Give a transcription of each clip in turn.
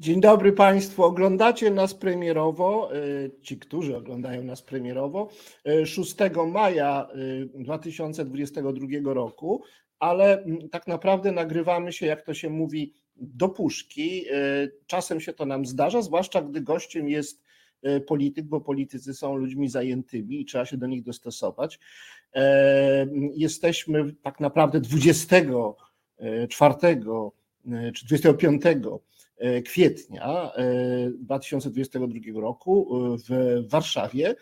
Dzień dobry Państwu. Oglądacie nas premierowo, e, ci, którzy oglądają nas premierowo, 6 e, maja 2022 e, roku, ale tak naprawdę nagrywamy się, jak to się mówi, do puszki. Czasem się to nam zdarza, zwłaszcza gdy gościem jest polityk, bo politycy są ludźmi zajętymi i trzeba się do nich dostosować. Jesteśmy tak naprawdę 24 czy 25 E, kwietnia 2022 e, roku e, w Warszawie.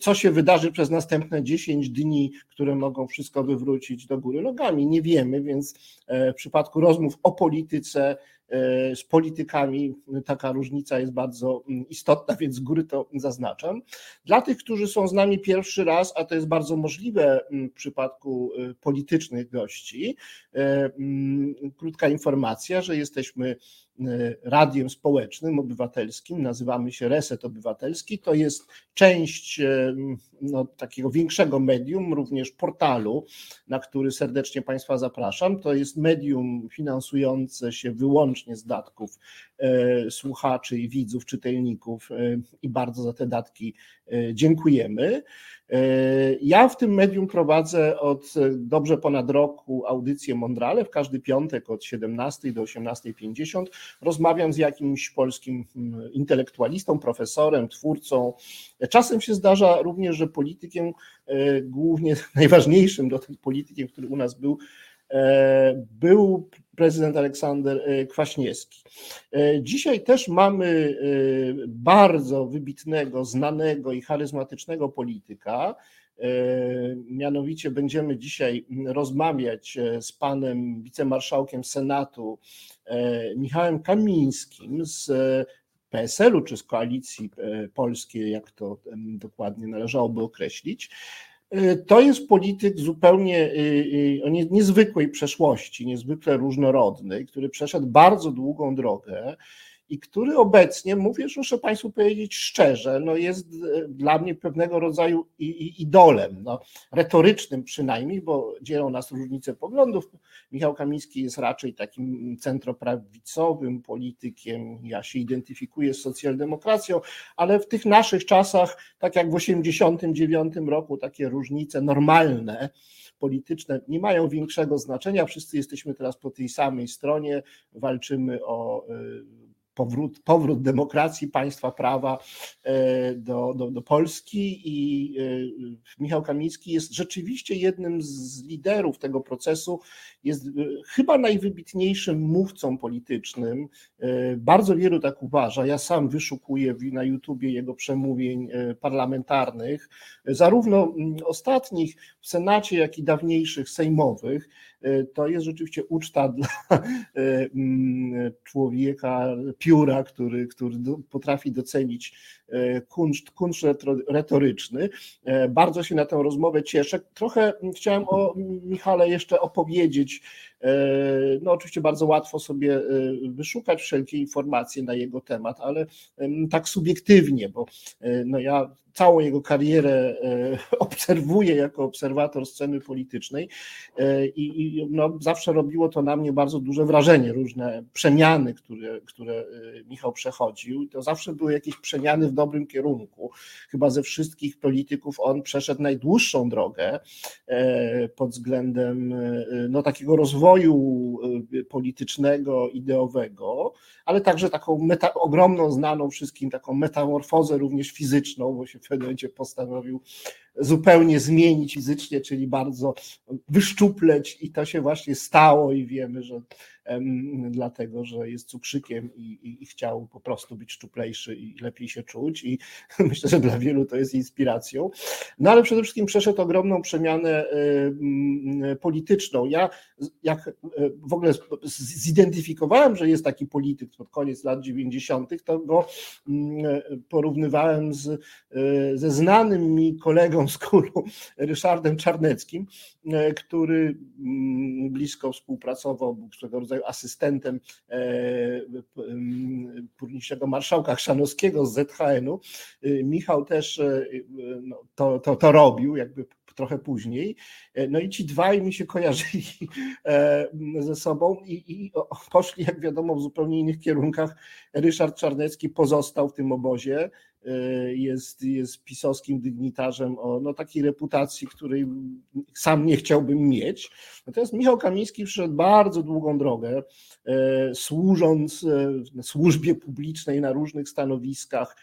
Co się wydarzy przez następne 10 dni, które mogą wszystko wywrócić do góry nogami, nie wiemy, więc w przypadku rozmów o polityce z politykami taka różnica jest bardzo mm, istotna, więc z góry to zaznaczam. Dla tych, którzy są z nami pierwszy raz, a to jest bardzo możliwe mm, w przypadku politycznych gości, mm, krótka informacja, że jesteśmy radiem społecznym, obywatelskim, nazywamy się Reset Obywatelski. To jest część y, no, takiego większego medium, również portalu, na który serdecznie Państwa zapraszam. To jest medium finansujące się wyłącznie z datków słuchaczy i widzów, czytelników i bardzo za te datki dziękujemy. Ja w tym medium prowadzę od dobrze ponad roku audycję Mondrale w każdy piątek od 17 do 18.50. Rozmawiam z jakimś polskim mm, intelektualistą, profesorem, twórcą. Czasem się zdarza również, że politykiem, e, głównie najważniejszym do politykiem, który u nas był, e, był prezydent Aleksander e, Kwaśniewski. Dzisiaj też mamy bardzo wybitnego, znanego i charyzmatycznego polityka. Mianowicie będziemy dzisiaj rozmawiać z panem wicemarszałkiem Senatu Michałem Kamińskim z PSL-u czy z koalicji polskiej, jak to dokładnie należałoby określić. To jest polityk zupełnie o niezwykłej przeszłości, niezwykle różnorodny, który przeszedł bardzo długą drogę i który obecnie, mówię, że muszę Państwu powiedzieć szczerze, no jest e, dla mnie pewnego rodzaju idolem, no, retorycznym przynajmniej, bo dzielą nas różnice poglądów. Michał Kamiński jest raczej takim centroprawicowym politykiem, ja się identyfikuję z socjaldemokracją, ale w tych naszych czasach, tak jak w 1989 roku, takie różnice normalne, polityczne nie mają większego znaczenia. Wszyscy jesteśmy teraz po tej samej stronie, walczymy o e, powrót, powrót demokracji, państwa prawa e, do, do, do Polski i e, Michał Kamiński jest rzeczywiście jednym z liderów tego procesu, jest e, chyba najwybitniejszym mówcą politycznym. Bardzo wielu tak uważa. Ja sam wyszukuję na YouTubie jego przemówień parlamentarnych, zarówno ostatnich w Senacie, jak i dawniejszych sejmowych. To jest rzeczywiście uczta dla człowieka, pióra, który, który potrafi docenić e, kunszt, kunszt retoryczny. E, bardzo się na tę rozmowę cieszę. Trochę chciałem o Michale jeszcze opowiedzieć. E, no oczywiście bardzo łatwo sobie wyszukać wszelkie informacje na jego temat, ale tak subiektywnie, bo no ja całą jego karierę obserwuję jako obserwator sceny politycznej i, no, zawsze robiło to na mnie bardzo duże wrażenie, różne przemiany, które, które Michał przechodził i to zawsze były jakieś przemiany w dobrym kierunku. Chyba ze wszystkich polityków on przeszedł najdłuższą drogę e, pod względem e, no, takiego rozwoju e, politycznego, ideowego, ale także taką meta, ogromną, znaną wszystkim taką metamorfozę również fizyczną, bo się w pewnym momencie postanowił zupełnie zmienić fizycznie, czyli bardzo wyszczupleć i to się właśnie stało i wiemy, że dlatego, że jest cukrzykiem i, i, i, chciał po prostu być szczuplejszy i lepiej się czuć i myślę, że dla wielu to jest inspiracją. No ale przede wszystkim przeszedł ogromną przemianę polityczną. Ja jak e, w ogóle zidentyfikowałem, że jest taki polityk pod koniec lat 90., to go porównywałem z, e, ze znanym mi kolegą z kulu, Ryszardem Czarneckim, e, który blisko współpracował, był swego rodzaju asystentem burmistrza e, marszałka Chrzanowskiego z ZHN-u. E, Michał też e, no, to, to, to robił, jakby trochę później. No i ci dwaj mi się kojarzyli ze sobą i, i poszli, jak wiadomo, w zupełnie innych kierunkach. Ryszard Czarnecki pozostał w tym obozie, jest, jest pisowskim dygnitarzem o no, takiej reputacji, której sam nie chciałbym mieć. Natomiast Michał Kamiński przyszedł bardzo długą drogę, służąc w służbie publicznej na różnych stanowiskach,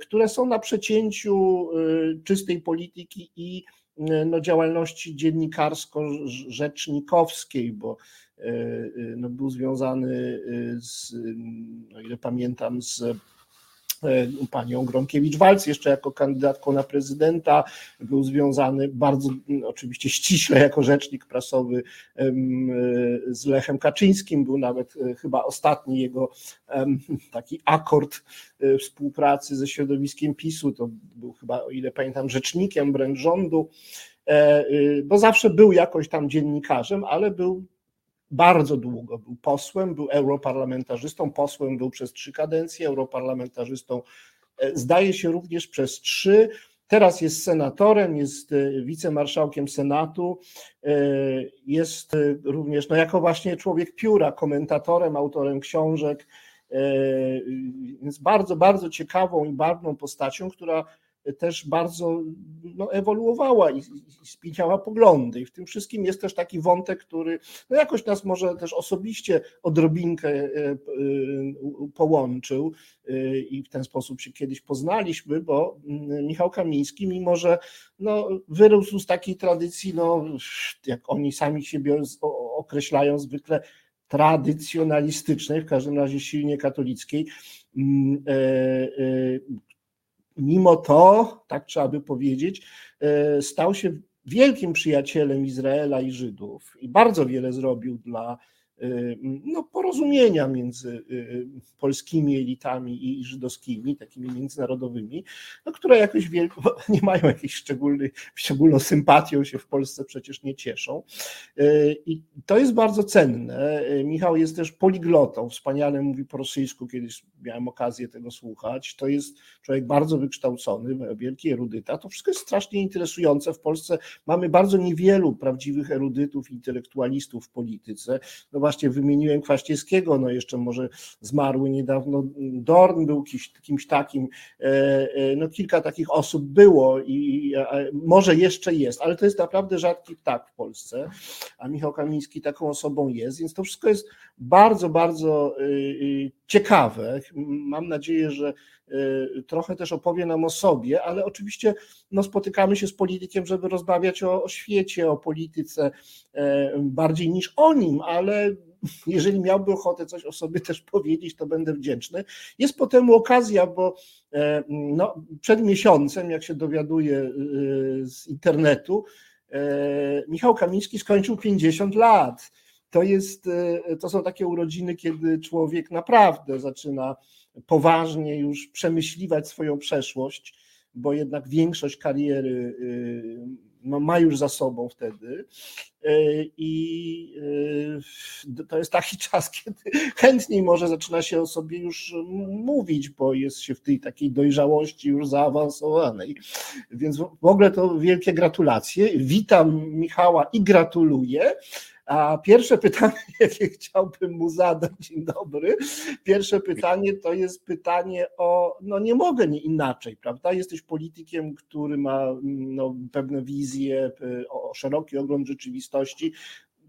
które są na przecięciu czystej polityki i no, działalności dziennikarsko-rzecznikowskiej, bo no, był związany z, o ile pamiętam, z panią Gronkiewicz-Walc jeszcze jako kandydatką na prezydenta, był związany bardzo oczywiście ściśle jako rzecznik prasowy z Lechem Kaczyńskim, był nawet e, chyba ostatni jego taki akord e, współpracy ze środowiskiem PiSu, to był chyba, o ile pamiętam, rzecznikiem wręcz rządu, bo zawsze był jakoś tam dziennikarzem, ale był bardzo długo był posłem, był europarlamentarzystą, posłem był przez trzy kadencje, europarlamentarzystą e, zdaje się również przez trzy. Teraz jest senatorem, jest e, wicemarszałkiem Senatu, e, jest również no jako właśnie człowiek pióra, komentatorem, autorem książek, więc bardzo, bardzo ciekawą i barwną postacią, która też bardzo no, ewoluowała i, i poglądy. I w tym wszystkim jest też taki wątek, który no, jakoś nas może też osobiście odrobinkę e, e, połączył e, i w ten sposób się kiedyś poznaliśmy, bo mm, Michał Kamiński, mimo że no, wyrósł z takiej tradycji, no, jak oni sami siebie określają zwykle tradycjonalistycznej, w każdym razie silnie katolickiej, mm, mimo to, tak trzeba by powiedzieć, e, stał się wielkim przyjacielem Izraela i Żydów i bardzo wiele zrobił dla no, porozumienia między y, polskimi elitami i żydowskimi, takimi międzynarodowymi, no, które jakoś wielko, nie mają jakiejś szczególnej, szczególną sympatią się w Polsce przecież nie cieszą. Y, I to jest bardzo cenne. Michał jest też poliglotą, wspaniale mówi po rosyjsku, kiedyś miałem okazję tego słuchać. To jest człowiek bardzo wykształcony, wielki erudyta. To wszystko jest strasznie interesujące. W Polsce mamy bardzo niewielu prawdziwych erudytów, intelektualistów w polityce. No właśnie wymieniłem Kwaśniewskiego, no jeszcze może zmarły niedawno Dorn był kimś, kimś takim, e, e, no kilka takich osób było i może jeszcze jest, ale to jest naprawdę rzadki ptak w Polsce, a Michał Kamiński taką osobą jest, więc to wszystko jest bardzo, bardzo e, ciekawe. Mam nadzieję, że trochę też opowie nam o sobie, ale oczywiście no, spotykamy się z politykiem, żeby rozmawiać o, o świecie, o polityce bardziej niż o nim, ale jeżeli miałby ochotę coś o sobie też powiedzieć, to będę wdzięczny. Jest potem okazja, bo e, no, przed miesiącem, jak się dowiaduje e, z internetu, e, Michał Kamiński skończył 50 lat. To, jest, to są takie urodziny, kiedy człowiek naprawdę zaczyna poważnie już przemyśliwać swoją przeszłość, bo jednak większość kariery no, ma już za sobą wtedy. E, I e, to jest taki czas, kiedy chętniej może zaczyna się o sobie już mówić, bo jest się w tej takiej dojrzałości już zaawansowanej. Więc w ogóle to wielkie gratulacje. Witam Michała i gratuluję. A pierwsze pytanie, jakie chciałbym mu zadać, dzień dobry. Pierwsze pytanie to jest pytanie o, no nie mogę nie inaczej, prawda? Jesteś politykiem, który ma no, pewne wizje, o szeroki ogląd rzeczywistości.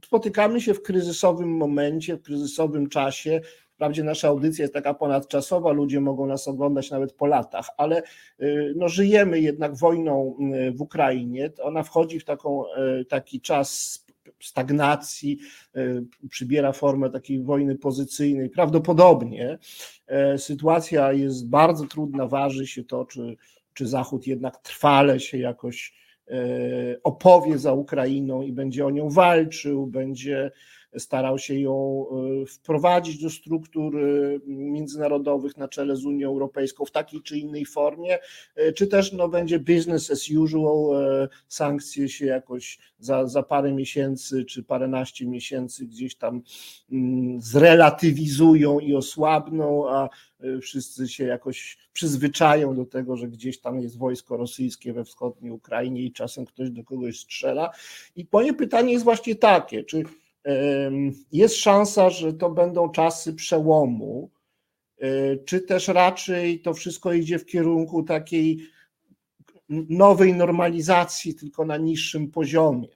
Spotykamy się w kryzysowym momencie, w kryzysowym czasie. Wprawdzie nasza audycja jest taka ponadczasowa, ludzie mogą nas oglądać nawet po latach, ale y, no, żyjemy jednak wojną y, w Ukrainie. Ona wchodzi w taką, y, taki czas stagnacji, e, przybiera formę takiej wojny pozycyjnej. Prawdopodobnie e, sytuacja jest bardzo trudna, waży się to, czy, czy Zachód jednak trwale się jakoś e, opowie za Ukrainą i będzie o nią walczył, będzie starał się ją wprowadzić do struktur międzynarodowych na czele z Unią Europejską w takiej czy innej formie, czy też no, będzie business as usual, sankcje się jakoś za, za parę miesięcy czy paręnaście miesięcy gdzieś tam mm, zrelatywizują i osłabną, a wszyscy się jakoś przyzwyczają do tego, że gdzieś tam jest wojsko rosyjskie we wschodniej Ukrainie i czasem ktoś do kogoś strzela. I moje pytanie jest właśnie takie, czy jest szansa, że to będą czasy przełomu, e, czy też raczej to wszystko idzie w kierunku takiej nowej normalizacji, tylko na niższym poziomie.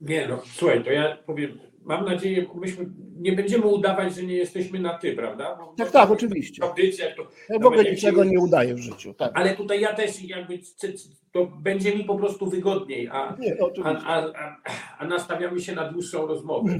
Nie, no słuchaj, to ja powiem, mam nadzieję, myśmy nie będziemy udawać, że nie jesteśmy na ty, prawda? Bo tak, tak, oczywiście. Audycjach, to ja w ogóle niczego nie udaję w życiu. Tak. Ale tutaj ja też jakby to będzie mi po prostu wygodniej, a, nie, a, a, a, a, nastawiamy się na dłuższą rozmowę.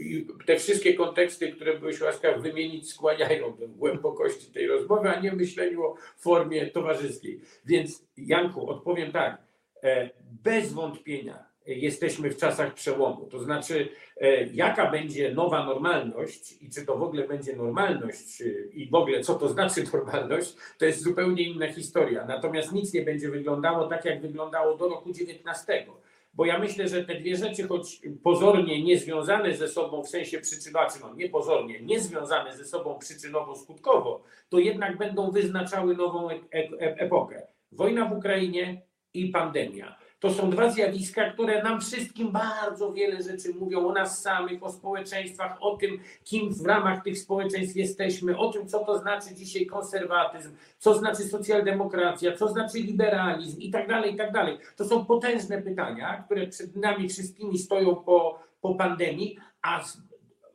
I te wszystkie konteksty, które byłeś łaskaw wymienić, skłaniają do głębokości tej rozmowy, a nie myśleniu o formie towarzyskiej. Więc Janku, odpowiem tak. E, bez wątpienia jesteśmy w czasach przełomu. To znaczy, e, jaka będzie nowa normalność i czy to w ogóle będzie normalność i w ogóle co to znaczy normalność, to jest zupełnie inna historia. Natomiast nic nie będzie wyglądało tak, jak wyglądało do roku 19. Bo ja myślę, że te dwie rzeczy, choć pozornie niezwiązane ze sobą w sensie przyczynowo, no nie pozornie, niezwiązane ze sobą przyczynowo-skutkowo, to jednak będą wyznaczały nową e-, e epokę. Wojna w Ukrainie i pandemia. To są dwa zjawiska, które nam wszystkim bardzo wiele rzeczy mówią o nas samych, o społeczeństwach, o tym, kim w ramach tych społeczeństw jesteśmy, o tym, co to znaczy dzisiaj konserwatyzm, co znaczy socjaldemokracja, co znaczy liberalizm i tak dalej, i tak dalej. To są potężne pytania, które przed nami wszystkimi stoją po, po pandemii, a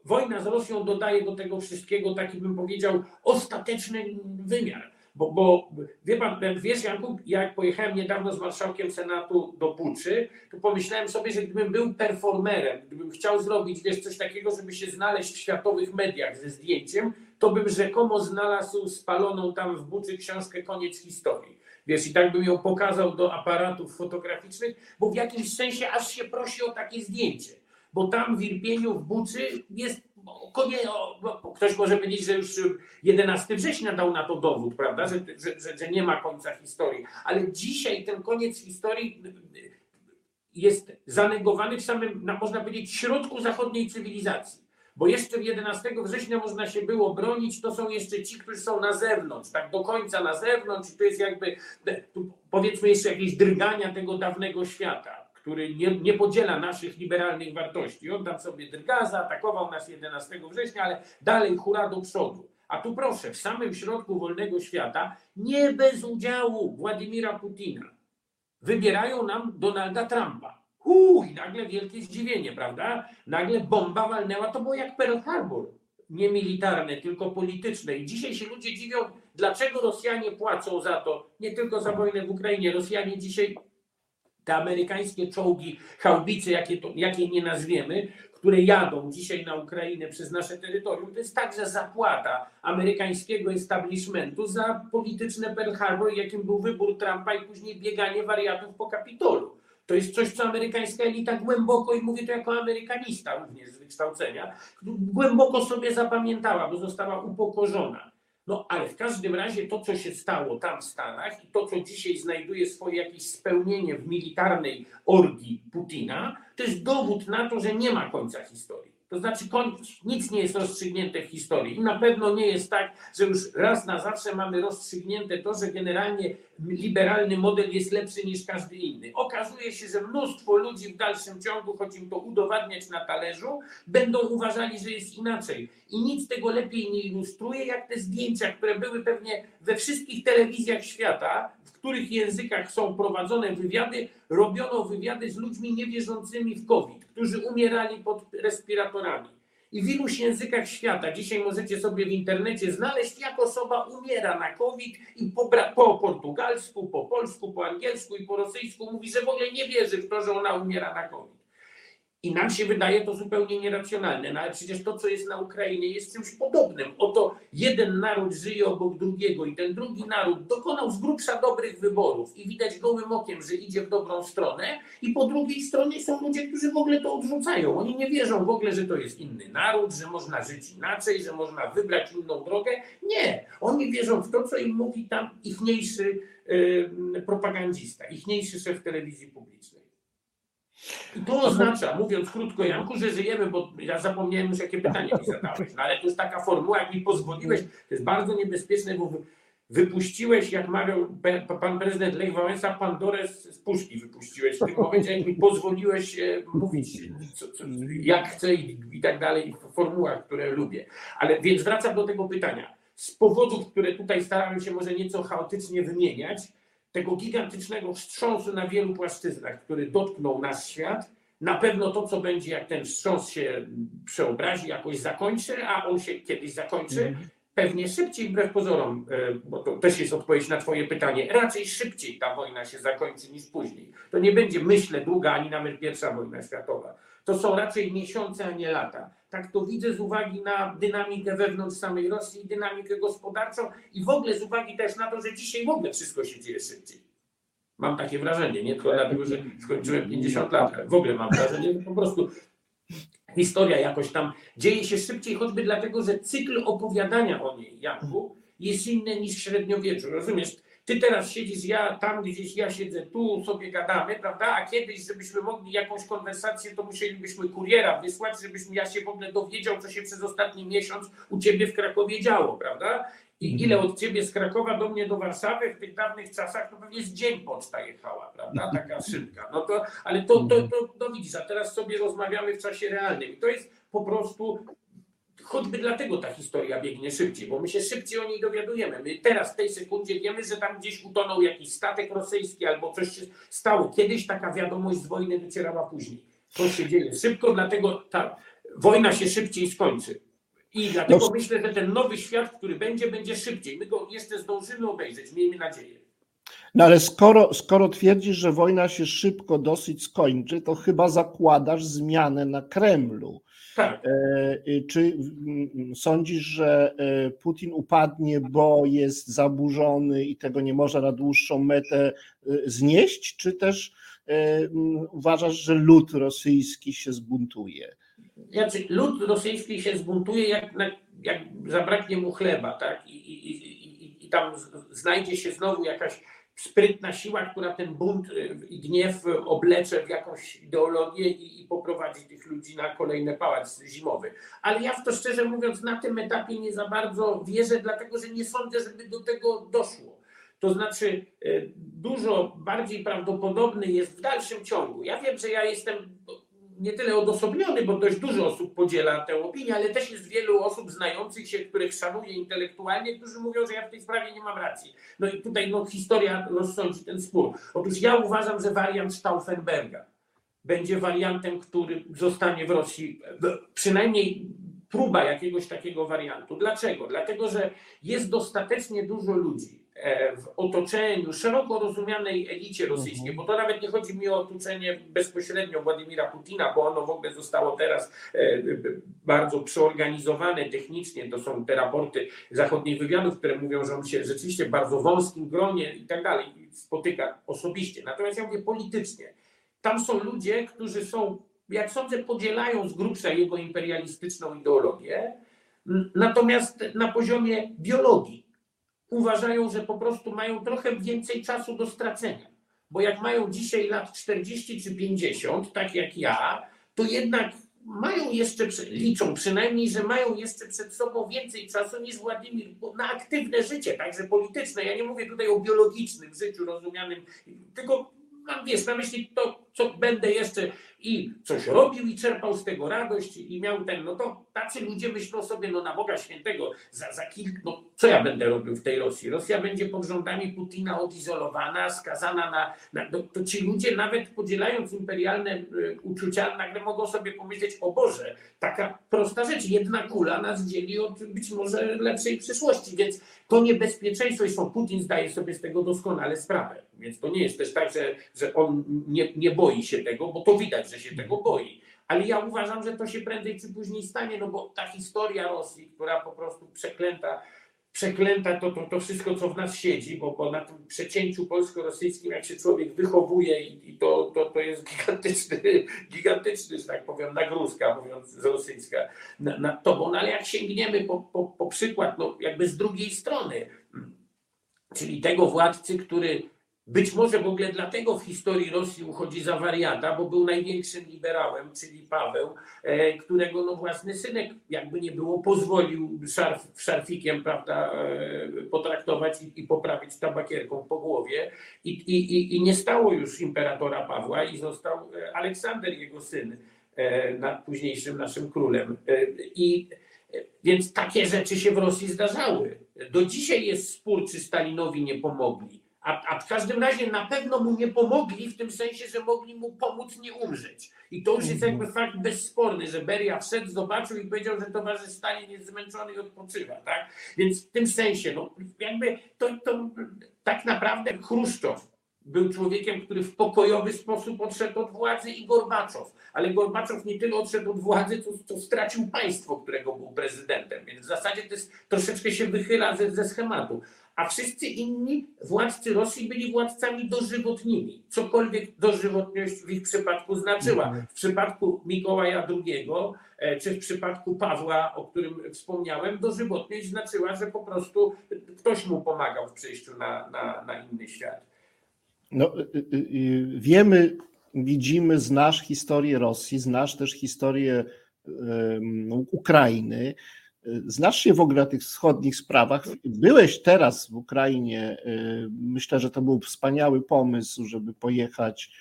wojna z Rosją dodaje do tego wszystkiego taki, bym powiedział, ostateczny wymiar bo, bo wie pan, wiesz Janku, jak pojechałem niedawno z marszałkiem Senatu do Puczy, to pomyślałem sobie, że gdybym był performerem, gdybym chciał zrobić wiesz, coś takiego, żeby się znaleźć w światowych mediach ze zdjęciem, to bym rzekomo znalazł spaloną tam w Buczy książkę Koniec historii. Wiesz, i tak bym ją pokazał do aparatów fotograficznych, bo w jakimś sensie aż się prosi o takie zdjęcie. Bo tam w Irpieniu, w Buczy jest ktoś może powiedzieć, że już 11 września dał na to dowód, prawda, że, że, że, nie ma końca historii. Ale dzisiaj ten koniec historii jest zanegowany w samym, można powiedzieć, środku zachodniej cywilizacji. Bo jeszcze 11 września można się było bronić, to są jeszcze ci, którzy są na zewnątrz, tak do końca na zewnątrz, to jest jakby, powiedzmy jeszcze jakieś drgania tego dawnego świata który nie, nie podziela naszych liberalnych wartości. On tam sobie drga, zaatakował nas 11 września, ale dalej hura do przodu. A tu proszę, w samym środku wolnego świata, nie bez udziału Władimira Putina, wybierają nam Donalda Trumpa. Uuu, i nagle wielkie zdziwienie, prawda? Nagle bomba walnęła, to było jak Pearl Harbor. Nie militarne, tylko polityczne. I dzisiaj się ludzie dziwią, dlaczego Rosjanie płacą za to, nie tylko za wojnę w Ukrainie. Rosjanie dzisiaj te amerykańskie czołgi, haubice, jakie, to, jakie nie nazwiemy, które jadą dzisiaj na Ukrainę przez nasze terytorium, to jest także zapłata amerykańskiego establishmentu za polityczne Pearl Harbor, jakim był wybór Trumpa i później bieganie wariatów po Kapitolu. To jest coś, co amerykańska elita głęboko, i mówię to jako amerykanista również z wykształcenia, głęboko sobie zapamiętała, bo została upokorzona. No ale w każdym razie to, co się stało tam w Stanach i to, co dzisiaj znajduje swoje jakieś spełnienie w militarnej orgii Putina, to jest dowód na to, że nie ma końca historii. To znaczy, nic nie jest rozstrzygnięte w historii. I na pewno nie jest tak, że już raz na zawsze mamy rozstrzygnięte to, że generalnie liberalny model jest lepszy niż każdy inny. Okazuje się, że mnóstwo ludzi w dalszym ciągu, choć im to udowadniać na talerzu, będą uważali, że jest inaczej. I nic tego lepiej nie ilustruje, jak te zdjęcia, które były pewnie we wszystkich telewizjach świata, w których językach są prowadzone wywiady, robiono wywiady z ludźmi niewierzącymi w COVID, którzy umierali pod respiratorami. I w iluś językach świata, dzisiaj możecie sobie w internecie znaleźć, jak osoba umiera na COVID i po, po portugalsku, po polsku, po angielsku i po rosyjsku mówi, że w ogóle nie wierzy w to, że ona umiera na COVID. I nam się wydaje to zupełnie nieracjonalne, no ale przecież to, co jest na Ukrainie, jest czymś podobnym. Oto jeden naród żyje obok drugiego i ten drugi naród dokonał z grubsza dobrych wyborów i widać gołym okiem, że idzie w dobrą stronę i po drugiej stronie są ludzie, którzy w ogóle to odrzucają. Oni nie wierzą w ogóle, że to jest inny naród, że można żyć inaczej, że można wybrać inną drogę. Nie. Oni wierzą w to, co im mówi tam ichniejszy yy, propagandista, ichniejszy szef telewizji publicznej. I to oznacza, mówiąc krótko, Janku, że żyjemy, bo ja zapomniałem już, jakie pytanie mi zadałeś, no ale to jest taka formuła, jak mi pozwoliłeś, to jest bardzo niebezpieczne, bo wypuściłeś, jak mawiał pan prezydent Lech Wałęsa, Pandorę z puszki wypuściłeś w tym momencie, jak mi pozwoliłeś e, mówić, co, co, jak chcę i, i tak dalej, w formułach, które lubię. Ale więc wracam do tego pytania. Z powodów, które tutaj starałem się może nieco chaotycznie wymieniać, tego gigantycznego wstrząsu na wielu płaszczyznach, który dotknął nasz świat, na pewno to, co będzie, jak ten wstrząs się przeobrazi, jakoś zakończy, a on się kiedyś zakończy, mm. pewnie szybciej, wbrew pozorom, e, bo to też jest odpowiedź na Twoje pytanie, raczej szybciej ta wojna się zakończy niż później. To nie będzie, myślę, długa ani nawet pierwsza wojna światowa. To są raczej miesiące, a nie lata. Tak to widzę z uwagi na dynamikę wewnątrz samej Rosji, dynamikę gospodarczą i w ogóle z uwagi też na to, że dzisiaj w ogóle wszystko się dzieje szybciej. Mam takie wrażenie, nie tylko dlatego, że skończyłem 50 lat, ale w ogóle mam wrażenie, że po prostu historia jakoś tam dzieje się szybciej, choćby dlatego, że cykl opowiadania o niej, Janku, jest inny niż w średniowieczu. Rozumiesz? Ty teraz siedzisz, ja tam gdzieś, ja siedzę tu, sobie gadamy, prawda? A kiedyś, żebyśmy mogli jakąś konwersację, to musielibyśmy kuriera wysłać, żebyśmy ja się w ogóle dowiedział, co się przez ostatni miesiąc u ciebie w Krakowie działo, prawda? I mhm. ile od ciebie z Krakowa do mnie do Warszawy w tych dawnych czasach, to pewnie z dzień poczta jechała, prawda? Taka szybka. No to, ale to, to, to, to, to widzisz, a teraz sobie rozmawiamy w czasie realnym. I to jest po prostu choćby dlatego ta historia biegnie szybciej, bo my się szybciej o niej dowiadujemy. My teraz w tej sekundzie wiemy, że tam gdzieś utonął jakiś statek rosyjski albo coś się stało. Kiedyś taka wiadomość z wojny docierała później. To się dzieje szybko, dlatego ta wojna się szybciej skończy. I dlatego no. myślę, że ten nowy świat, który będzie, będzie szybciej. My go jeszcze zdążymy obejrzeć, miejmy nadzieję. No ale skoro, skoro twierdzisz, że wojna się szybko dosyć skończy, to chyba zakładasz zmianę na Kremlu. Tak. E, czy sądzisz, że e, Putin upadnie, bo jest zaburzony i tego nie może na dłuższą metę e, znieść, czy też uważasz, że lud rosyjski się zbuntuje? Znaczy, lud rosyjski się zbuntuje, jak, jak zabraknie mu chleba, tak? I, i, i, i tam znajdzie się znowu jakaś sprytna siła, która ten bunt y, i gniew oblecze w jakąś ideologię i, i, poprowadzi tych ludzi na kolejny pałac zimowy. Ale ja w to szczerze mówiąc na tym etapie nie za bardzo wierzę, dlatego że nie sądzę, żeby do tego doszło. To znaczy, y, dużo bardziej prawdopodobny jest w dalszym ciągu. Ja wiem, że ja jestem nie tyle odosobniony, bo dość dużo osób podziela tę opinię, ale też jest wielu osób znających się, których szanuję intelektualnie, którzy mówią, że ja w tej sprawie nie mam racji. No i tutaj no, historia rozsądzi ten spór. Otóż ja uważam, że wariant Stauffenberga będzie wariantem, który zostanie w Rosji, przynajmniej próba jakiegoś takiego wariantu. Dlaczego? Dlatego, że jest dostatecznie dużo ludzi, w otoczeniu, szeroko rozumianej elicie rosyjskiej, bo to nawet nie chodzi mi o otoczenie bezpośrednio Władimira Putina, bo ono w ogóle zostało teraz e, bardzo przeorganizowane technicznie. To są te raporty zachodnich wywiadów, które mówią, że on się rzeczywiście w bardzo wąskim gronie i tak dalej spotyka osobiście. Natomiast ja mówię politycznie. Tam są ludzie, którzy są, jak sądzę, podzielają z grubsza jego imperialistyczną ideologię, natomiast na poziomie biologii uważają, że po prostu mają trochę więcej czasu do stracenia. Bo jak mają dzisiaj lat 40 czy 50, tak jak ja, to jednak mają jeszcze, liczą przynajmniej, że mają jeszcze przed sobą więcej czasu niż Władimir na aktywne życie, także polityczne. Ja nie mówię tutaj o biologicznym życiu rozumianym, tylko mam wiesz, na myśli to, co będę jeszcze i coś robił i czerpał z tego radość i miał ten, no to tacy ludzie myślą sobie, no na Boga Świętego, za, za kilka, no co ja będę robił w tej Rosji? Rosja będzie pod rządami Putina odizolowana, skazana na, na to, to ci ludzie nawet podzielając imperialne y, uczucia, nagle mogą sobie pomyśleć, o Boże, taka prosta rzecz, jedna kula nas dzieli od być może lepszej przyszłości, więc to niebezpieczeństwo, zresztą Putin zdaje sobie z tego doskonale sprawę, więc to nie jest też tak, że, że on nie, nie boi się tego, bo to widać, że się tego boi. Ale ja uważam, że to się prędzej czy później stanie, no bo ta historia Rosji, która po prostu przeklęta przeklęta to, to, to wszystko, co w nas siedzi, bo, bo na tym przecięciu polsko-rosyjskim, jak się człowiek wychowuje i, i to, to, to jest gigantyczny, gigantyczny, że tak powiem, nagrózka, mówiąc z rosyjska, na, na tobą, no ale jak sięgniemy po, po, po przykład, no jakby z drugiej strony, czyli tego władcy, który być może w ogóle dlatego w historii Rosji uchodzi za wariata, bo był największym liberałem, czyli Paweł, e, którego no własny synek, jakby nie było, pozwolił szarf, szarfikiem prawda, e, potraktować i, i poprawić tabakierką po głowie. I, i, I nie stało już imperatora Pawła i został e, Aleksander, jego syn, nad późniejszym naszym królem. I więc takie rzeczy się w Rosji zdarzały. Do dzisiaj jest spór, czy Stalinowi nie pomogli. A, a, w każdym razie na pewno mu nie pomogli w tym sensie, że mogli mu pomóc nie umrzeć. I to już jest jakby fakt bezsporny, że Beria wszedł, zobaczył i powiedział, że towarzysz Stalin jest zmęczony i odpoczywa. Tak? Więc w tym sensie, no, jakby to, to tak naprawdę Chruszczow był człowiekiem, który w pokojowy sposób odszedł od władzy i Gorbaczow. Ale Gorbaczow nie tyle odszedł od władzy, co, co stracił państwo, którego był prezydentem. Więc w zasadzie to jest, troszeczkę się wychyla ze, ze schematu a wszyscy inni władcy Rosji byli władcami dożywotnimi. Cokolwiek dożywotność w ich przypadku znaczyła. Mhm. W przypadku Mikołaja II e, czy w przypadku Pawła, o którym wspomniałem, dożywotność znaczyła, że po prostu ktoś mu pomagał w przejściu na, na, na inny świat. No, y, y, y, wiemy, widzimy, znasz historię Rosji, znasz też historię um, Ukrainy. Znasz się w ogóle na tych wschodnich sprawach. Byłeś teraz w Ukrainie. Myślę, że to był wspaniały pomysł, żeby pojechać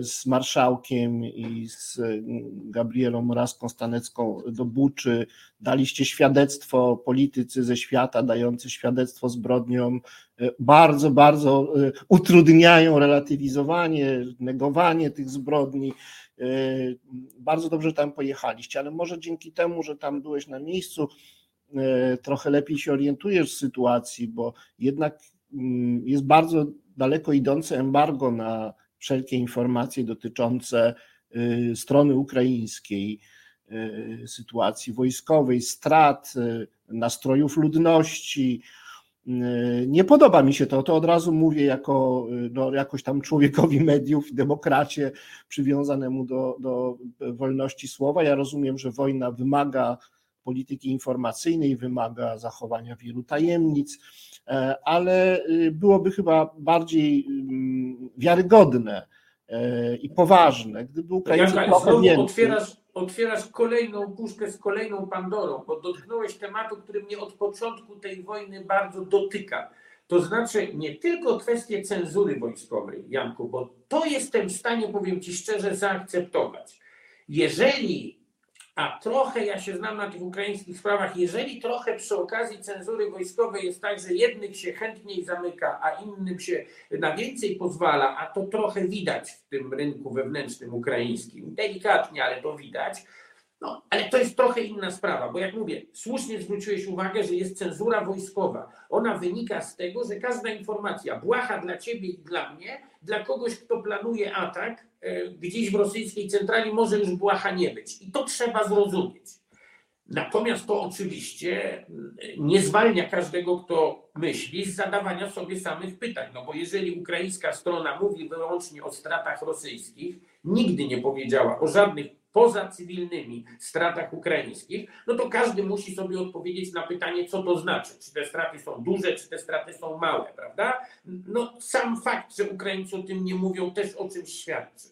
z marszałkiem i z mm, Gabrielą Morawską Stanecką do Buczy. Daliście świadectwo politycy ze świata, dający świadectwo zbrodniom. Y, bardzo, bardzo y, utrudniają relatywizowanie, negowanie tych zbrodni. Yy, bardzo dobrze tam pojechaliście, ale może dzięki temu, że tam byłeś na miejscu, trochę lepiej się orientujesz w sytuacji, bo jednak mm, jest bardzo daleko idące embargo na wszelkie informacje dotyczące yy, strony ukraińskiej, sytuacji wojskowej, strat, nastrojów ludności, nie podoba mi się to, to od razu mówię jako no, jakoś tam człowiekowi mediów, demokracie przywiązanemu do, do wolności słowa. Ja rozumiem, że wojna wymaga polityki informacyjnej, wymaga zachowania wielu tajemnic, e, ale y, byłoby chyba bardziej mm, wiarygodne e, i poważne, gdyby Ukraińcy trochę więcej... Otwierasz, otwierasz kolejną puszkę z kolejną Pandorą, bo dotknąłeś tematu, który mnie od początku tej wojny bardzo dotyka. To znaczy nie tylko kwestie cenzury wojskowej, Janku, bo to jestem w stanie, powiem Ci szczerze, zaakceptować. Jeżeli a trochę ja się znam na tych ukraińskich sprawach, jeżeli trochę przy okazji cenzury wojskowej jest tak, że jednych się chętniej zamyka, a innym się na więcej pozwala, a to trochę widać w tym rynku wewnętrznym ukraińskim, delikatnie, ale to widać, no, ale to jest trochę inna sprawa, bo jak mówię, słusznie zwróciłeś uwagę, że jest cenzura wojskowa. Ona wynika z tego, że każda informacja, błaha dla ciebie i dla mnie, dla kogoś, kto planuje atak, e, gdzieś w rosyjskiej centrali może już błaha nie być. I to trzeba zrozumieć. Natomiast to oczywiście mm, nie zwalnia każdego, kto myśli, z zadawania sobie samych pytań. No bo jeżeli ukraińska strona mówi wyłącznie o stratach rosyjskich, nigdy nie powiedziała o żadnych poza cywilnymi stratach ukraińskich, no to każdy musi sobie odpowiedzieć na pytanie, co to znaczy. Czy te straty są duże, czy te straty są małe, prawda? No sam fakt, że Ukraińcy o tym nie mówią, też o czymś świadczy.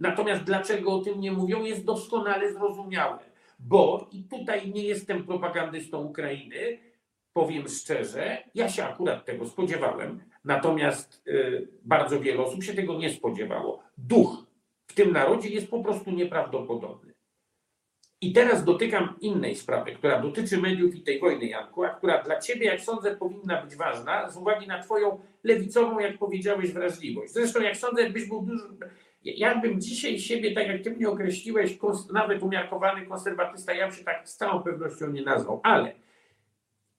Natomiast dlaczego o tym nie mówią, jest doskonale zrozumiałe. Bo, i tutaj nie jestem propagandystą Ukrainy, powiem szczerze, ja się akurat tego spodziewałem, natomiast y, bardzo wiele osób się tego nie spodziewało. Duch w tym narodzie jest po prostu nieprawdopodobny. I teraz dotykam innej sprawy, która dotyczy mediów i tej wojny, Janku, a która dla Ciebie, jak sądzę, powinna być ważna z uwagi na Twoją lewicową, jak powiedziałeś, wrażliwość. Zresztą, jak sądzę, jakbyś był dużo. Ja bym dzisiaj siebie, tak jak Ty mnie określiłeś, nawet umiarkowany konserwatysta, ja bym się tak z całą pewnością nie nazwał, ale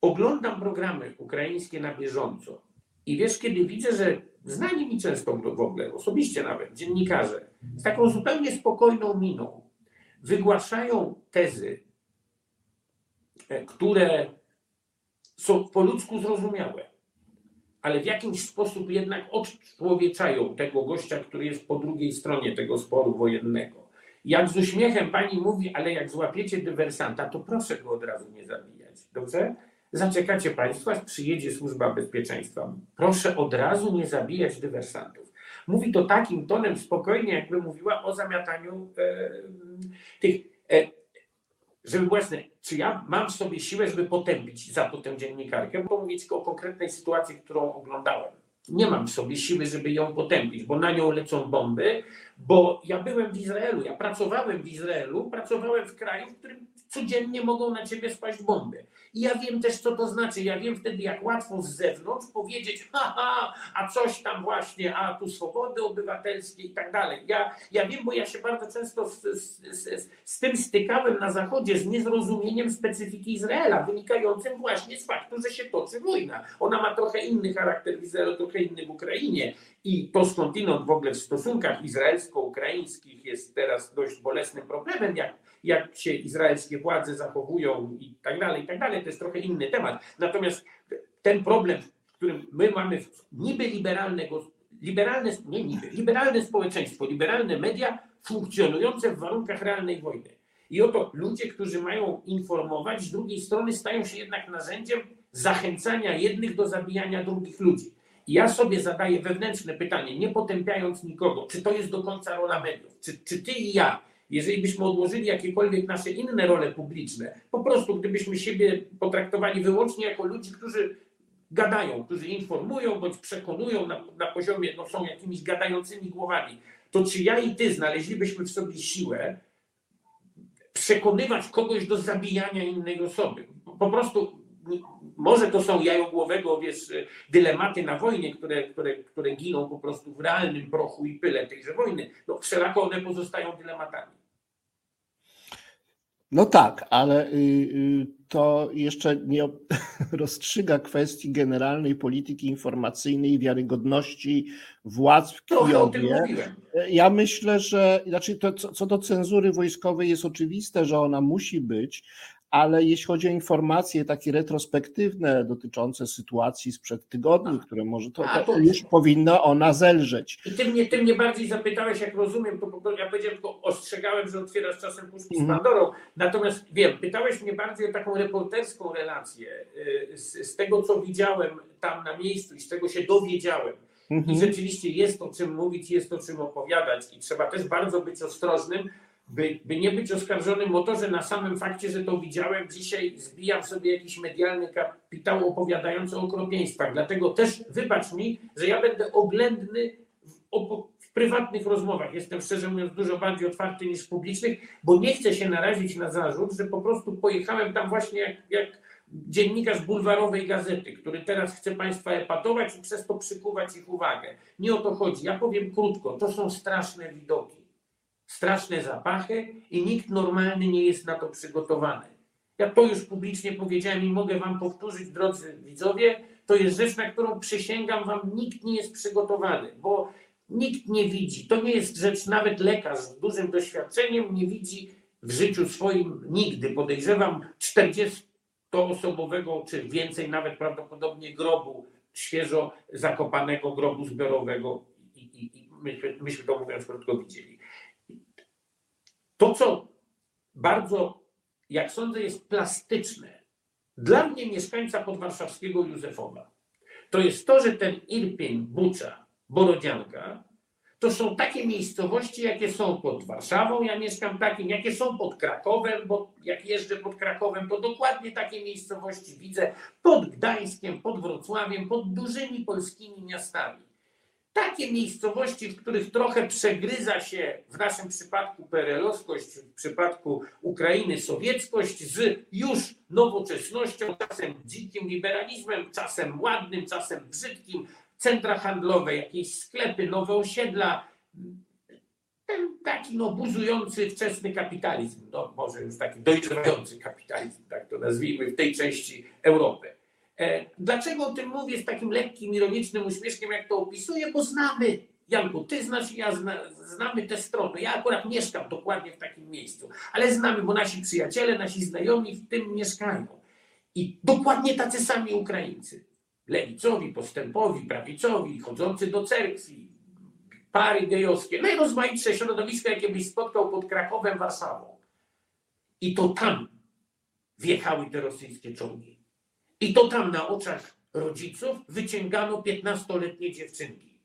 oglądam programy ukraińskie na bieżąco I wiesz, kiedy widzę, że znani mi często w ogóle, osobiście nawet, dziennikarze, z taką zupełnie spokojną miną wygłaszają tezy, e, które są po ludzku zrozumiałe, ale w jakiś sposób jednak odczłowieczają tego gościa, który jest po drugiej stronie tego sporu wojennego. Jak z uśmiechem pani mówi, ale jak złapiecie dywersanta, to proszę go od razu nie zabijać. Dobrze? Zaczekacie Państwo, aż przyjedzie służba bezpieczeństwa. Proszę od razu nie zabijać dywersantów. Mówi to takim tonem spokojnie, jakby mówiła o zamiataniu e, tych. E, żeby właśnie, czy ja mam w sobie siłę, żeby potępić za to tę dziennikarkę, bo mówię tylko o konkretnej sytuacji, którą oglądałem. Nie mam w sobie siły, żeby ją potępić, bo na nią lecą bomby, bo ja byłem w Izraelu, ja pracowałem w Izraelu, pracowałem w kraju, w którym codziennie mogą na ciebie spaść bomby. I ja wiem też, co to znaczy. Ja wiem wtedy, jak łatwo z zewnątrz powiedzieć, haha, a coś tam właśnie, a tu swobody obywatelskie i tak dalej. Ja, ja wiem, bo ja się bardzo często z, z, z, z tym stykałem na Zachodzie, z niezrozumieniem specyfiki Izraela, wynikającym właśnie z faktu, że się toczy wojna. Ona ma trochę inny charakter w Izraelu, trochę inny w Ukrainie. I to skądinąd w ogóle w stosunkach izraelsko-ukraińskich jest teraz dość bolesnym problemem, jak jak się izraelskie władze zachowują i tak dalej, i tak dalej, to jest trochę inny temat. Natomiast ten problem, w którym my mamy niby liberalnego, liberalne, nie niby, liberalne społeczeństwo, liberalne media funkcjonujące w warunkach realnej wojny. I oto ludzie, którzy mają informować, z drugiej strony stają się jednak narzędziem zachęcania jednych do zabijania drugich ludzi. I ja sobie zadaję wewnętrzne pytanie, nie potępiając nikogo, czy to jest do końca rola mediów, czy, czy ty i ja jeżeli byśmy odłożyli jakiekolwiek nasze inne role publiczne, po prostu gdybyśmy siebie potraktowali wyłącznie jako ludzi, którzy gadają, którzy informują bądź przekonują na, na poziomie, no są jakimiś gadającymi głowami, to czy ja i ty znaleźlibyśmy w sobie siłę przekonywać kogoś do zabijania innej osoby? Po prostu może to są jajogłowego, wiesz, dylematy na wojnie, które, które, które giną po prostu w realnym prochu i pyle tejże wojny. No wszelako one pozostają dylematami. No tak, ale y, y, to jeszcze nie rozstrzyga kwestii generalnej polityki informacyjnej i wiarygodności władz w Kijowie. Ja myślę, że znaczy to, co do cenzury wojskowej jest oczywiste, że ona musi być, ale jeśli chodzi o informacje takie retrospektywne dotyczące sytuacji sprzed tygodni, które może to, to, już powinna ona zelżeć. I ty mnie, ty mnie bardziej zapytałeś, jak rozumiem, to ja powiedziałem, tylko ostrzegałem, że otwierasz czasem puszki z mhm. Pandorą. Natomiast wiem, pytałeś mnie bardziej o taką reporterską relację y, z, z tego, co widziałem tam na miejscu i z czego się dowiedziałem. I mhm. rzeczywiście jest o czym mówić, jest o czym opowiadać i trzeba też bardzo być ostrożnym, by, by nie być oskarżonym o to, że na samym fakcie, że to widziałem, dzisiaj zbijam sobie jakiś medialny kapitał opowiadający o okropieństwach. Dlatego też wybacz mi, że ja będę oględny w, w prywatnych rozmowach. Jestem szczerze mówiąc dużo bardziej otwarty niż w publicznych, bo nie chcę się narazić na zarzut, że po prostu pojechałem tam właśnie jak, jak dziennikarz bulwarowej gazety, który teraz chce Państwa epatować i przez to przykuwać ich uwagę. Nie o to chodzi. Ja powiem krótko, to są straszne widoki straszne zapachy i nikt normalny nie jest na to przygotowany. Ja to już publicznie powiedziałem i mogę Wam powtórzyć, drodzy widzowie, to jest rzecz, na którą przysięgam Wam, nikt nie jest przygotowany, bo nikt nie widzi. To nie jest rzecz, nawet lekarz z dużym doświadczeniem nie widzi w życiu swoim nigdy. Podejrzewam 40-osobowego, czy więcej nawet prawdopodobnie grobu, świeżo zakopanego grobu zbiorowego i, i, i myśmy, myśmy to mówiąc krótko widzieli. To, co bardzo, jak sądzę, jest plastyczne dla mnie, mieszkańca podwarszawskiego Józefowa, to jest to, że ten Irpień, Bucza, Borodzianka to są takie miejscowości, jakie są pod Warszawą, ja mieszkam takim, jakie są pod Krakowem, bo jak jeżdżę pod Krakowem, to dokładnie takie miejscowości widzę pod Gdańskiem, pod Wrocławiem, pod dużymi polskimi miastami takie miejscowości, w których trochę przegryza się w naszym przypadku PRL-owskość, w przypadku Ukrainy sowieckość z już nowoczesnością, czasem dzikim liberalizmem, czasem ładnym, czasem brzydkim, centra handlowe, jakieś sklepy, nowe osiedla, ten taki no, buzujący wczesny kapitalizm, no może już taki dojrzewający kapitalizm, tak to nazwijmy, w tej części Europy. E, dlaczego o tym mówię z takim lekkim, ironicznym uśmieszkiem, jak to opisuję? Bo znamy, Janku, ty znasz, ja zna, znamy te strony. Ja akurat mieszkam dokładnie w takim miejscu, ale znamy, bo nasi przyjaciele, nasi znajomi w tym mieszkają. I dokładnie tacy sami Ukraińcy. Lewicowi, postępowi, prawicowi, chodzący do cerkwi, pary gejowskie, najrozmaitsze środowiska, jakie byś spotkał pod Krakowem, Warszawą. I to tam wjechały te rosyjskie czołgi. I to tam na oczach rodziców wyciągano 15-letnie dziewczynki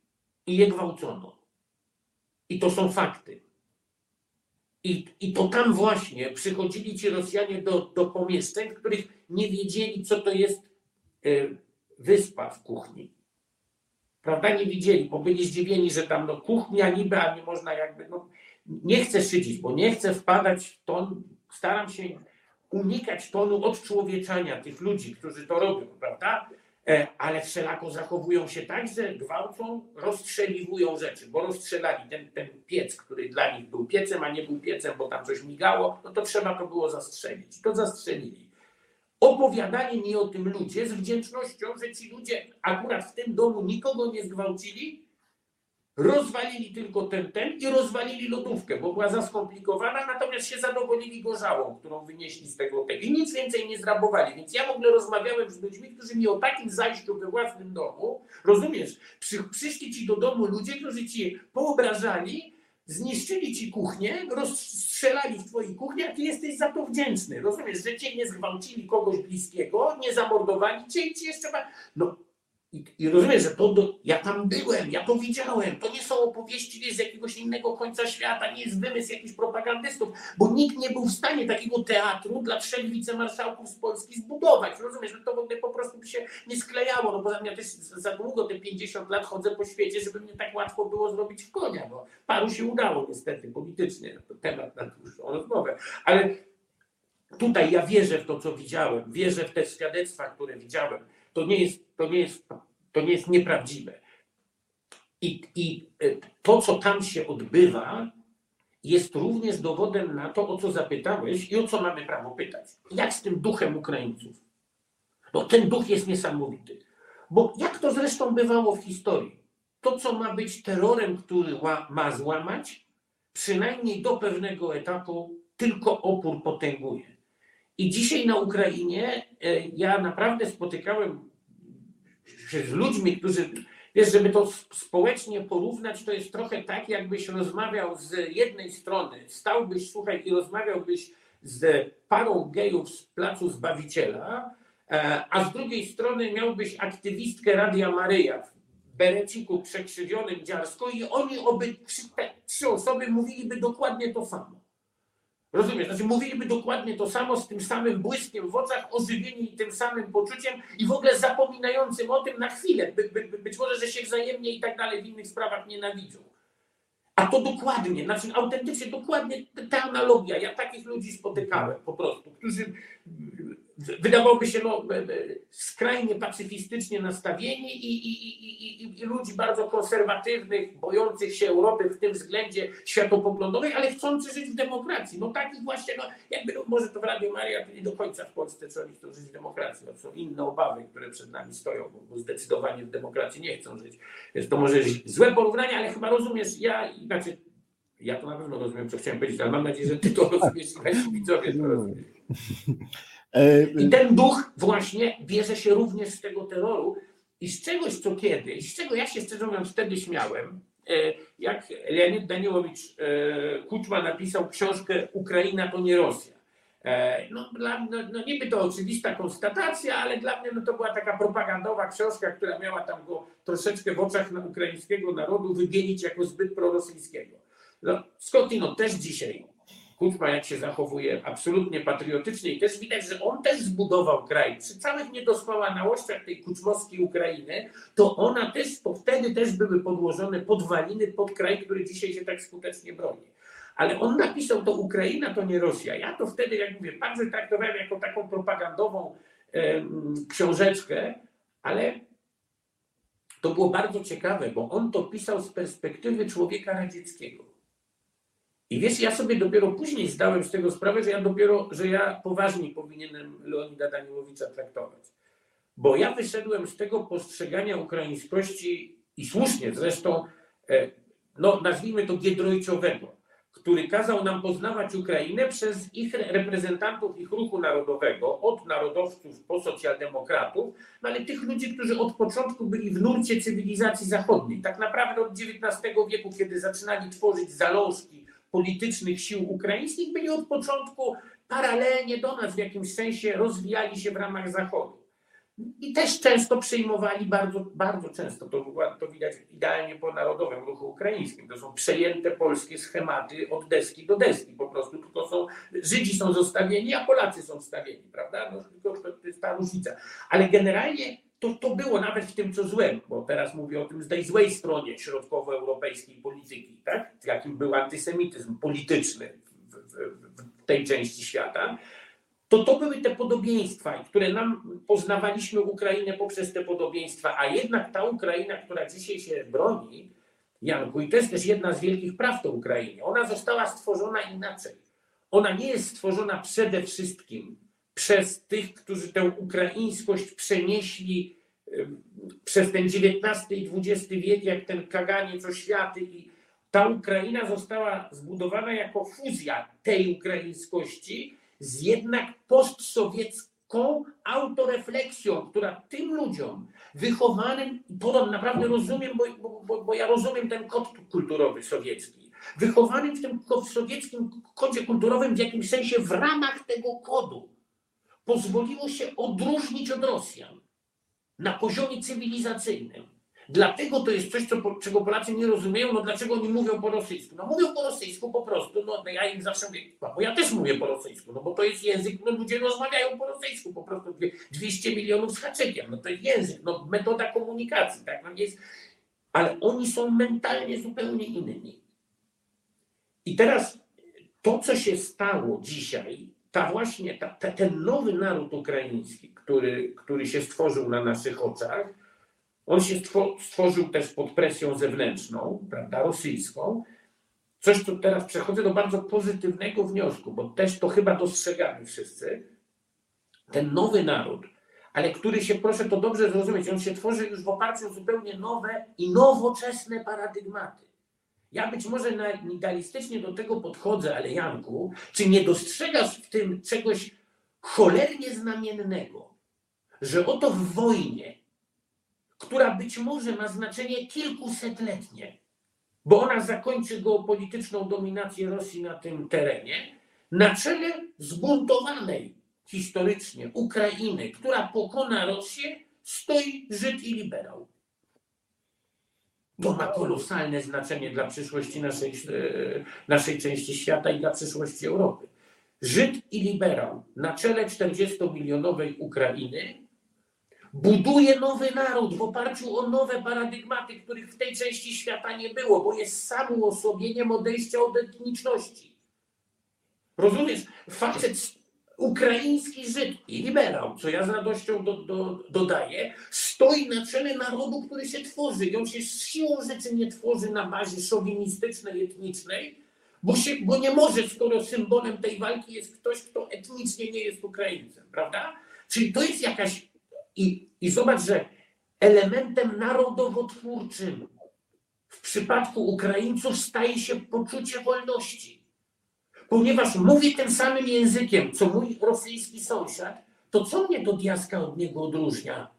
i je gwałcono. I to są fakty. I, I to tam właśnie przychodzili ci Rosjanie do, do pomieszczeń, w których nie wiedzieli, co to jest y, wyspa w kuchni. Prawda? Nie widzieli, bo byli zdziwieni, że tam no, kuchnia niby, a nie można jakby. No, nie chcę szydzić, bo nie chcę wpadać w ton. Staram się unikać tonu odczłowieczania tych ludzi, którzy to robią, prawda? E, ale wszelako zachowują się tak, że gwałcą, rozstrzeliwują rzeczy, bo rozstrzelali ten, ten piec, który dla nich był piecem, a nie był piecem, bo tam coś migało, no to trzeba to było zastrzelić. To zastrzelili. Opowiadali mi o tym ludzie z wdzięcznością, że ci ludzie akurat w tym domu nikogo nie zgwałcili, Rozwalili tylko ten, ten i rozwalili lodówkę, bo była za skomplikowana, natomiast się zadowolili gorzałą, którą wynieśli z tego tego i nic więcej nie zrabowali. Więc ja w ogóle rozmawiałem z ludźmi, którzy mi o takim zajściu we własnym domu, rozumiesz, przy, przyszli ci do domu ludzie, którzy ci poobrażali, zniszczyli ci kuchnię, rozstrzelali w twojej kuchni, a ty jesteś za to wdzięczny. Rozumiesz, że cię nie zgwałcili kogoś bliskiego, nie zamordowali cię i ci jeszcze... No i, I że to do, ja tam byłem, ja to widziałem. To nie są opowieści z jakiegoś innego końca świata, nie jest wymysł jakichś propagandystów, bo nikt nie był w stanie takiego teatru dla trzech wicemarszałków z Polski zbudować. Rozumiesz, że to w ogóle po prostu by się nie sklejało, no bo ja też za długo, te 50 lat chodzę po świecie, żeby mnie tak łatwo było zrobić w konia. No, paru się udało niestety politycznie, to temat na dłuższą rozmowę. Ale tutaj ja wierzę w to, co widziałem, wierzę w te świadectwa, które widziałem to nie jest, to nie jest, to nie jest nieprawdziwe. I, I e, to, co tam się odbywa, jest również dowodem na to, o co zapytałeś i o co mamy prawo pytać. Jak z tym duchem Ukraińców? Bo ten duch jest niesamowity. Bo jak to zresztą bywało w historii? To, co ma być terrorem, który ma złamać, przynajmniej do pewnego etapu, tylko opór potęguje. I dzisiaj na Ukrainie e, ja naprawdę spotykałem się z ludźmi, którzy, wiesz, żeby to społecznie porównać, to jest trochę tak, jakbyś rozmawiał z jednej strony, stałbyś, słuchaj, i rozmawiałbyś z parą gejów z Placu Zbawiciela, e, a z drugiej strony miałbyś aktywistkę Radia Maryja w bereciku przekrzywionym dziarsko i oni oby, te trzy osoby mówiliby dokładnie to samo. Rozumiesz? Znaczy mówiliby dokładnie to samo z tym samym błyskiem w oczach, ożywieni tym samym poczuciem i w ogóle zapominającym o tym na chwilę. By, by, być może, że się wzajemnie i tak dalej w innych sprawach nienawidzą. A to dokładnie, znaczy autentycznie dokładnie ta analogia. Ja takich ludzi spotykałem po prostu, którzy wydawałoby się no, e, e, skrajnie pacyfistycznie nastawieni i, i, i, i, ludzi bardzo konserwatywnych, bojących się Europy w tym względzie światopoglądowej, ale chcący żyć w demokracji. No takich właśnie, no, jakby no, może to w Radio Maria to nie do końca w Polsce czy oni chcą żyć w demokracji. No, są inne obawy, które przed nami stoją, bo, bo zdecydowanie w demokracji nie chcą żyć. Więc to może złe porównanie, ale chyba rozumiesz, ja, znaczy, ja to na pewno rozumiem, co chciałem powiedzieć, ale mam nadzieję, że ty to rozumiesz i nasi widzowie to rozumieją. E, I ten duch właśnie bierze się również z tego terroru i z czegoś, co kiedyś, z czego ja się szczerze mówiąc wtedy śmiałem, e, jak Leonid Daniłowicz e, Kuczma napisał książkę Ukraina to nie Rosja. No, dla, no, no niby to oczywista konstatacja, ale dla mnie no, to była taka propagandowa książka, która miała tam go troszeczkę w oczach na ukraińskiego narodu wybielić jako zbyt prorosyjskiego. No, no też dzisiaj Kuczma jak się zachowuje absolutnie patriotycznie i też widać, że on też zbudował kraj. Przy całych niedoskonałościach tej kuczmowskiej Ukrainy, to ona też, to wtedy też były podłożone podwaliny pod kraj, który dzisiaj się tak skutecznie broni. Ale on napisał to Ukraina, to nie Rosja. Ja to wtedy, jak mówię, także traktowałem jako taką propagandową książeczkę, ale to było bardzo ciekawe, bo on to pisał z perspektywy człowieka radzieckiego. I wiesz, ja sobie dopiero później zdałem z tego sprawę, że ja dopiero, że ja poważniej powinienem Leonida Daniłowicza traktować. Bo ja wyszedłem z tego postrzegania ukraińskości i słusznie zresztą, e, no nazwijmy to giedroyciowego, który kazał nam poznawać Ukrainę przez ich reprezentantów ich ruchu narodowego, od narodowców po socjaldemokratów, no ale tych ludzi, którzy od początku byli w nurcie cywilizacji zachodniej. Tak naprawdę od XIX wieku, kiedy zaczynali tworzyć zalążki politycznych sił ukraińskich, byli od początku paralelnie do nas w jakimś sensie rozwijali się w ramach Zachodu. I też często przyjmowali, bardzo, bardzo często, to, to widać idealnie po Narodowym Ruchu Ukraińskim, to są przejęte polskie schematy od deski do deski, po prostu tylko są, Żydzi są zostawieni, a Polacy są wstawieni, prawda? No, tylko to jest ta różnica. Ale generalnie to, to było nawet w tym, co złe, bo teraz mówię o tym z tej złej stronie środkowoeuropejskiej polityki, tak? jakim był antysemityzm polityczny w, w, w tej części świata to to były te podobieństwa, które nam poznawaliśmy Ukrainę poprzez te podobieństwa, a jednak ta Ukraina, która dzisiaj się broni, Janku, i to jest też jedna z wielkich prawd o Ukrainie, ona została stworzona inaczej. Ona nie jest stworzona przede wszystkim przez tych, którzy tę ukraińskość przenieśli przez ten XIX i XX wiek, jak ten kaganiec oświaty i ta Ukraina została zbudowana jako fuzja tej ukraińskości z jednak postsowiecką autorefleksją, która tym ludziom wychowanym, to naprawdę rozumiem, bo, bo, bo ja rozumiem ten kod kulturowy sowiecki, wychowanym w tym sowieckim kodzie kulturowym w jakimś sensie w ramach tego kodu pozwoliło się odróżnić od Rosjan na poziomie cywilizacyjnym Dlatego to jest coś, co, czego Polacy nie rozumieją, no dlaczego oni mówią po rosyjsku? No mówią po rosyjsku po prostu, no, no ja im zawsze mówię, no, bo ja też mówię po rosyjsku, no bo to jest język, no ludzie rozmawiają po rosyjsku, po prostu 200 milionów z haczykiem, no to jest język, no metoda komunikacji, tak, no jest, ale oni są mentalnie zupełnie inni. I teraz to, co się stało dzisiaj, ta właśnie, ta, ta, ten nowy naród ukraiński, który, który się stworzył na naszych oczach, on się stworzył też pod presją zewnętrzną, prawda, rosyjską. Coś, co teraz przechodzę do bardzo pozytywnego wniosku, bo też to chyba dostrzegamy wszyscy. Ten nowy naród, ale który się, proszę to dobrze zrozumieć, on się tworzy już w oparciu o zupełnie nowe i nowoczesne paradygmaty. Ja być może idealistycznie do tego podchodzę, ale Janku, czy nie dostrzegasz w tym czegoś cholernie znamiennego, że oto w wojnie która być może ma znaczenie kilkusetletnie, bo ona zakończy geopolityczną dominację Rosji na tym terenie, na czele zbuntowanej historycznie Ukrainy, która pokona Rosję, stoi Żyd i liberał. To ma kolosalne znaczenie dla przyszłości naszej, e, naszej części świata i dla przyszłości Europy. Żyd i liberał na czele 40-milionowej Ukrainy buduje nowy naród w oparciu o nowe paradygmaty, których w tej części świata nie było, bo jest sam uosobieniem odejścia od etniczności. Rozumiesz? Facet ukraiński Żyd i liberał, co ja z radością do, do, dodaję, stoi na czele narodu, który się tworzy. I on się z siłą rzeczy nie tworzy na bazie szowinistycznej, etnicznej, bo, się, bo nie może, skoro symbolem tej walki jest ktoś, kto etnicznie nie jest Ukraińcem, prawda? Czyli to jest jakaś i, I zobacz, że elementem narodowotwórczym w przypadku Ukraińców staje się poczucie wolności. Ponieważ mówię tym samym językiem, co mój rosyjski sąsiad, to co mnie to diaska od niego odróżnia?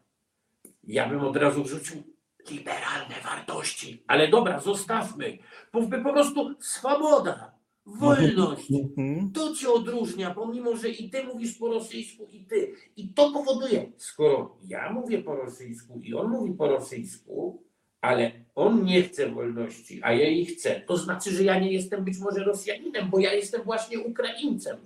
Ja bym od razu wrzucił liberalne wartości. Ale dobra, zostawmy. Po, po prostu swoboda. Wolność. Mhm. To cię odróżnia, pomimo że i ty mówisz po rosyjsku, i ty. I to powoduje, skoro ja mówię po rosyjsku i on mówi po rosyjsku, ale on nie chce wolności, a ja jej chcę, to znaczy, że ja nie jestem być może Rosjaninem, bo ja jestem właśnie Ukraińcem.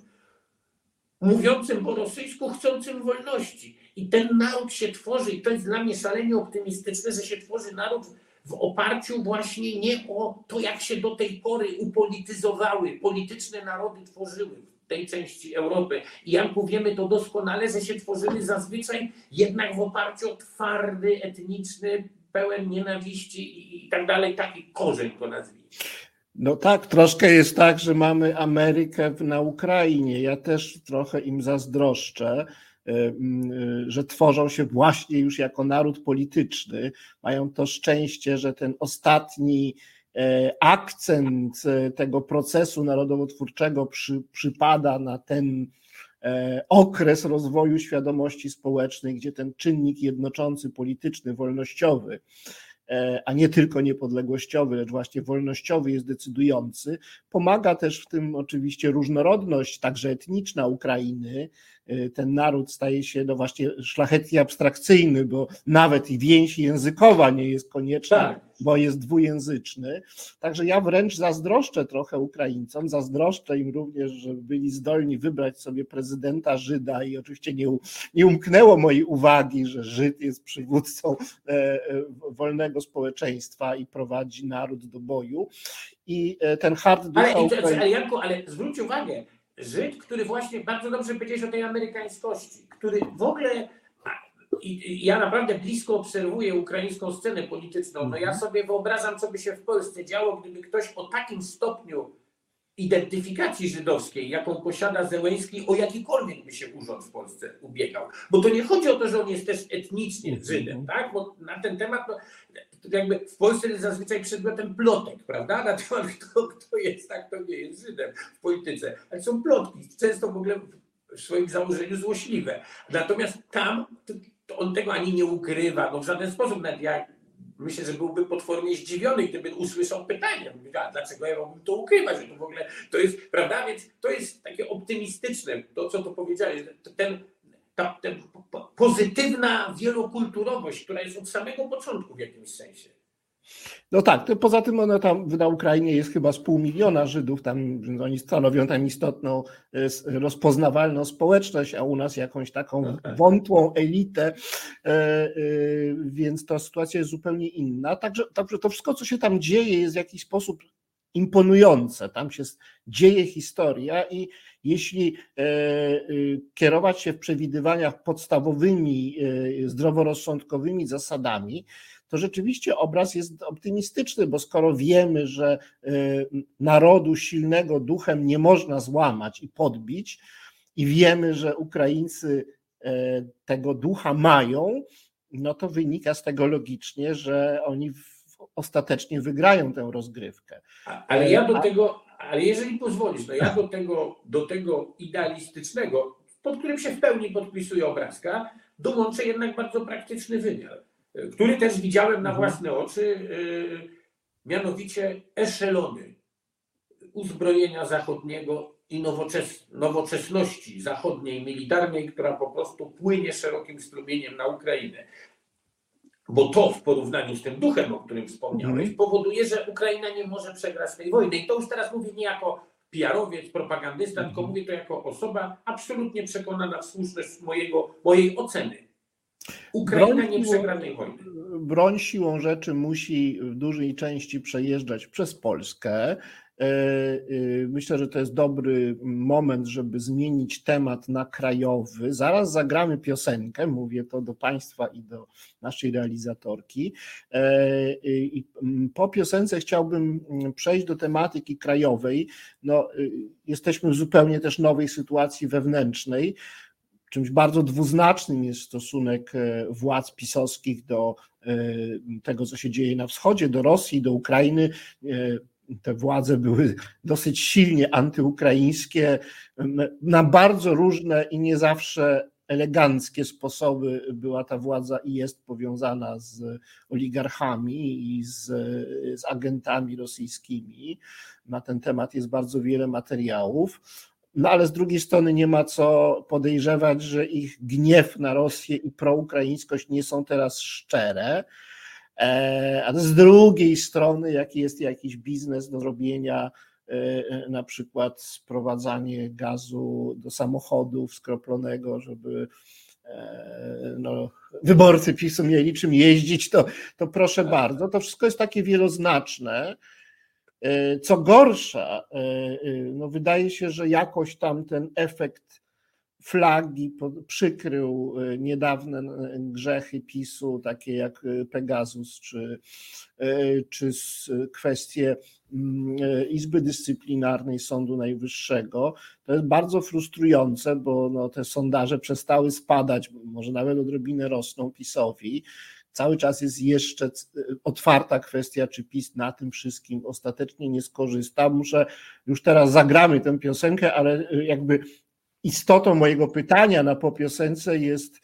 Mówiącym po rosyjsku, chcącym wolności. I ten naród się tworzy, i to jest dla mnie szalenie optymistyczne, że się tworzy naród w oparciu właśnie nie o to, jak się do tej pory upolityzowały, polityczne narody tworzyły w tej części Europy. I jak wiemy to doskonale, że się tworzyły zazwyczaj jednak w oparciu o twardy, etniczny, pełen nienawiści i, i tak dalej, taki korzeń to nazwijmy. No tak, troszkę jest tak, że mamy Amerykę na Ukrainie. Ja też trochę im zazdroszczę że tworzą się właśnie już jako naród polityczny, mają to szczęście, że ten ostatni akcent tego procesu narodowotwórczego przy, przypada na ten okres rozwoju świadomości społecznej, gdzie ten czynnik jednoczący, polityczny, wolnościowy E, a nie tylko niepodległościowy, lecz właśnie wolnościowy jest decydujący. Pomaga też w tym oczywiście różnorodność, także etniczna Ukrainy, ten naród staje się no właśnie szlachetnie abstrakcyjny, bo nawet i więź językowa nie jest konieczna, tak. bo jest dwujęzyczny. Także ja wręcz zazdroszczę trochę Ukraińcom, zazdroszczę im również, że byli zdolni wybrać sobie prezydenta Żyda i oczywiście nie, nie umknęło mojej uwagi, że Żyd jest przywódcą e, e, wolnego społeczeństwa i prowadzi naród do boju. I e, ten hard ale, ale, Janku, ale zwróć uwagę, Żyd, który właśnie bardzo dobrze powiedziałeś o tej amerykańskości, który w ogóle i ja naprawdę blisko obserwuję ukraińską scenę polityczną. No ja mhm. sobie wyobrażam, co by się w Polsce działo, gdyby ktoś o takim stopniu identyfikacji żydowskiej, jaką posiada Zełęński, o jakikolwiek by się urząd w Polsce ubiegał. Bo to nie chodzi o to, że on jest też etnicznie mhm. Żydem, tak? Bo na ten temat no, jakby w Polsce jest zazwyczaj przedmiotem plotek, prawda? Na temat kto, kto jest, tak, kto nie jest Żydem w polityce. Ale są plotki, często w ogóle w swoim założeniu złośliwe. Natomiast tam on tego ani nie ukrywa, no w żaden sposób, nawet jak Myślę, że byłby potwornie zdziwiony, gdyby usłyszał pytanie, a dlaczego ja mógłbym to ukrywać, że to w ogóle to jest, prawda, więc to jest takie optymistyczne, to co tu powiedziałeś, ten, ta, ta pozytywna wielokulturowość, która jest od samego początku w jakimś sensie. No tak, to poza tym ona tam na Ukrainie jest chyba z pół miliona Żydów, tam oni stanowią tam istotną, e, rozpoznawalną społeczność, a u nas jakąś taką wątłą elitę, e, e, więc ta sytuacja jest zupełnie inna. Także, także to wszystko, co się tam dzieje, jest w jakiś sposób imponujące. Tam się dzieje historia i jeśli kierować się w przewidywaniach podstawowymi, zdroworozsądkowymi zasadami, to rzeczywiście obraz jest optymistyczny, bo skoro wiemy, że y, narodu silnego duchem nie można złamać i podbić, i wiemy, że Ukraińcy y, tego ducha mają, no to wynika z tego logicznie, że oni ostatecznie wygrają tę rozgrywkę. Ale ja do tego, ale jeżeli pozwolisz, no ja do tego, do tego idealistycznego, pod którym się w pełni podpisuje obrazka, dołączę jednak bardzo praktyczny wymiar który też widziałem na mhm. własne oczy, y, mianowicie eszelony uzbrojenia zachodniego i nowoczes nowoczesności zachodniej, militarnej, która po prostu płynie szerokim strumieniem na Ukrainę. Bo to w porównaniu z tym duchem, o którym wspomniałeś, mhm. powoduje, że Ukraina nie może przegrać tej wojny. I to już teraz mówię nie jako PR-owiec, propagandysta, tylko mhm. mówię to jako osoba absolutnie przekonana w słuszność mojego, mojej oceny Ukraina broń nie przegra tej wojny. Broń siłą rzeczy musi w dużej części przejeżdżać przez Polskę. E, e, myślę, że to jest dobry moment, żeby zmienić temat na krajowy. Zaraz zagramy piosenkę, mówię to do Państwa i do naszej realizatorki. E, I po piosence chciałbym przejść do tematyki krajowej. No, jesteśmy w zupełnie też nowej sytuacji wewnętrznej czymś bardzo dwuznacznym jest stosunek e, władz pisowskich do e, tego, co się dzieje na wschodzie, do Rosji, do Ukrainy. E, te władze były dosyć silnie antyukraińskie, na bardzo różne i nie zawsze eleganckie sposoby była ta władza i jest powiązana z oligarchami i z, z agentami rosyjskimi. Na ten temat jest bardzo wiele materiałów. No ale z drugiej strony nie ma co podejrzewać, że ich gniew na Rosję i proukraińskość nie są teraz szczere. E, a z drugiej strony, jaki jest jakiś biznes do robienia, e, na przykład sprowadzanie gazu do samochodów skroplonego, żeby e, no, wyborcy PiSu mieli czym jeździć, to, to proszę bardzo. To wszystko jest takie wieloznaczne. E, co gorsza, e, e, no wydaje się, że jakoś tam ten efekt flagi, przykrył niedawne grzechy PiSu, takie jak Pegasus, czy, czy kwestie mm, Izby Dyscyplinarnej Sądu Najwyższego. To jest bardzo frustrujące, bo no, te sondaże przestały spadać, może nawet odrobinę rosną PiSowi. Cały czas jest jeszcze otwarta kwestia, czy PiS na tym wszystkim ostatecznie nie skorzysta. Muszę, już teraz zagramy tę piosenkę, ale jakby istotą mojego pytania na po piosence jest e,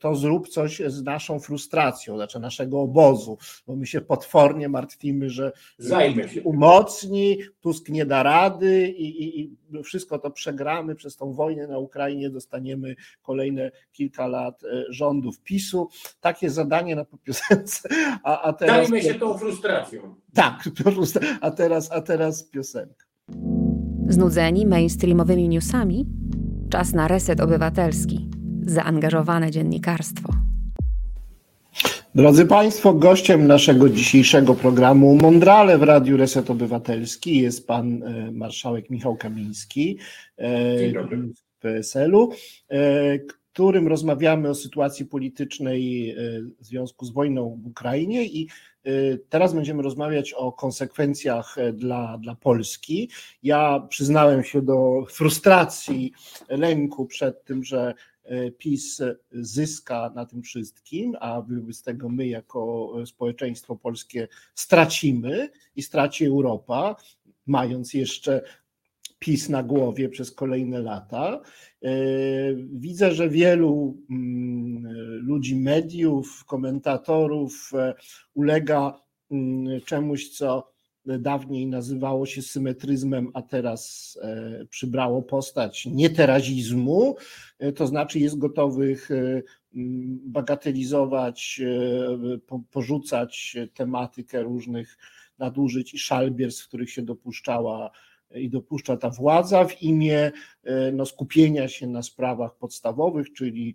to zrób coś z naszą frustracją, znaczy naszego obozu, bo my się potwornie martwimy, że Zajmę się. umocni, Tusk nie da rady i, i, i, wszystko to przegramy przez tą wojnę na Ukrainie, dostaniemy kolejne kilka lat e, rządów PiSu. Takie zadanie na piosence. A, a teraz... Zajmę się tą frustracją. Tak, a teraz, a teraz piosenka. Znudzeni mainstreamowymi newsami? Czas na reset obywatelski, zaangażowane dziennikarstwo. Drodzy Państwo, gościem naszego dzisiejszego programu Mądrale w Radiu Reset Obywatelski jest pan e, marszałek Michał Kamiński z PSL-u, e, którym rozmawiamy o sytuacji politycznej e, w związku z wojną w Ukrainie i teraz będziemy rozmawiać o konsekwencjach e, dla, dla Polski. Ja przyznałem się do frustracji, lęku przed tym, że e, PiS zyska na tym wszystkim, a z tego my jako społeczeństwo polskie stracimy i straci Europa, mając jeszcze PiS na głowie przez kolejne lata. E, widzę, że wielu mm, ludzi, mediów, komentatorów e, ulega mm, czemuś, co dawniej nazywało się symetryzmem, a teraz e, przybrało postać nieterazizmu, to znaczy jest gotowych bagatelizować, porzucać tematykę różnych nadużyć i szalbierstw, których się dopuszczała i dopuszcza ta władza w imię e, no, skupienia się na sprawach podstawowych, czyli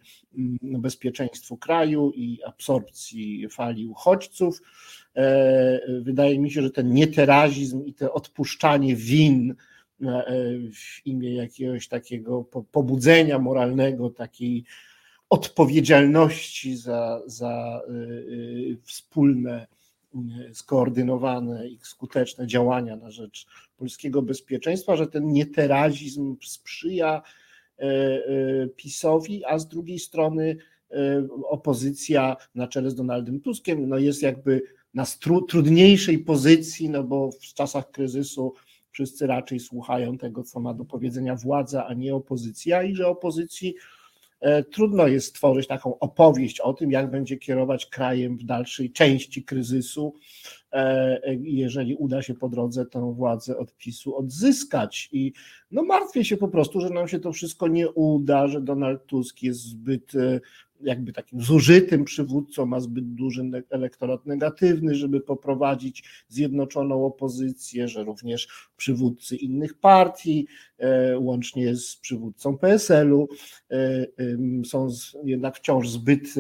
bezpieczeństwu kraju i absorpcji fali uchodźców. E, wydaje mi się, że ten nieterazizm i to odpuszczanie win e, w imię jakiegoś takiego pobudzenia moralnego, takiej odpowiedzialności za, za wspólne skoordynowane i skuteczne działania na rzecz polskiego bezpieczeństwa, że ten nieterazizm sprzyja e, e, PiSowi, a z drugiej strony e, opozycja na czele z Donaldem Tuskiem no jest jakby na trudniejszej pozycji, no bo w czasach kryzysu wszyscy raczej słuchają tego, co ma do powiedzenia władza, a nie opozycja i że opozycji E, trudno jest stworzyć taką opowieść o tym, jak będzie kierować krajem w dalszej części kryzysu, e, jeżeli uda się po drodze tę władzę odpisu odzyskać. I no martwię się po prostu, że nam się to wszystko nie uda, że Donald Tusk jest zbyt e, jakby takim zużytym przywódcą, ma zbyt duży elektorat negatywny, żeby poprowadzić zjednoczoną opozycję, że również przywódcy innych partii, e, łącznie z przywódcą PSL-u, e, są jednak wciąż zbyt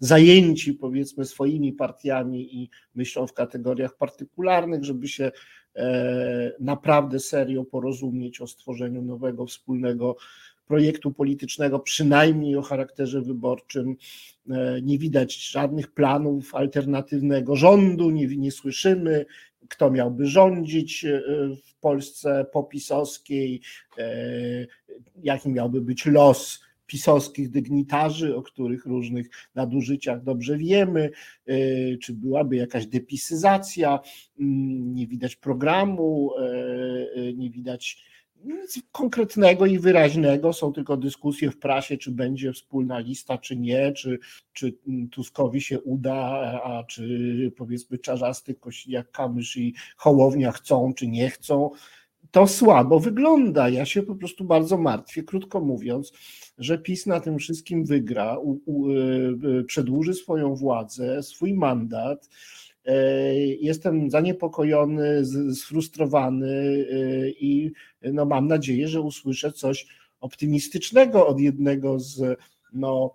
zajęci, powiedzmy, swoimi partiami i myślą w kategoriach partykularnych, żeby się e, naprawdę serio porozumieć o stworzeniu nowego wspólnego projektu politycznego, przynajmniej o charakterze wyborczym. E, nie widać żadnych planów alternatywnego rządu, nie, nie słyszymy, kto miałby rządzić e, w Polsce popisowskiej, e, jaki miałby być los pisowskich dygnitarzy, o których różnych nadużyciach dobrze wiemy, czy byłaby jakaś depisyzacja, mm, nie widać programu, nie widać nic konkretnego i wyraźnego, są tylko dyskusje w prasie, czy będzie wspólna lista, czy nie, czy, czy Tuskowi się uda, a czy powiedzmy Czarzasty, Kośniak, Kamysz i Hołownia chcą, czy nie chcą. To słabo wygląda. Ja się po prostu bardzo martwię, krótko mówiąc, że PiS na tym wszystkim wygra, u, u, y, przedłuży swoją władzę, swój mandat jestem zaniepokojony, sfrustrowany e, i no mam nadzieję, że usłyszę coś optymistycznego od jednego z no,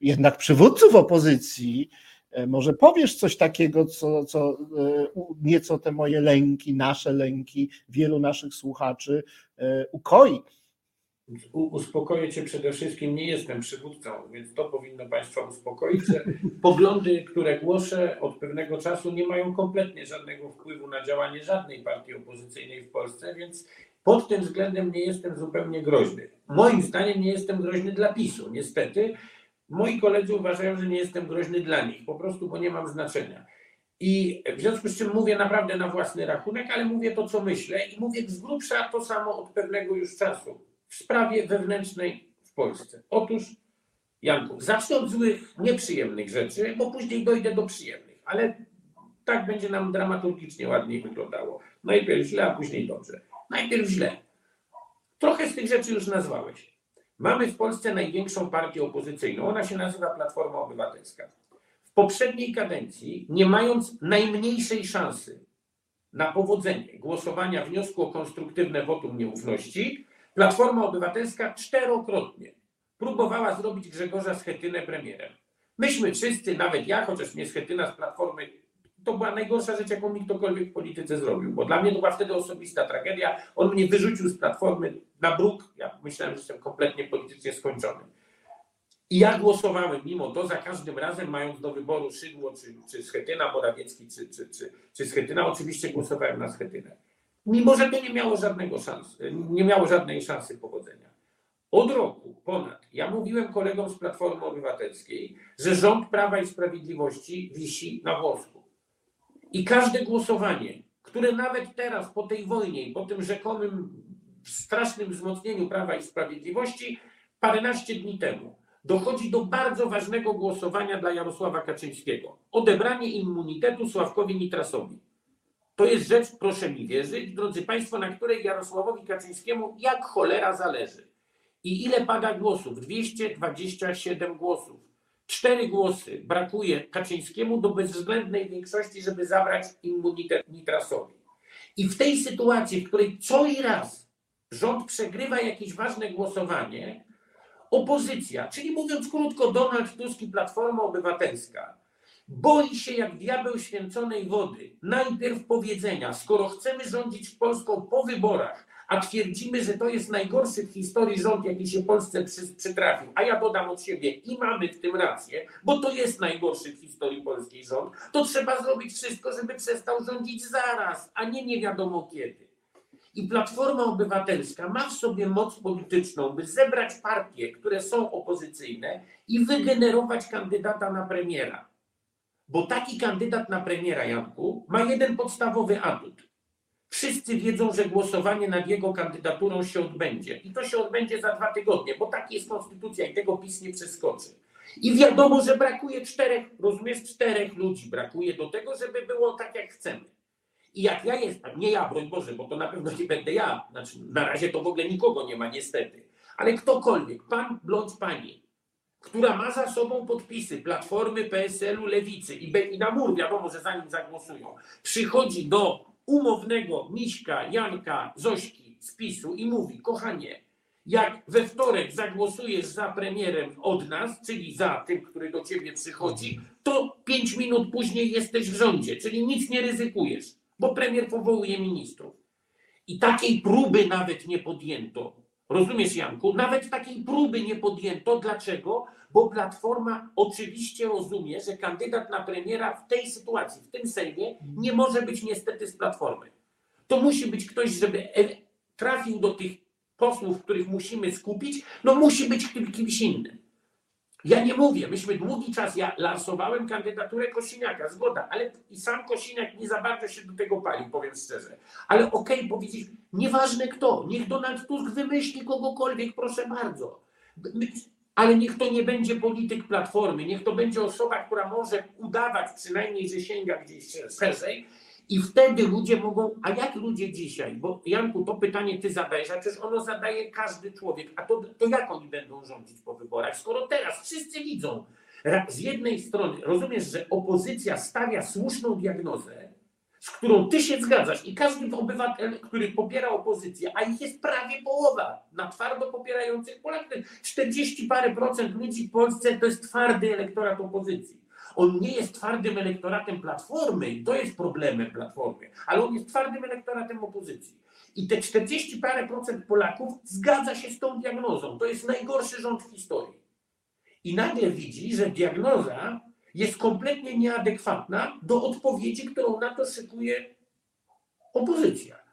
jednak przywódców opozycji. E, może powiesz coś takiego, co, co nieco te moje lęki, nasze lęki, wielu naszych słuchaczy ukoi. Uspokoję Cię przede wszystkim, nie jestem przywódcą, więc to powinno Państwa uspokoić, że poglądy, które głoszę od pewnego czasu nie mają kompletnie żadnego wpływu na działanie żadnej partii opozycyjnej w Polsce, więc pod tym względem nie jestem zupełnie groźny. Moim zdaniem nie jestem groźny dla PiSu, niestety. Moi koledzy uważają, że nie jestem groźny dla nich, po prostu, bo nie mam znaczenia. I w związku z czym mówię naprawdę na własny rachunek, ale mówię to, co myślę i mówię z grubsza to samo od pewnego już czasu w sprawie wewnętrznej w Polsce. Otóż, Janku, zacznę od złych, nieprzyjemnych rzeczy, bo później dojdę do przyjemnych, ale tak będzie nam dramaturgicznie ładniej wyglądało. Najpierw źle, a później dobrze. Najpierw źle. Trochę z tych rzeczy już nazwałeś. Mamy w Polsce największą partię opozycyjną. Ona się nazywa Platforma Obywatelska. W poprzedniej kadencji, nie mając najmniejszej szansy na powodzenie głosowania wniosku o konstruktywne wotum nieufności, Platforma Obywatelska czterokrotnie próbowała zrobić Grzegorza Schetynę premierem. Myśmy wszyscy, nawet ja, chociaż mnie Schetyna z Platformy, to była najgorsza rzecz, jaką mi ktokolwiek w polityce zrobił, bo dla mnie to była wtedy osobista tragedia. On mnie wyrzucił z Platformy na bruk. Ja myślałem, że jestem kompletnie politycznie skończony. I ja głosowałem mimo to za każdym razem, mając do wyboru Szydło, czy, czy Schetyna, Morawiecki, czy, czy, czy, czy Schetyna, oczywiście głosowałem na Schetynę mimo że to nie miało żadnego szans, nie miało żadnej szansy powodzenia. Od roku ponad ja mówiłem kolegom z Platformy Obywatelskiej, że rząd Prawa i Sprawiedliwości wisi na włosku. I każde głosowanie, które nawet teraz po tej wojnie po tym rzekomym strasznym wzmocnieniu Prawa i Sprawiedliwości, paręnaście dni temu, dochodzi do bardzo ważnego głosowania dla Jarosława Kaczyńskiego. Odebranie immunitetu Sławkowi Nitrasowi. To jest rzecz, proszę mi wierzyć, drodzy Państwo, na której Jarosławowi Kaczyńskiemu jak cholera zależy. I ile pada głosów? 227 głosów. Cztery głosy brakuje Kaczyńskiemu do bezwzględnej większości, żeby zabrać immunitet Nitrasowi. I w tej sytuacji, w której co i raz rząd przegrywa jakieś ważne głosowanie, opozycja, czyli mówiąc krótko, Donald Tusk i Platforma Obywatelska, Boi się jak diabeł święconej wody. Najpierw powiedzenia, skoro chcemy rządzić Polską po wyborach, a twierdzimy, że to jest najgorszy w historii rząd, jaki się Polsce przy, przytrafił, a ja dodam od siebie i mamy w tym rację, bo to jest najgorszy w historii polskiej rząd, to trzeba zrobić wszystko, żeby przestał rządzić zaraz, a nie nie wiadomo kiedy. I Platforma Obywatelska ma w sobie moc polityczną, by zebrać partie, które są opozycyjne i wygenerować kandydata na premiera. Bo taki kandydat na premiera, Janku, ma jeden podstawowy atut. Wszyscy wiedzą, że głosowanie nad jego kandydaturą się odbędzie. I to się odbędzie za dwa tygodnie, bo tak jest konstytucja i tego PiS nie przeskoczy. I wiadomo, że brakuje czterech, rozumiesz, czterech ludzi brakuje do tego, żeby było tak, jak chcemy. I jak ja jestem, nie ja, broń Boże, bo to na pewno nie będę ja, znaczy na razie to w ogóle nikogo nie ma, niestety, ale ktokolwiek, pan bądź pani, która ma za sobą podpisy Platformy, PSL-u, Lewicy i, i na mur wiadomo, że za nim zagłosują, przychodzi do umownego Miśka, Janka, Zośki z PiSu i mówi, kochanie, jak we wtorek zagłosujesz za premierem od nas, czyli za tym, który do ciebie przychodzi, to pięć minut później jesteś w rządzie, czyli nic nie ryzykujesz, bo premier powołuje ministrów. I takiej próby nawet nie podjęto. Rozumiesz, Janku? Nawet takiej próby nie podjęto. Dlaczego? bo Platforma oczywiście rozumie, że kandydat na premiera w tej sytuacji, w tym Sejmie, nie może być niestety z Platformy. To musi być ktoś, żeby trafił do tych posłów, których musimy skupić, no musi być kimś innym. Ja nie mówię, myśmy długi czas, ja lansowałem kandydaturę Kosiniaka, zgoda, ale i sam Kosiniak nie za bardzo się do tego pali, powiem szczerze. Ale okej, okay, powiedzieć, nieważne kto, niech Donald Tusk wymyśli kogokolwiek, proszę bardzo. Ale niech to nie będzie polityk platformy, niech to będzie osoba, która może udawać przynajmniej, że sięga gdzieś szerzej. I wtedy ludzie mogą, a jak ludzie dzisiaj, bo Janku, to pytanie ty zadajesz, a przecież ono zadaje każdy człowiek, a to, to jak oni będą rządzić po wyborach, skoro teraz wszyscy widzą, z jednej strony rozumiesz, że opozycja stawia słuszną diagnozę, z którą ty się zgadzasz i każdy obywatel, który popiera opozycję, a ich jest prawie połowa na twardo popierających Polaków, 40 parę procent ludzi w Polsce to jest twardy elektorat opozycji. On nie jest twardym elektoratem Platformy i to jest problemem Platformy, ale on jest twardym elektoratem opozycji. I te 40 parę procent Polaków zgadza się z tą diagnozą. To jest najgorszy rząd w historii. I nagle widzi, że diagnoza jest kompletnie nieadekwatna do odpowiedzi, którą na to szykuje opozycja.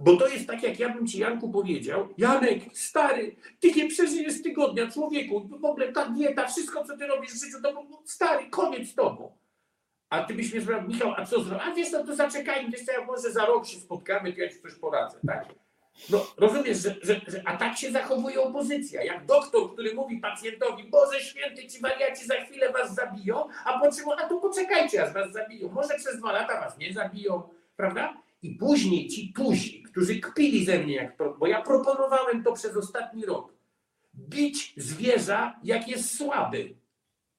Bo to jest tak, jak ja bym ci, Janku, powiedział, Janek, stary, ty nie przeżyjesz tygodnia, człowieku, w ogóle ta dieta, wszystko, co ty robisz w życiu, to no, stary, koniec z tobą. A ty byś mnie sprawdził, Michał, a co zrobić? A wiesz co, to zaczekajmy, wiesz co, jak może za rok się spotkamy, to ja ci coś poradzę, tak? No, rozumiesz, że, że, że, a tak się zachowuje opozycja. Jak doktor, który mówi pacjentowi, Boże święty, ci wariaci za chwilę was zabiją, a po czym, a to poczekajcie, aż was zabiją. Może przez dwa lata was nie zabiją, prawda? I później ci tuzi, którzy kpili ze mnie, bo ja proponowałem to przez ostatni rok, bić zwierza, jak jest słaby.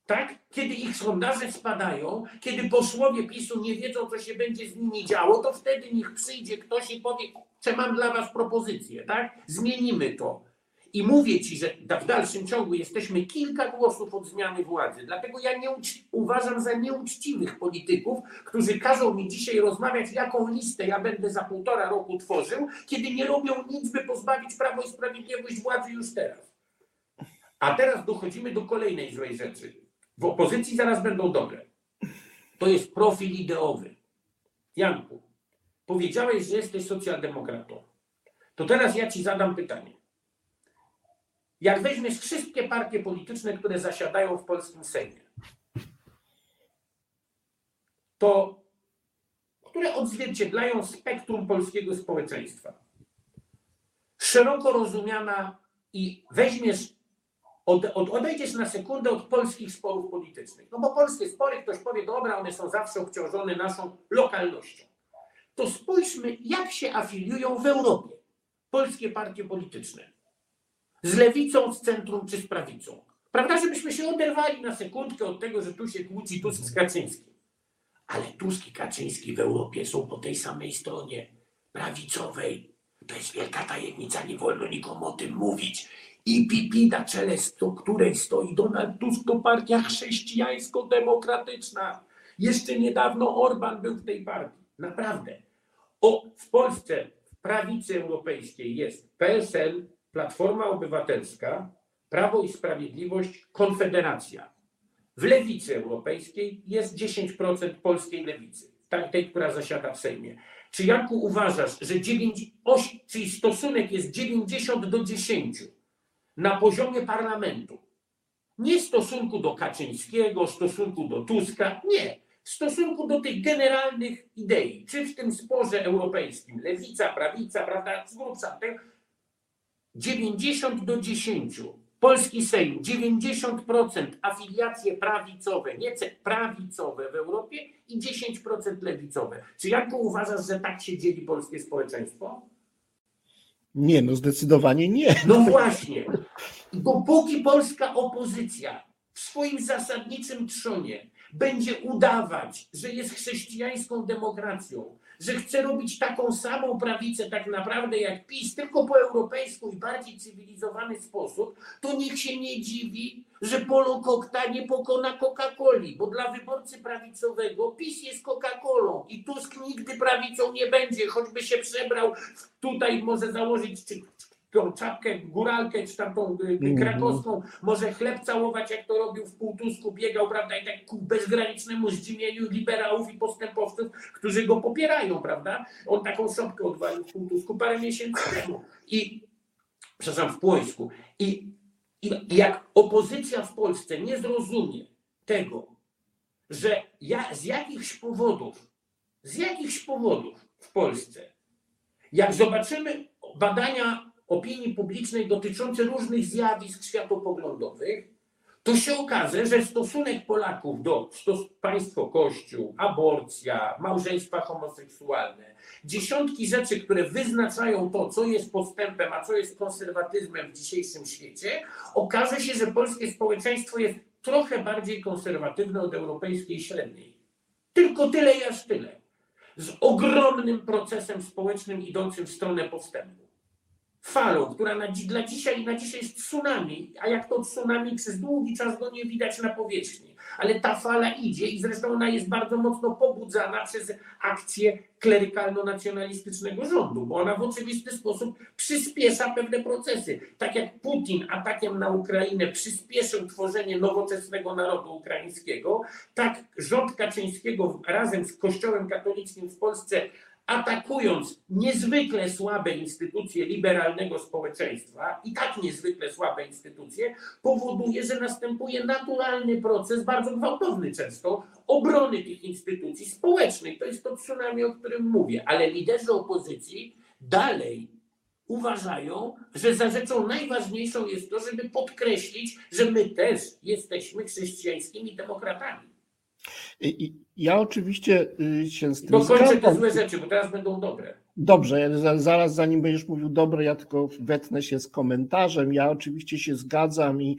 Tak? Kiedy ich sondaże spadają, kiedy posłowie PiSu nie wiedzą, co się będzie z nimi działo, to wtedy niech przyjdzie ktoś i powie, że mam dla was propozycję, tak? Zmienimy to. I mówię ci, że w dalszym ciągu jesteśmy kilka głosów od zmiany władzy. Dlatego ja nie uważam za nieuczciwych polityków, którzy każą mi dzisiaj rozmawiać, jaką listę ja będę za półtora roku tworzył, kiedy nie robią nic, by pozbawić Prawo i Sprawiedliwość władzy już teraz. A teraz dochodzimy do kolejnej złej rzeczy. W opozycji zaraz będą dobre. To jest profil ideowy. Janku, powiedziałeś, że jesteś socjaldemokratą. To teraz ja ci zadam pytanie. Jak weźmiesz wszystkie partie polityczne, które zasiadają w polskim Sejmie, to które odzwierciedlają spektrum polskiego społeczeństwa. Szeroko rozumiana i weźmiesz, od, od, odejdziesz na sekundę od polskich sporów politycznych. No bo polskie spory, ktoś powie, dobra, one są zawsze obciążone naszą lokalnością. To spójrzmy, jak się afiliują w Europie polskie partie polityczne z lewicą, z centrum czy z prawicą. Prawda, żebyśmy się oderwali na sekundkę od tego, że tu się kłóci Tusk z Kaczyńskim. Ale Tusk i Kaczyński w Europie są po tej samej stronie prawicowej. To jest wielka tajemnica, nie wolno nikomu o tym mówić. I pipi na czele, której stoi Donald Tusk, to partia chrześcijańsko-demokratyczna. Jeszcze niedawno Orban był w tej partii. Naprawdę. O, w Polsce, w prawicy europejskiej jest PSL, Platforma Obywatelska, Prawo i Sprawiedliwość, Konfederacja. W lewicy europejskiej jest 10% polskiej lewicy, tej, która zasiada w Sejmie. Czy Janku uważasz, że 9, 8, czyli stosunek jest 90 do 10 na poziomie parlamentu? Nie w stosunku do Kaczyńskiego, w stosunku do Tuska, nie. W stosunku do tych generalnych idei, czy w tym sporze europejskim, lewica, prawica, prawda, z grubsza, 90 do 10. Polski Sejm 90% afiliacje prawicowe, nie prawicowe w Europie i 10% lewicowe. Czy Janku uważasz, że tak się dzieli polskie społeczeństwo? Nie, no zdecydowanie nie. No właśnie. Dopóki polska opozycja w swoim zasadniczym trzonie będzie udawać, że jest chrześcijańską demokracją, że chce robić taką samą prawicę tak naprawdę jak PiS, tylko po europejsku i bardziej cywilizowany sposób, to niech się nie dziwi, że Polo Kokta nie pokona Coca-Coli, bo dla wyborcy prawicowego PiS jest Coca-Colą i Tusk nigdy prawicą nie będzie, choćby się przebrał, tutaj może założyć czy tą czapkę, góralkę, czy tam tą mm krakowską, może chleb całować, jak to robił w półtusku, biegał, prawda, i tak ku bezgranicznemu zdziwieniu liberałów i postępowców, którzy go popierają, prawda. On taką szopkę odwalił w półtusku parę miesięcy temu. I, przepraszam, w Płońsku. I, I jak opozycja w Polsce nie zrozumie tego, że ja, z jakichś powodów, z jakichś powodów w Polsce, jak zobaczymy badania opinii publicznej dotyczące różnych zjawisk światopoglądowych, to się okaże, że stosunek Polaków do stos państwo kościół, aborcja, małżeństwa homoseksualne, dziesiątki rzeczy, które wyznaczają to, co jest postępem, a co jest konserwatyzmem w dzisiejszym świecie, okaże się, że polskie społeczeństwo jest trochę bardziej konserwatywne od europejskiej średniej. Tylko tyle i aż tyle. Z ogromnym procesem społecznym idącym w stronę postępu falą, która na, dla dzisiaj, na dzisiaj jest tsunami, a jak to tsunami przez długi czas go nie widać na powierzchni. ale ta fala idzie i zresztą ona jest bardzo mocno pobudzana przez akcję klerykalno-nacjonalistycznego rządu, bo ona w oczywisty sposób przyspiesza pewne procesy. Tak jak Putin atakiem na Ukrainę przyspieszył tworzenie nowoczesnego narodu ukraińskiego, tak rząd Kaczyńskiego razem z Kościołem katolickim w Polsce atakując niezwykle słabe instytucje liberalnego społeczeństwa i tak niezwykle słabe instytucje, powoduje, że następuje naturalny proces, bardzo gwałtowny często, obrony tych instytucji społecznych. To jest to tsunami, o którym mówię, ale liderzy opozycji dalej uważają, że za rzeczą najważniejszą jest to, żeby podkreślić, że my też jesteśmy chrześcijańskimi demokratami. Ja oczywiście y, się z tym Dokończę te złe rzeczy, bo teraz będą dobre. Dobrze, zaraz zanim będziesz mówił dobre, ja tylko wetnę się z komentarzem. Ja oczywiście się zgadzam i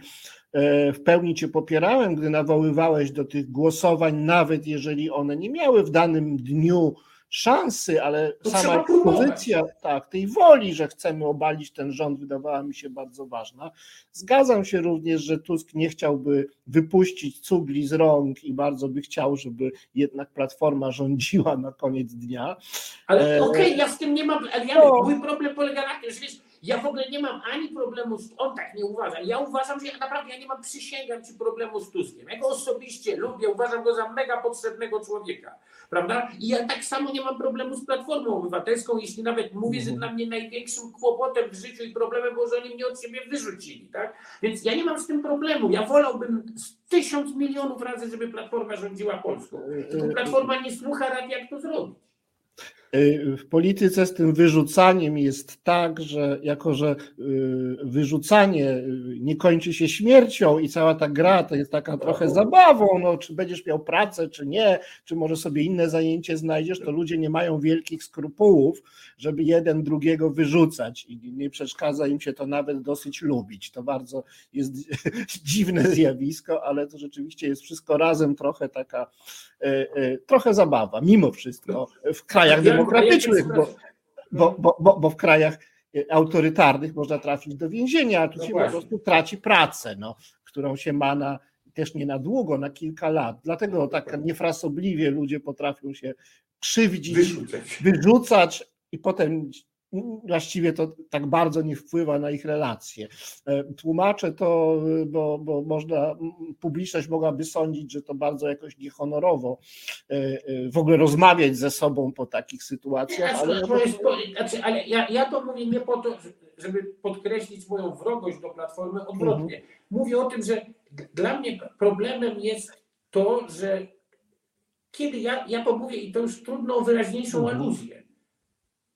e, w pełni Cię popierałem, gdy nawoływałeś do tych głosowań, nawet jeżeli one nie miały w danym dniu szansy, ale to sama pozycja tak, tej woli, że chcemy obalić ten rząd, wydawała mi się bardzo ważna. Zgadzam się również, że Tusk nie chciałby wypuścić cugli z rąk i bardzo by chciał, żeby jednak Platforma rządziła na koniec dnia. Ale e... okej, okay, ja z tym nie mam, ale ja, no. mój problem polega na tym, że wiesz, ja w ogóle nie mam ani problemu, z, on tak nie uważa. Ja uważam, że ja naprawdę ja nie mam, przysięgam ci problemu z Tuskiem. Ja go osobiście lubię, uważam go za mega potrzebnego człowieka, prawda? I ja tak samo nie mam problemu z Platformą Obywatelską, jeśli nawet mówię, że mhm. dla mnie największym kłopotem w życiu i problemem było, że oni mnie od siebie wyrzucili, tak? Więc ja nie mam z tym problemu. Ja wolałbym tysiąc milionów razy, żeby Platforma rządziła Polską. Tylko Platforma nie słucha rad, jak to zrobić. Y, w polityce z tym wyrzucaniem jest tak, że jako, że y, wyrzucanie y, nie kończy się śmiercią i cała ta gra to jest taka trochę zabawą, no, czy będziesz miał pracę, czy nie, czy może sobie inne zajęcie znajdziesz, to ludzie nie mają wielkich skrupułów, żeby jeden drugiego wyrzucać i nie przeszkadza im się to nawet dosyć lubić. To bardzo jest dziwne zjawisko, ale to rzeczywiście jest wszystko razem trochę taka, trochę zabawa, mimo wszystko w krajach demokratycznych demokratycznych, bo, bo, bo, bo, w krajach autorytarnych można trafić do więzienia, a tu no się właśnie. po prostu traci pracę, no, którą się ma na, też nie na długo, na kilka lat. Dlatego tak niefrasobliwie ludzie potrafią się krzywdzić, wyrzucać, wyrzucać i potem właściwie to tak bardzo nie wpływa na ich relacje. E, tłumaczę to, bo, bo można, publiczność mogłaby sądzić, że to bardzo jakoś niehonorowo e, e, w ogóle rozmawiać ze sobą po takich sytuacjach. Ale, to jest, znaczy, ale ja, ja to mówię nie po to, żeby podkreślić moją wrogość do Platformy, odwrotnie. Mhm. Mówię o tym, że dla mnie problemem jest to, że kiedy ja, ja to mówię i to już trudno o wyraźniejszą mhm. aluzję.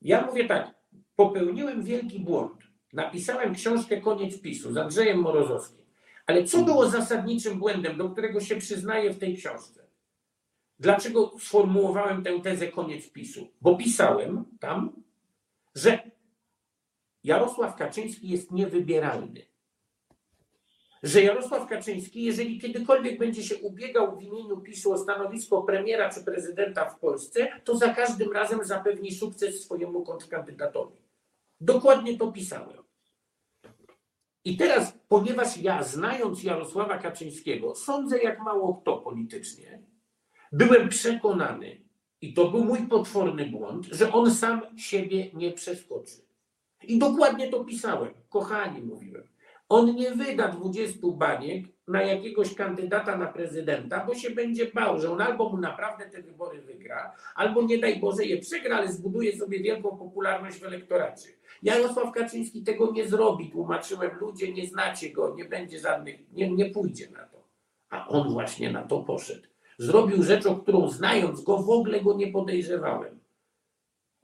Ja mówię tak, popełniłem wielki błąd. Napisałem książkę Koniec PiSu z Andrzejem Morozowskim. Ale co było zasadniczym błędem, do którego się przyznaję w tej książce? Dlaczego sformułowałem tę tezę Koniec PiSu? Bo pisałem tam, że Jarosław Kaczyński jest niewybieralny. Że Jarosław Kaczyński, jeżeli kiedykolwiek będzie się ubiegał w imieniu PiSu o stanowisko premiera czy prezydenta w Polsce, to za każdym razem zapewni sukces swojemu kontrkandydatowi. Dokładnie to pisałem. I teraz, ponieważ ja, znając Jarosława Kaczyńskiego, sądzę jak mało kto politycznie, byłem przekonany, i to był mój potworny błąd, że on sam siebie nie przeskoczy. I dokładnie to pisałem. Kochani, mówiłem. On nie wyda 20 baniek na jakiegoś kandydata na prezydenta, bo się będzie bał, że on albo mu naprawdę te wybory wygra, albo nie daj Boże je przegra, ale zbuduje sobie wielką popularność w elektoracie. Jarosław Kaczyński tego nie zrobi, tłumaczyłem, ludzie nie znacie go, nie będzie żadnych, nie, nie pójdzie na to. A on właśnie na to poszedł. Zrobił rzecz, o którą znając go w ogóle go nie podejrzewałem.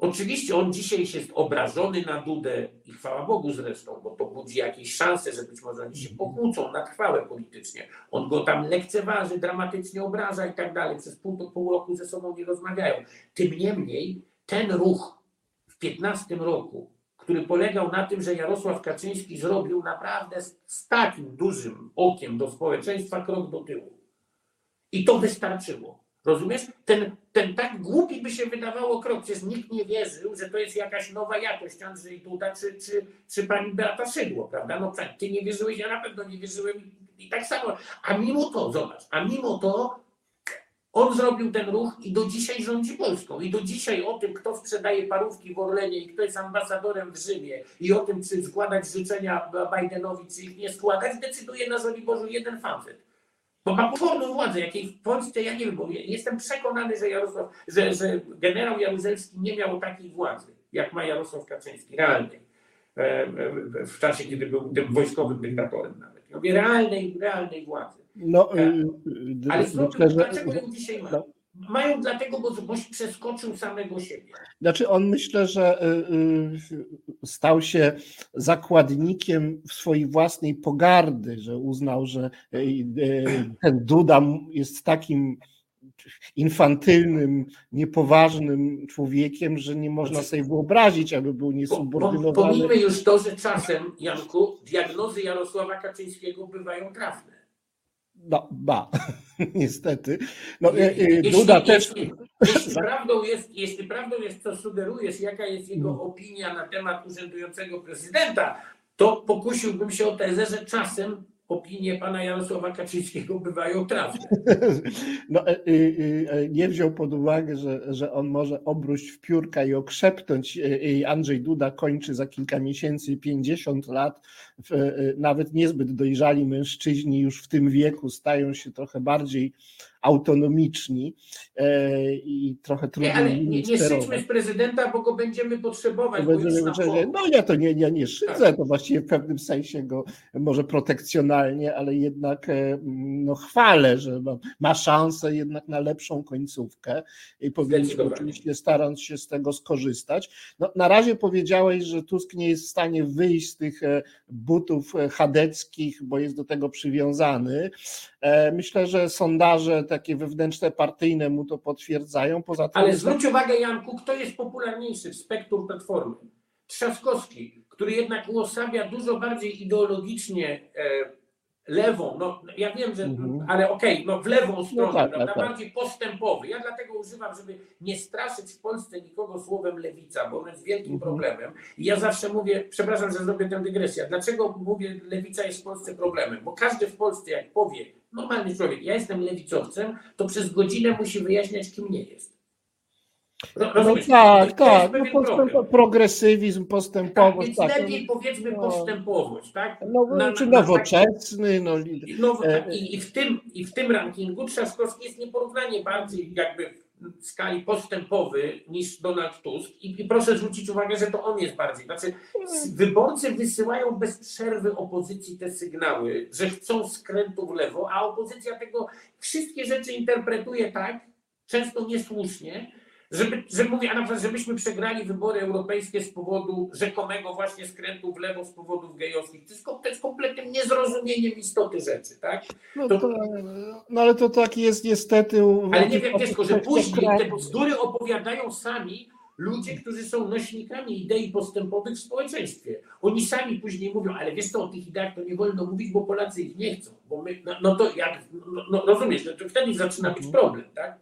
Oczywiście on dzisiaj jest obrażony na Dudę i chwała Bogu zresztą, bo to budzi jakieś szanse, że być może oni się pokłócą na trwałe politycznie. On go tam lekceważy, dramatycznie obraża i tak dalej. Przez pół, pół roku ze sobą nie rozmawiają. Tym niemniej ten ruch w 15 roku który polegał na tym, że Jarosław Kaczyński zrobił naprawdę z takim dużym okiem do społeczeństwa krok do tyłu. I to wystarczyło. Rozumiesz? Ten, ten tak głupi by się wydawało krok, przecież nikt nie wierzył, że to jest jakaś nowa jakość Andrzej Duda czy, czy, czy pani Beata Szydło, prawda? No ty nie wierzyłeś, ja na pewno nie wierzyłem I tak samo, a mimo to, zobacz, a mimo to on zrobił ten ruch i do dzisiaj rządzi Polską. I do dzisiaj o tym, kto sprzedaje parówki w Orlenie i kto jest ambasadorem w Rzymie i o tym, czy składać życzenia Bidenowi, czy ich nie składać, decyduje na Żoliborzu jeden facet. Bo ma potworną władzę, jakiej w Polsce ja nie wiem, bo jestem przekonany, że, Jarosław, że, że generał Jaruzelski nie miał takiej władzy, jak ma Jarosław Kaczyński, realnej. E, w czasie, kiedy był tym wojskowym dyktatorem nawet. Realnej, realnej władzy. No, e, y, y, Ale myślę, dlaczego ją dzisiaj ma? No. Mają dlatego, bo Boś przeskoczył samego siebie. Znaczy on myślę, że y, stał się zakładnikiem swojej własnej pogardy, że uznał, że ten Duda jest takim infantylnym, niepoważnym człowiekiem, że nie można znaczy, sobie wyobrazić, aby był niesubordynowany. Pomijmy już to, że czasem, Janku, diagnozy Jarosława Kaczyńskiego bywają trafne. No, ba, niestety. No, jeśli, e, e, Duda jeśli, też. Jeśli, jeśli, prawdą jest, jeśli prawdą jest, co sugerujesz, jaka jest jego no. opinia na temat urzędującego prezydenta, to pokusiłbym się o tezę, że czasem opinie pana Jarosława Kaczyńskiego bywają trafne. No, e, nie wziął pod uwagę, że, że on może obróć w piórka i okrzepnąć. Andrzej Duda kończy za kilka miesięcy 50 lat E, nawet niezbyt dojrzali mężczyźni już w tym wieku stają się trochę bardziej autonomiczni e, i trochę. Nie, ale nie, nie szydźmy z prezydenta, bo go będziemy potrzebować. Będziemy no ja to nie, nie, nie szydzę, tak. to właściwie w pewnym sensie go może protekcjonalnie, ale jednak e, no, chwalę, że ma, ma szansę jednak na lepszą końcówkę i powinniśmy oczywiście starać się z tego skorzystać. No, na razie powiedziałeś, że Tusk nie jest w stanie wyjść z tych butów e, chadeckich, bo jest do tego przywiązany. Myślę, że sondaże takie wewnętrzne, partyjne mu to potwierdzają. Poza tym Ale zwróć uwagę, Janku, kto jest popularniejszy w spektrum Platformy? Trzaskowski, który jednak uosabia dużo bardziej ideologicznie e, lewą, no ja wiem, że, mhm. ale okej, okay, no w lewą no stronę, no tak, prawda, tak. bardziej postępowy. Ja dlatego używam, żeby nie straszyć w Polsce nikogo słowem lewica, bo on jest wielkim mhm. problemem. I ja zawsze mówię, przepraszam, że zrobię tę dygresję, dlaczego mówię, lewica jest w Polsce problemem? Bo każdy w Polsce, jak powie, normalny człowiek, ja jestem lewicowcem, to przez godzinę musi wyjaśniać, kim nie jest. No, no tak, tak. No, postęp, progresywizm, postępowość. Tak, więc tak, lepiej no, powiedzmy no, postępowość, tak? No, na, czy nowoczesny. No, i, i, w tym, I w tym rankingu Trzaskowski jest nieporównanie bardziej jakby w skali postępowy niż Donald Tusk. I, I, proszę zwrócić uwagę, że to on jest bardziej. Znaczy, wyborcy wysyłają bez przerwy opozycji te sygnały, że chcą skrętu w lewo, a opozycja tego wszystkie rzeczy interpretuje tak, często niesłusznie, żeby, żeby mówię, a na przykład, żebyśmy przegrali wybory europejskie z powodu rzekomego właśnie skrętu w lewo z powodów gejowskich. To jest, to jest kompletnym niezrozumieniem istoty rzeczy, tak? No, to, to, no ale to tak jest niestety. Ale nie wiem, tylko, że później te bzdury opowiadają sami ludzie, którzy są nośnikami idei postępowych w społeczeństwie. Oni sami później mówią, ale wiesz co, o tych ideach to nie wolno mówić, bo Polacy ich nie chcą. Bo my, no, no to jak, no, no rozumiesz, no to wtedy zaczyna być problem, tak?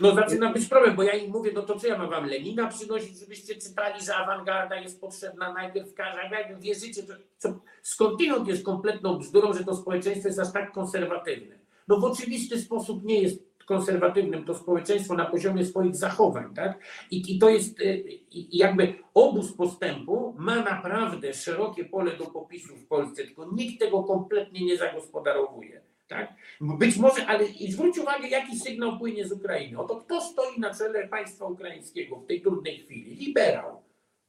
No zaczyna być problem, bo ja im mówię, no to co ja mam wam Lenina przynosić, żebyście czytali, że awangarda jest potrzebna najpierw w każdym, jak wierzycie, że co, skądinąd jest kompletną bzdurą, że to społeczeństwo jest aż tak konserwatywne. No w oczywisty sposób nie jest konserwatywnym to społeczeństwo na poziomie swoich zachowań, tak? I, i to jest y, jakby obóz postępu ma naprawdę szerokie pole do popisu w Polsce, tylko nikt tego kompletnie nie zagospodarowuje. Tak? Być może, ale i zwróć uwagę, jaki sygnał płynie z Ukrainy. Oto kto stoi na czele państwa ukraińskiego w tej trudnej chwili? Liberał.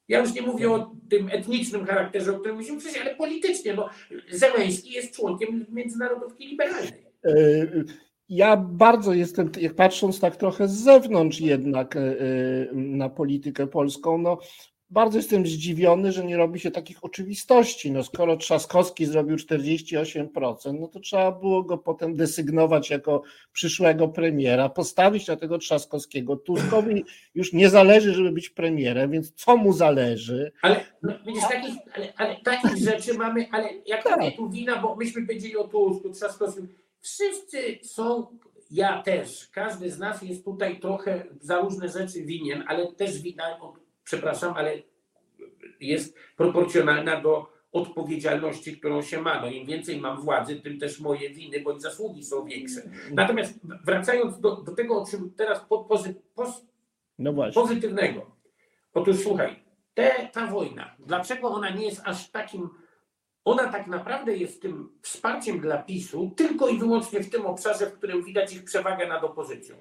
Ja już nie mówię o tym etnicznym charakterze, o którym musimy przejść, ale politycznie, bo Zeleński jest członkiem międzynarodówki liberalnej. E, ja bardzo jestem, patrząc tak trochę z zewnątrz jednak e, e, na politykę polską, no bardzo jestem zdziwiony, że nie robi się takich oczywistości. No skoro Trzaskowski zrobił 48%, no to trzeba było go potem desygnować jako przyszłego premiera, postawić na tego Trzaskowskiego. Tuskowi już nie zależy, żeby być premierem, więc co mu zależy? Ale no, widzisz, takich, ale, ale takich rzeczy mamy, ale jak tak. tu wina, bo myśmy powiedzieli o Tusku, Trzaskowskim, wszyscy są ja też, każdy z nas jest tutaj trochę za różne rzeczy winien, ale też wina przepraszam, ale jest proporcjonalna do odpowiedzialności, którą się ma. No im więcej mam władzy, tym też moje winy bądź zasługi są większe. Natomiast wracając do, do tego, o czym teraz po, pozy, pos, no pozytywnego. Otóż słuchaj, te, ta wojna, dlaczego ona nie jest aż takim ona tak naprawdę jest tym wsparciem dla PiSu tylko i wyłącznie w tym obszarze, w którym widać ich przewagę nad opozycją.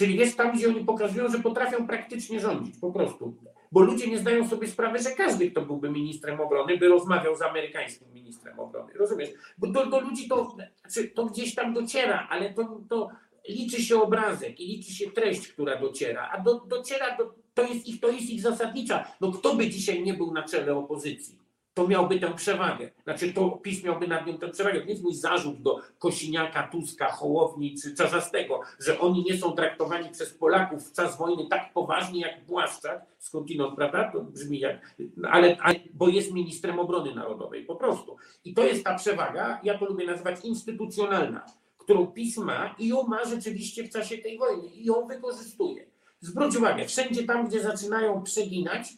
Czyli wiesz, tam gdzie oni pokazują, że potrafią praktycznie rządzić, po prostu. Bo ludzie nie zdają sobie sprawy, że każdy, kto byłby ministrem obrony, by rozmawiał z amerykańskim ministrem obrony. Rozumiesz? Bo do, do ludzi to, znaczy, to gdzieś tam dociera, ale to, to liczy się obrazek i liczy się treść, która dociera. A do, dociera, do, to, jest ich, to jest ich zasadnicza. No kto by dzisiaj nie był na czele opozycji? To miałby tę przewagę. Znaczy to PiS miałby nad nią tę przewagę. To jest mój zarzut do Kosiniaka, Tuska, Hołowni czy Czarzastego, że oni nie są traktowani przez Polaków w czas wojny tak poważnie jak Błaszczak, skądinąd, prawda? To brzmi jak, ale, ale, bo jest ministrem obrony narodowej, po prostu. I to jest ta przewaga, ja to lubię nazywać instytucjonalna, którą PiS ma i ją ma rzeczywiście w czasie tej wojny i ją wykorzystuje. Zwróć uwagę, wszędzie tam, gdzie zaczynają przeginać,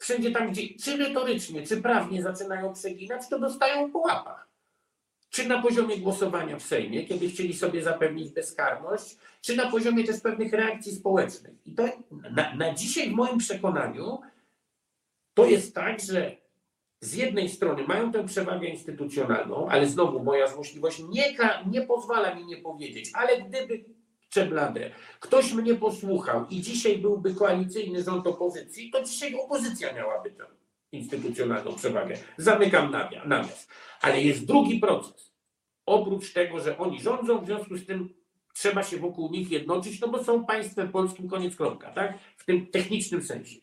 Wszędzie tam, gdzie czy retorycznie, czy prawnie zaczynają przeginać, to dostają po łapach. Czy na poziomie głosowania w Sejmie, kiedy chcieli sobie zapewnić bezkarność, czy na poziomie też pewnych reakcji społecznych. I to na, na dzisiaj, w moim przekonaniu, to jest tak, że z jednej strony mają tę przewagę instytucjonalną, ale znowu moja złośliwość nie, nie pozwala mi nie powiedzieć, ale gdyby Czeblade. Ktoś mnie posłuchał i dzisiaj byłby koalicyjny rząd opozycji, to dzisiaj opozycja miałaby tę instytucjonalną przewagę. Zamykam nawias. Ale jest drugi proces. Oprócz tego, że oni rządzą, w związku z tym trzeba się wokół nich jednoczyć, no bo są państwem polskim, koniec kropka, tak? W tym technicznym sensie.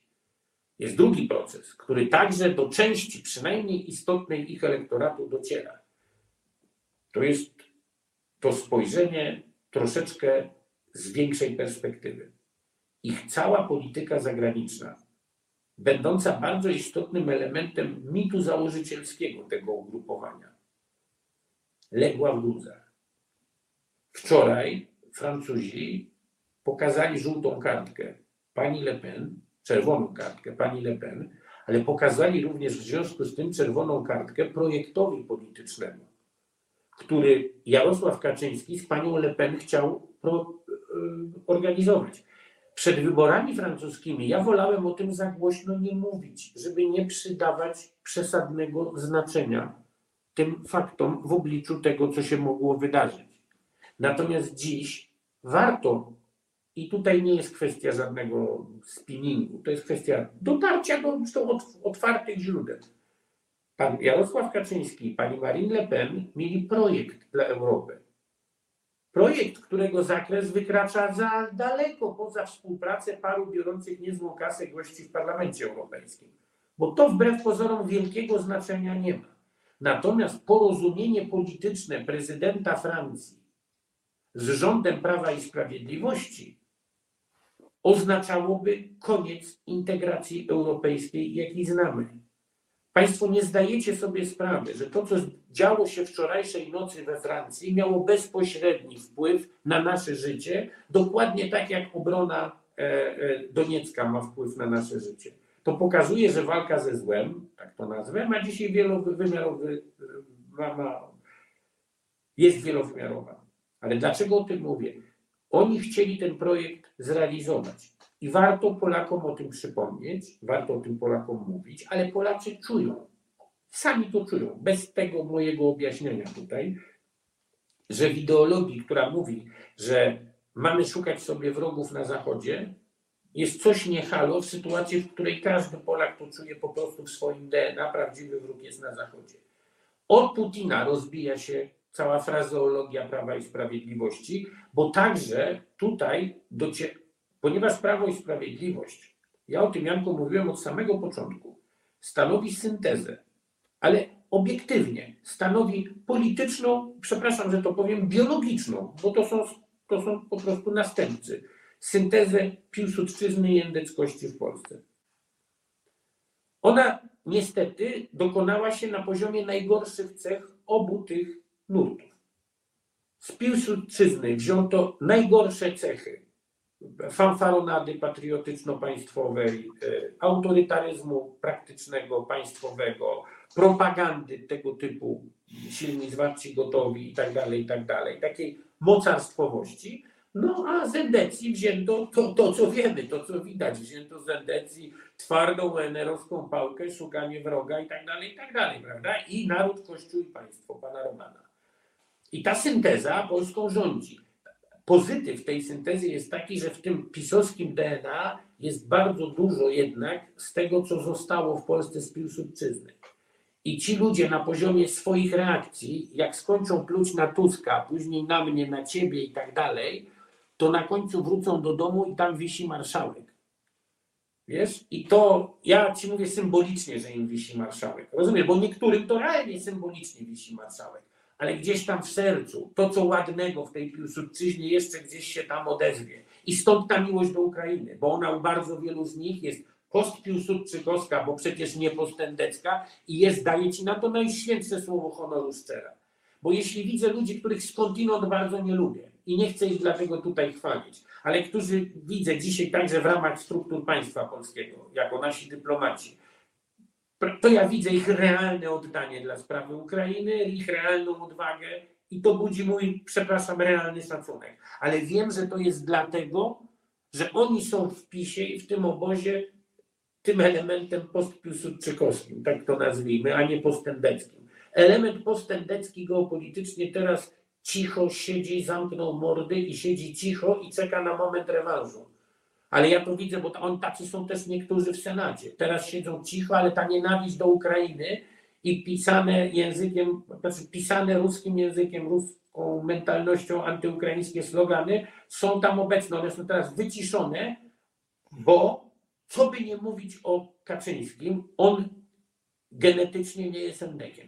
Jest drugi proces, który także do części, przynajmniej istotnej ich elektoratu dociera. To jest to spojrzenie troszeczkę z większej perspektywy. Ich cała polityka zagraniczna, będąca bardzo istotnym elementem mitu założycielskiego tego ugrupowania, legła w gruzach. Wczoraj Francuzi pokazali żółtą kartkę pani Le Pen, czerwoną kartkę pani Le Pen, ale pokazali również w związku z tym czerwoną kartkę projektowi politycznemu, który Jarosław Kaczyński z panią Le Pen chciał pro, organizować. Przed wyborami francuskimi ja wolałem o tym za głośno nie mówić, żeby nie przydawać przesadnego znaczenia tym faktom w obliczu tego, co się mogło wydarzyć. Natomiast dziś warto, i tutaj nie jest kwestia żadnego spinningu, to jest kwestia dotarcia do otwartych źródeł. Pan Jarosław Kaczyński i pani Marine Le Pen mieli projekt dla Europy Projekt, którego zakres wykracza za daleko poza współpracę paru biorących niezłą kasę gości w Parlamencie Europejskim. Bo to wbrew pozorom wielkiego znaczenia nie ma. Natomiast porozumienie polityczne prezydenta Francji z rządem Prawa i Sprawiedliwości oznaczałoby koniec integracji europejskiej, jaki znamy. Państwo nie zdajecie sobie sprawy, że to, co działo się wczorajszej nocy we Francji, miało bezpośredni wpływ na nasze życie, dokładnie tak jak obrona e, e, Doniecka ma wpływ na nasze życie. To pokazuje, że walka ze złem, tak to nazwę, ma dzisiaj wielowymiarowy, ma, ma, jest wielowymiarowa. Ale dlaczego o tym mówię? Oni chcieli ten projekt zrealizować. I warto Polakom o tym przypomnieć, warto o tym Polakom mówić, ale Polacy czują, sami to czują, bez tego mojego objaśnienia tutaj, że w ideologii, która mówi, że mamy szukać sobie wrogów na Zachodzie, jest coś niehalo w sytuacji, w której każdy Polak to czuje po prostu w swoim DNA, prawdziwy wróg jest na Zachodzie. Od Putina rozbija się cała frazeologia Prawa i Sprawiedliwości, bo także tutaj docie Ponieważ Prawo i Sprawiedliwość, ja o tym Janku mówiłem od samego początku, stanowi syntezę, ale obiektywnie stanowi polityczną, przepraszam, że to powiem, biologiczną, bo to są, to są po prostu następcy, syntezę piłsudczyzny i endeckości w Polsce. Ona niestety dokonała się na poziomie najgorszych cech obu tych nurtów. Z piłsudczyzny wziąto najgorsze cechy fanfaronady patriotyczno-państwowej, autorytaryzmu praktycznego, państwowego, propagandy tego typu, silni, zwarci, gotowi i tak dalej, i tak dalej, takiej mocarstwowości, no a z endecji wzięto to, to, co wiemy, to, co widać. Wzięto z endecji twardą enerowską pałkę, szukanie wroga i tak dalej, i tak dalej, prawda? I naród, kościół i państwo pana Romana. I ta synteza Polską rządzi. Pozytyw tej syntezy jest taki, że w tym pisowskim DNA jest bardzo dużo jednak z tego, co zostało w Polsce z Piłsudczyzny. I ci ludzie na poziomie swoich reakcji, jak skończą pluć na Tuska, później na mnie, na ciebie i tak dalej, to na końcu wrócą do domu i tam wisi marszałek. Wiesz? I to ja ci mówię symbolicznie, że im wisi marszałek. Rozumiesz? Bo niektórym to realnie symbolicznie wisi marszałek. Ale gdzieś tam w sercu, to co ładnego w tej Piłsudczyźnie jeszcze gdzieś się tam odezwie. I stąd ta miłość do Ukrainy, bo ona u bardzo wielu z nich jest postpiłsudczykowska, bo przecież nie postendecka i jest, daje ci na to najświętsze słowo honoru szczera. Bo jeśli widzę ludzi, których skądinąd bardzo nie lubię, i nie chcę ich dlatego tutaj chwalić, ale którzy widzę dzisiaj także w ramach struktur państwa polskiego, jako nasi dyplomaci, to ja widzę ich realne oddanie dla sprawy Ukrainy, ich realną odwagę i to budzi mój, przepraszam, realny szacunek. Ale wiem, że to jest dlatego, że oni są w PiSie i w tym obozie tym elementem postpiłsudczykowskim, tak to nazwijmy, a nie postendeckim. Element postendecki geopolitycznie teraz cicho siedzi, zamknął mordy i siedzi cicho i czeka na moment rewanżu. Ale ja to widzę, bo on tacy są też niektórzy w Senacie. Teraz siedzą cicho, ale ta nienawiść do Ukrainy i pisane językiem, znaczy pisane ruskim językiem, ruską mentalnością antyukraińskie slogany są tam obecne. One są teraz wyciszone, bo co by nie mówić o Kaczyńskim, on genetycznie nie jest endekiem.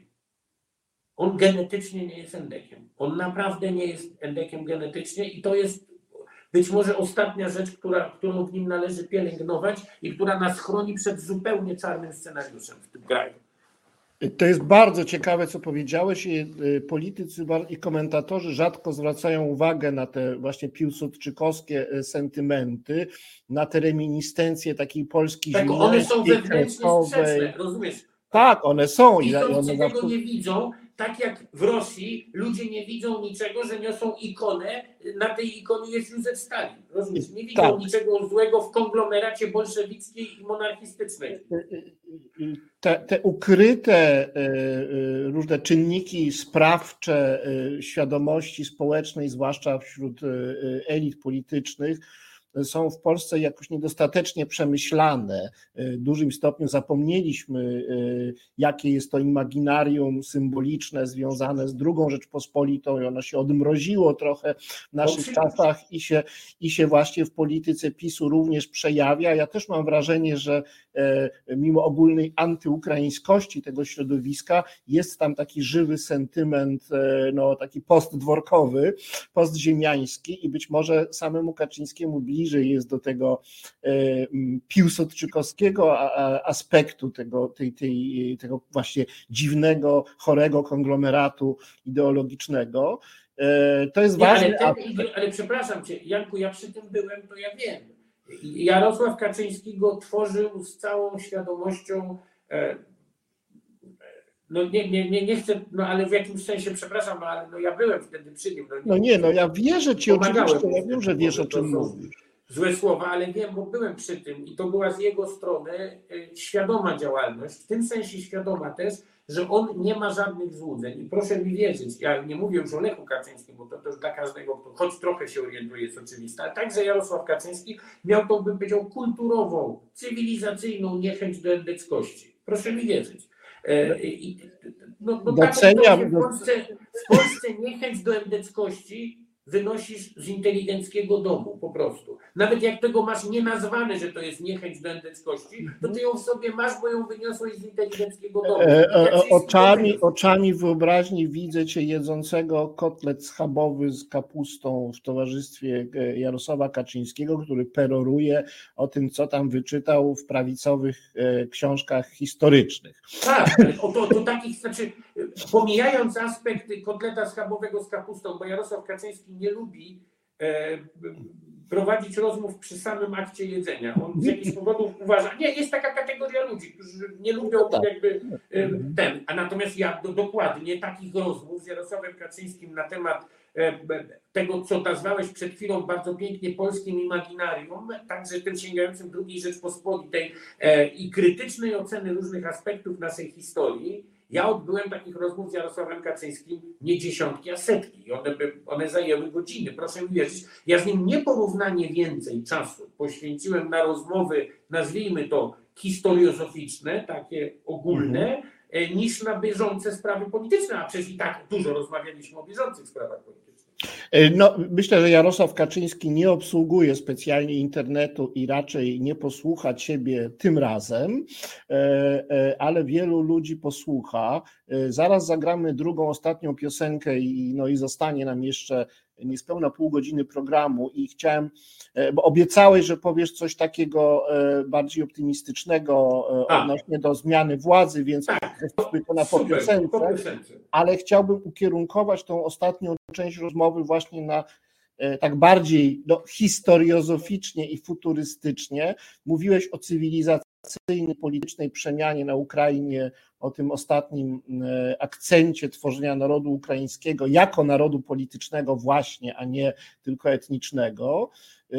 On genetycznie nie jest endekiem. On naprawdę nie jest endekiem genetycznie i to jest być może ostatnia rzecz, która, którą w nim należy pielęgnować i która nas chroni przed zupełnie czarnym scenariuszem w tym kraju. To jest bardzo ciekawe, co powiedziałeś. Y, politycy i komentatorzy rzadko zwracają uwagę na te właśnie piłsudczykowskie y, sentymenty, na te reminiscencje takiej Polski tak, one są wewnętrznie sprzeczne, rozumiesz? Tak, one są. I, I one tego nie widzą, tak jak w Rosji ludzie nie widzą niczego, że niosą ikonę, na tej ikonie jest Józef Stalin. Rozumiesz? Nie widzą tak. niczego złego w konglomeracie bolszewickiej i monarchistycznej. Te, te ukryte e, e, różne czynniki sprawcze e, świadomości społecznej, zwłaszcza wśród elit politycznych, są w Polsce jakoś niedostatecznie przemyślane. W dużym stopniu zapomnieliśmy, jakie jest to imaginarium symboliczne związane z drugą Rzeczpospolitą i ono się odmroziło trochę w naszych czasach i się, i się właśnie w polityce PiSu również przejawia. Ja też mam wrażenie, że e, mimo ogólnej antyukraińskości tego środowiska jest tam taki żywy sentyment, e, no taki postdworkowy, postziemiański i być może samemu Kaczyńskiemu bliżej jest do tego e, piłsudczykowskiego aspektu tego, tej, tej, tego właśnie dziwnego, chorego konglomeratu ideologicznego. E, to jest Nie, ważne. Ale, ten, ale przepraszam cię, Janku, ja przy tym byłem, to ja wiem. Jarosław Kaczyński go tworzył z całą świadomością e, no nie, nie, nie, nie chcę, no ale w jakimś sensie, przepraszam, no, ale no ja byłem wtedy przy nim. No nie, no nie, no ja wierzę ci oczywiście, ja wiem, że wiesz o czym mówisz złe słowa, ale wiem, bo byłem przy tym i to była z jego strony e, świadoma działalność, w tym sensie świadoma też, że on nie ma żadnych złudzeń. I proszę mi wierzyć, ja nie mówię już o Lechu Kaczyńskim, bo to też dla każdego, kto choć trochę się orientuje, jest oczywiste, ale także Jarosław Kaczyński miał tą, bym powiedział, kulturową, cywilizacyjną niechęć do endeckości. Proszę mi wierzyć. E, I, no, no Doceniam. w, Polsce, w Polsce niechęć do endeckości wynosisz z inteligenckiego domu, po prostu. Nawet jak tego masz nie nazwane, że to jest niechęć do endeckości, to ty ją w sobie masz, bo ją wyniosłeś z inteligenckiego domu. E, e, oczami, oczami wyobraźni widzę cię jedzącego kotlet schabowy z kapustą w towarzystwie e, Jarosława Kaczyńskiego, który peroruje o tym, co tam wyczytał w prawicowych książkach historycznych. Tak, o to, to takich, znaczy pomijając aspekt kotleta schabowego z kapustą, bo Jarosław Kaczyński nie lubi prowadzić rozmów przy samym akcie jedzenia. On z jakichś powodów uważa, nie, jest taka kategoria ludzi, którzy nie lubią no tak. jakby ten, a natomiast ja do, dokładnie takich rozmów z Jarosławem Kaczyńskim na temat e, tego, co nazwałeś przed chwilą bardzo pięknie polskim imaginarium, także tym sięgającym II Rzeczpospolitej e, i krytycznej oceny różnych aspektów naszej historii, ja odbyłem takich rozmów z Jarosławem Kaczyńskim nie dziesiątki, a setki. One, by, one zajęły godziny. Proszę mi wierzyć, ja z nim nieporównanie więcej czasu poświęciłem na rozmowy, nazwijmy to historiozoficzne, takie ogólne, mm. niż na bieżące sprawy polityczne, a przecież i tak dużo rozmawialiśmy o bieżących sprawach politycznych. E, no, myślę, że Jarosław Kaczyński nie obsługuje specjalnie internetu i raczej nie posłucha ciebie tym razem, e, e, ale wielu ludzi posłucha. Zaraz zagramy drugą, ostatnią piosenkę i, no, i zostanie nam jeszcze niespełna pół godziny programu i chciałem, bo obiecałeś, że powiesz coś takiego bardziej optymistycznego odnośnie do zmiany władzy, więc tak, to na po piosence, ale chciałbym ukierunkować tą ostatnią część rozmowy właśnie na e, tak bardziej no, historiozoficznie i futurystycznie. Mówiłeś o cywilizacyjnej, politycznej przemianie na Ukrainie, o tym ostatnim e, akcencie tworzenia narodu ukraińskiego jako narodu politycznego właśnie, a nie tylko etnicznego. E,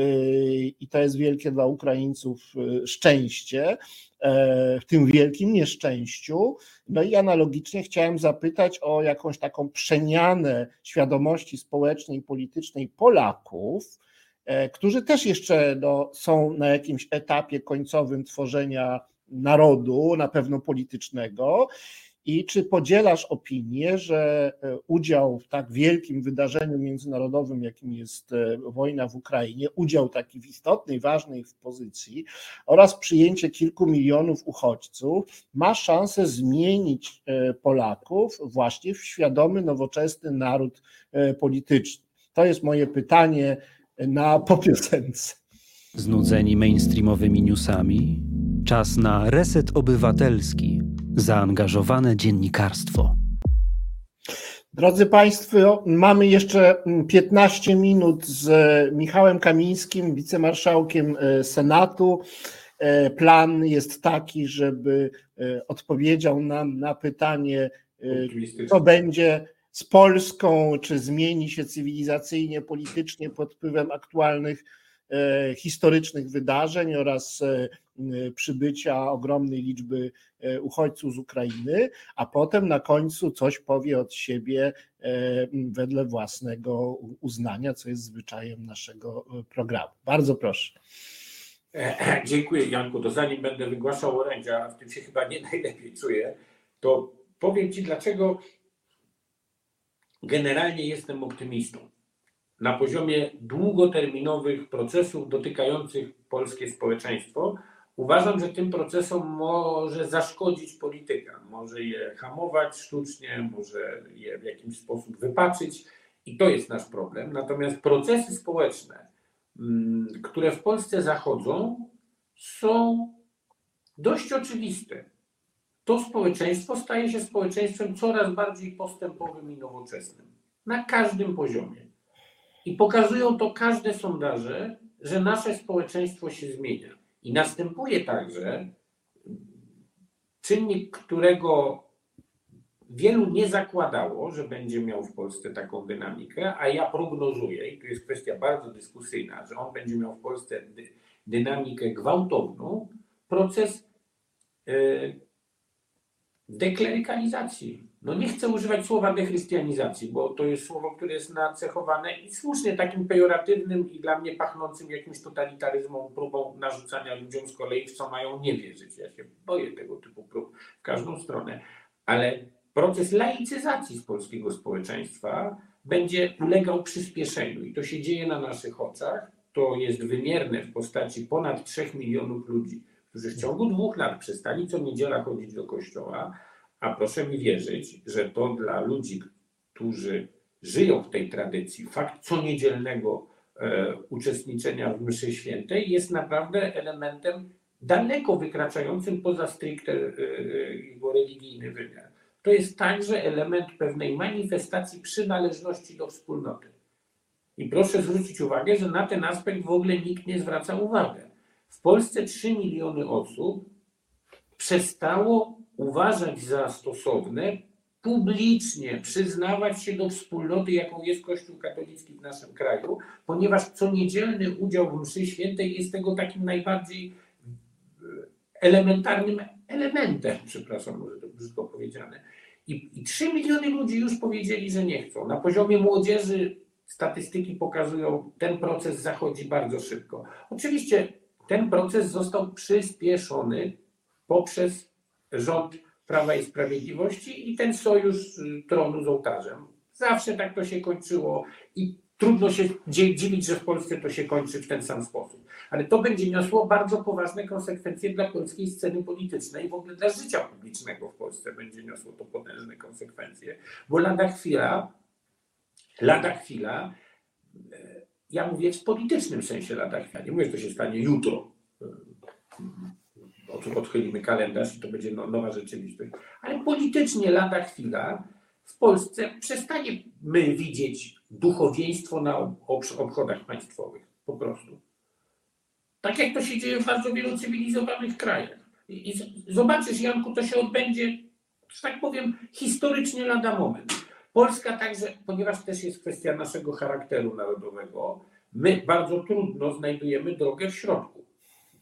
I to jest wielkie dla Ukraińców szczęście. E, w tym wielkim nieszczęściu. No i analogicznie chciałem zapytać o jakąś taką przemianę świadomości społecznej i politycznej Polaków, którzy też jeszcze no, są na jakimś etapie końcowym tworzenia narodu, na pewno politycznego, i czy podzielasz opinię, że e, udział w tak wielkim wydarzeniu międzynarodowym, jakim jest e, wojna w Ukrainie, udział taki w istotnej, ważnej w pozycji oraz przyjęcie kilku milionów uchodźców ma szansę zmienić e, Polaków właśnie w świadomy, nowoczesny naród polityczny? To jest moje pytanie na popiosence. Znudzeni mainstreamowymi newsami? Czas na reset obywatelski zaangażowane dziennikarstwo. Drodzy Państwo, mamy jeszcze 15 minut z Michałem Kamińskim, wicemarszałkiem e, Senatu. E, plan jest taki, żeby e, odpowiedział nam na pytanie, co będzie z Polską, czy zmieni się cywilizacyjnie, politycznie pod wpływem aktualnych historycznych wydarzeń oraz przybycia ogromnej liczby e, uchodźców z Ukrainy, a potem na końcu coś powie od siebie e, wedle własnego uznania, co jest zwyczajem naszego e, programu. Bardzo proszę. Dziękuję Janku. To zanim będę wygłaszał orędzia, w tym się chyba nie najlepiej czuję, to powiem Ci dlaczego generalnie jestem optymistą na poziomie długoterminowych procesów dotykających polskie społeczeństwo, Uważam, że tym procesom może zaszkodzić polityka, może je hamować sztucznie, może je w jakiś sposób wypaczyć i to jest nasz problem. Natomiast procesy społeczne, mm, które w Polsce zachodzą, są dość oczywiste. To społeczeństwo staje się społeczeństwem coraz bardziej postępowym i nowoczesnym na każdym poziomie. I pokazują to każde sondaże, że nasze społeczeństwo się zmienia. I następuje także czynnik, którego wielu nie zakładało, że będzie miał w Polsce taką dynamikę, a ja prognozuję, i tu jest kwestia bardzo dyskusyjna, że on będzie miał w Polsce dynamikę gwałtowną, proces yy, deklerykalizacji no nie chcę używać słowa dechrystianizacji, bo to jest słowo, które jest nacechowane i słusznie takim pejoratywnym i dla mnie pachnącym jakimś totalitaryzmem, próbą narzucania ludziom z kolei, w co mają nie wierzyć. Ja się boję tego typu prób w każdą stronę. Ale proces laicyzacji z polskiego społeczeństwa będzie ulegał przyspieszeniu i to się dzieje na naszych oczach. To jest wymierne w postaci ponad 3 milionów ludzi, którzy w ciągu dwóch lat przestali co niedziela chodzić do kościoła, a proszę mi wierzyć, że to dla ludzi, którzy żyją w tej tradycji, fakt co niedzielnego e, uczestniczenia w mszy świętej jest naprawdę elementem daleko wykraczającym poza stricte e, jego religijny wymiar. To jest także element pewnej manifestacji przynależności do wspólnoty. I proszę zwrócić uwagę, że na ten aspekt w ogóle nikt nie zwraca uwagi. W Polsce 3 miliony osób przestało uważać za stosowne publicznie przyznawać się do wspólnoty, jaką jest Kościół katolicki w naszym kraju, ponieważ co niedzielny udział w mszy świętej jest tego takim najbardziej e, elementarnym elementem, przepraszam, może to brzydko powiedziane. I, I 3 miliony ludzi już powiedzieli, że nie chcą. Na poziomie młodzieży statystyki pokazują, ten proces zachodzi bardzo szybko. Oczywiście ten proces został przyspieszony poprzez rząd Prawa i Sprawiedliwości i ten sojusz y, tronu z ołtarzem. Zawsze tak to się kończyło i trudno się dziwić, że w Polsce to się kończy w ten sam sposób. Ale to będzie niosło bardzo poważne konsekwencje dla polskiej sceny politycznej w ogóle dla życia publicznego w Polsce będzie niosło to potężne konsekwencje, bo lada chwila, lada chwila, e, ja mówię w politycznym sensie lada chwila, nie mówię, że to się stanie jutro, odchylimy kalendarz i to będzie no, nowa rzeczywistość. Ale politycznie lada chwila w Polsce przestaniemy widzieć duchowieństwo na obchodach państwowych. Po prostu. Tak jak to się dzieje w bardzo wielu cywilizowanych krajach. I, zobaczysz, Janku, to się odbędzie, że tak powiem, historycznie lada moment. Polska także, ponieważ też jest kwestia naszego charakteru narodowego, my bardzo trudno znajdujemy drogę w środku.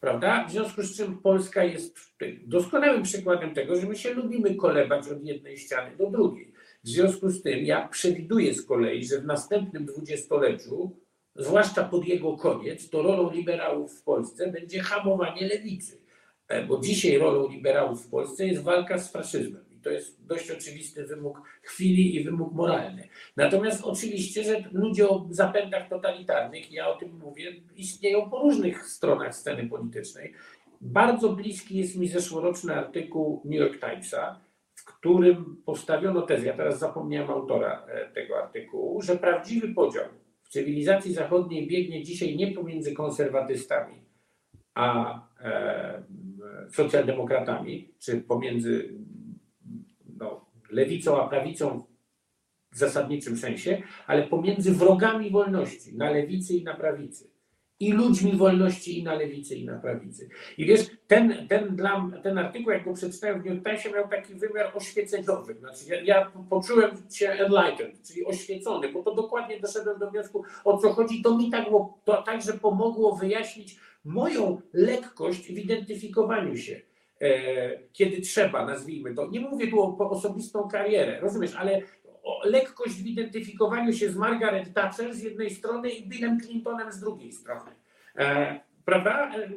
Prawda? W związku z czym Polska jest doskonałym przykładem tego, że my się lubimy kolebać od jednej ściany do drugiej. W związku z tym ja przewiduję z kolei, że w następnym dwudziestoleciu, zwłaszcza pod jego koniec, to rolą liberałów w Polsce będzie hamowanie lewicy. E, bo dzisiaj rolą liberałów w Polsce jest walka z faszyzmem to jest dość oczywisty wymóg chwili i wymóg moralny. Natomiast oczywiście, że ludzie o zapędach totalitarnych, ja o tym mówię, istnieją po różnych stronach sceny politycznej. Bardzo bliski jest mi zeszłoroczny artykuł New York Timesa, w którym postawiono tezę, ja teraz zapomniałem autora e, tego artykułu, że prawdziwy podział w cywilizacji zachodniej biegnie dzisiaj nie pomiędzy konserwatystami a e, socjaldemokratami, czy pomiędzy lewicą a prawicą w zasadniczym sensie, ale pomiędzy wrogami wolności na lewicy i na prawicy. I ludźmi wolności i na lewicy, i na prawicy. I wiesz, ten, ten, dla, ten artykuł, jak go przeczytałem w New York miał taki wymiar oświeceniowy. Znaczy, ja, ja poczułem się enlightened, czyli oświecony, bo to dokładnie doszedłem do wniosku, o co chodzi. To mi tak, to także pomogło wyjaśnić moją lekkość w identyfikowaniu się kiedy trzeba, nazwijmy to. Nie mówię tu o osobistą karierę, rozumiesz, ale lekkość w identyfikowaniu się z Margaret Thatcher z jednej strony i Billem Clintonem z drugiej strony. E, prawda? E,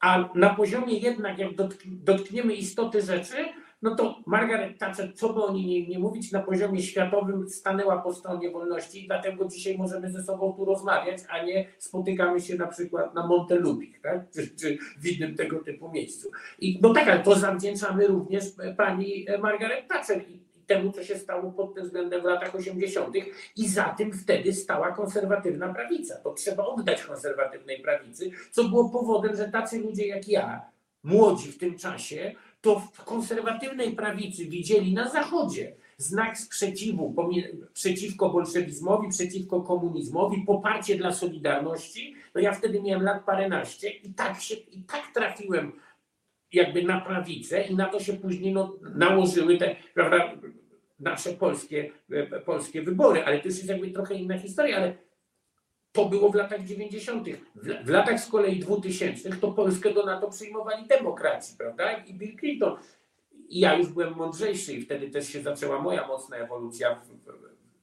a na poziomie jednak, jak dotkniemy istoty rzeczy, no to Margaret Thatcher, co by o niej nie, nie, mówić, na poziomie światowym stanęła po stronie wolności i dlatego dzisiaj możemy ze sobą tu rozmawiać, a nie spotykamy się na przykład na Montelupich, tak? czy, czy w innym tego typu miejscu. I no tak, ale to zawdzięczamy również pani Margaret Thatcher i temu, co się stało pod tym względem w latach 80. i za tym wtedy stała konserwatywna prawica. To trzeba oddać konserwatywnej prawicy, co było powodem, że tacy ludzie jak ja, młodzi w tym czasie, to w konserwatywnej prawicy widzieli na Zachodzie znak sprzeciwu przeciwko bolszewizmowi, przeciwko komunizmowi, poparcie dla Solidarności. No ja wtedy miałem lat paręnaście i tak, się, i tak trafiłem jakby na prawicę i na to się później no, nałożyły te, prawda, nasze polskie, polskie wybory, ale to już jest jakby trochę inna historia, ale to było w latach 90. W, w latach z kolei 2000 to Polskę do NATO przyjmowali demokraci, prawda? I Bill Clinton. I ja już byłem mądrzejszy i wtedy też się zaczęła moja mocna ewolucja w,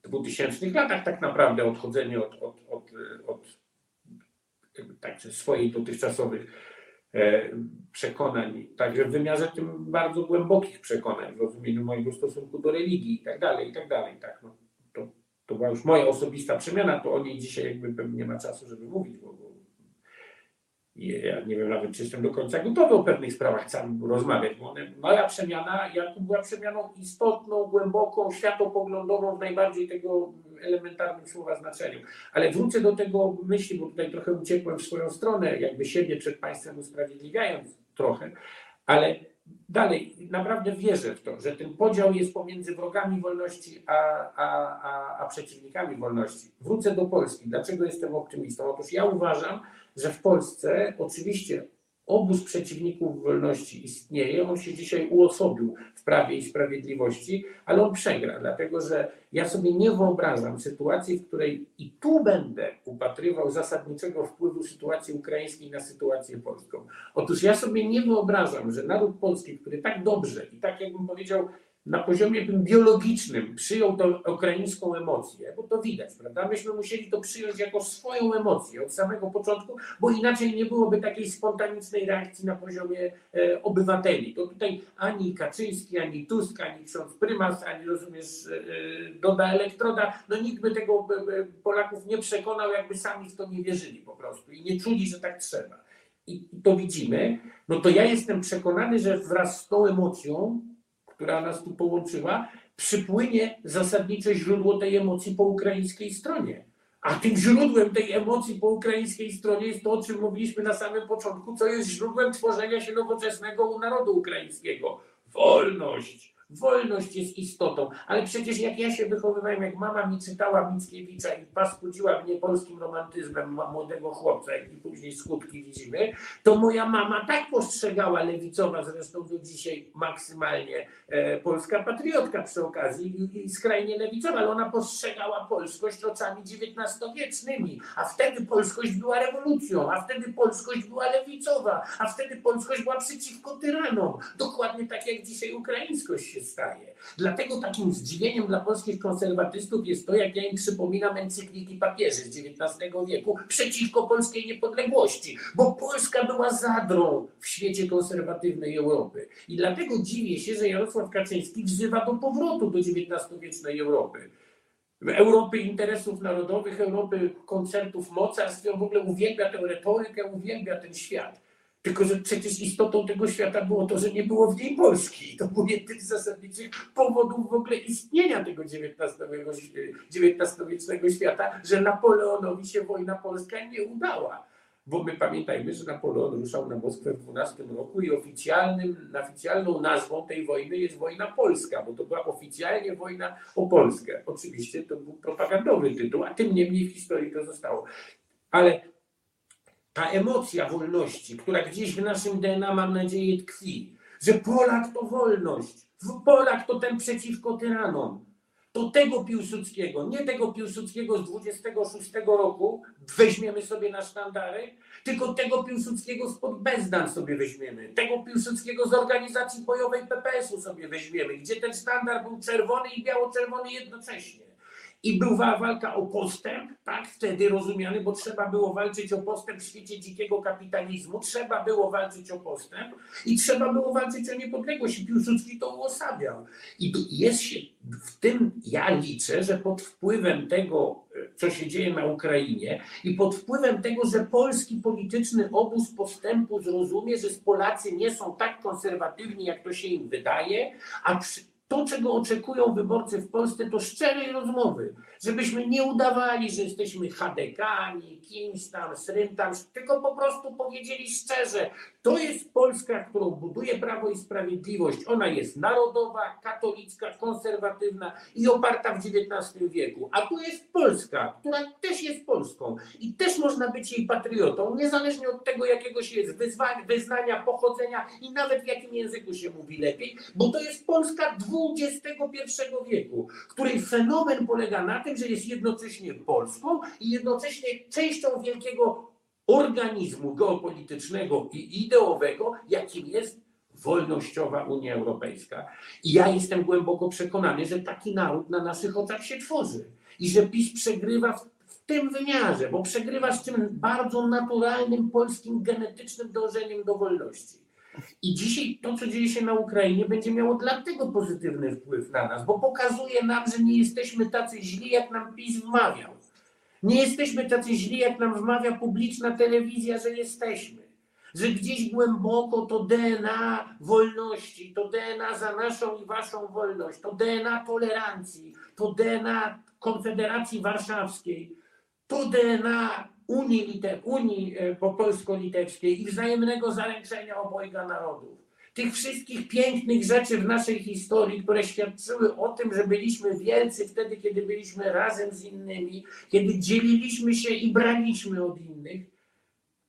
w 2000 latach tak naprawdę odchodzenie od, od, od, od tak, swoich dotychczasowych e, przekonań, także w wymiarze tym bardzo głębokich przekonań, w rozumieniu mojego stosunku do religii i tak dalej, i tak dalej. Tak, no to była już moja osobista przemiana, to o niej dzisiaj jakby pewnie nie ma czasu, żeby mówić, bo, bo ja nie wiem nawet, czy jestem do końca gotowy o pewnych sprawach sam rozmawiać, bo one, moja przemiana Jakub była przemianą istotną, głęboką, światopoglądową w najbardziej tego elementarnym słowa znaczeniu. Ale wrócę do tego myśli, bo tutaj trochę uciekłem w swoją stronę, jakby siebie przed Państwem usprawiedliwiając trochę, ale dalej, naprawdę wierzę w to, że ten podział jest pomiędzy wrogami wolności a, a, a, a przeciwnikami wolności. Wrócę do Polski. Dlaczego jestem optymistą? Otóż ja uważam, że w Polsce oczywiście obóz przeciwników wolności istnieje, on się dzisiaj uosobił w Prawie i Sprawiedliwości, ale on przegra, dlatego że ja sobie nie wyobrażam sytuacji, w której i tu będę upatrywał zasadniczego wpływu sytuacji ukraińskiej na sytuację polską. Otóż ja sobie nie wyobrażam, że naród polski, który tak dobrze i tak jakbym powiedział, na poziomie biologicznym przyjął tą ukraińską emocję, bo to widać, prawda? Myśmy musieli to przyjąć jako swoją emocję od samego początku, bo inaczej nie byłoby takiej spontanicznej reakcji na poziomie e, obywateli. To tutaj ani Kaczyński, ani Tusk, ani ksiądz prymas, ani rozumiesz, e, Doda Elektroda, no nikt by tego e, e, Polaków nie przekonał, jakby sami w to nie wierzyli po prostu i nie czuli, że tak trzeba. I to widzimy, no to ja jestem przekonany, że wraz z tą emocją która nas tu połączyła, przypłynie zasadnicze źródło tej emocji po ukraińskiej stronie. A tym źródłem tej emocji po ukraińskiej stronie jest to, o czym mówiliśmy na samym początku, co jest źródłem tworzenia się nowoczesnego narodu ukraińskiego. Wolność Wolność jest istotą, ale przecież jak ja się wychowywałem, jak mama mi czytała Mickiewicza i paskudziła mnie polskim romantyzmem młodego chłopca, jak i później skutki widzimy, to moja mama tak postrzegała lewicowa, zresztą do dzisiaj maksymalnie e, polska patriotka przy okazji i, i skrajnie lewicowa, ale ona postrzegała polskość oczami XIX-wiecznymi, a wtedy polskość była rewolucją, a wtedy polskość była lewicowa, a wtedy polskość była przeciwko tyranom. Dokładnie tak jak dzisiaj ukraińskość się staje. Dlatego takim zdziwieniem dla polskich konserwatystów jest to, jak ja im przypominam encykliki papieży z XIX wieku przeciwko polskiej niepodległości, bo Polska była zadrą w świecie konserwatywnej Europy. I dlatego dziwię się, że Jarosław Kaczyński wzywa do powrotu do XIX-wiecznej Europy. Europy interesów narodowych, Europy koncertów mocarstw, on w ogóle uwielbia tę retorykę, uwielbia ten świat. Tylko, że przecież istotą tego świata było to, że nie było w niej Polski. To był jeden z zasadniczych powodów w ogóle istnienia tego XIX-wiecznego świata, że Napoleonowi się wojna polska nie udała. Bo my pamiętajmy, że Napoleon ruszał na Moskwę w 12 roku i oficjalnym, oficjalną nazwą tej wojny jest wojna polska, bo to była oficjalnie wojna o Polskę. Oczywiście to był propagandowy tytuł, a tym niemniej w historii to zostało. Ale ta emocja wolności, która gdzieś w naszym DNA, mam nadzieję, tkwi, że Polak to wolność, Polak to ten przeciwko tyranom. To tego Piłsudskiego, nie tego Piłsudskiego z 26 roku weźmiemy sobie na sztandary, tylko tego Piłsudskiego spod Bezdan sobie weźmiemy, tego Piłsudskiego z organizacji bojowej PPS-u sobie weźmiemy, gdzie ten sztandar był czerwony i biało-czerwony jednocześnie i była walka o postęp, tak, wtedy rozumiany, bo trzeba było walczyć o postęp w świecie dzikiego kapitalizmu, trzeba było walczyć o postęp i trzeba było walczyć o niepodległość i Piłsudski to uosabiał. I jest się, w tym ja liczę, że pod wpływem tego, co się dzieje na Ukrainie i pod wpływem tego, że polski polityczny obóz postępu zrozumie, że Polacy nie są tak konserwatywni, jak to się im wydaje, a przy, to, czego oczekują wyborcy w Polsce, to szczerej rozmowy, żebyśmy nie udawali, że jesteśmy HDK-ani, kimś tam, srym tam, tylko po prostu powiedzieli szczerze, to jest Polska, którą buduje Prawo i Sprawiedliwość. Ona jest narodowa, katolicka, konserwatywna i oparta w XIX wieku. A tu jest Polska, która też jest Polską i też można być jej patriotą, niezależnie od tego, jakiego się jest wyznania, pochodzenia i nawet w jakim języku się mówi lepiej, bo to jest Polska XXI wieku, której fenomen polega na tym, że jest jednocześnie Polską i jednocześnie częścią wielkiego organizmu geopolitycznego i ideowego, jakim jest wolnościowa Unia Europejska. I ja jestem głęboko przekonany, że taki naród na naszych oczach się tworzy i że PiS przegrywa w, w tym wymiarze, bo przegrywa z tym bardzo naturalnym polskim genetycznym dążeniem do wolności. I dzisiaj to, co dzieje się na Ukrainie, będzie miało dlatego pozytywny wpływ na nas, bo pokazuje nam, że nie jesteśmy tacy źli, jak nam PiS wmawiał. Nie jesteśmy tacy źli, jak nam wmawia publiczna telewizja, że jesteśmy. Że gdzieś głęboko to DNA wolności, to DNA za naszą i waszą wolność, to DNA tolerancji, to DNA Konfederacji Warszawskiej, to DNA Unii, Lite, Unii e, polsko-litewskiej i wzajemnego zaręczenia obojga narodów. tych wszystkich pięknych rzeczy w naszej historii, które świadczyły o tym, że byliśmy wielcy wtedy, kiedy byliśmy razem z innymi, kiedy dzieliliśmy się i braliśmy od innych.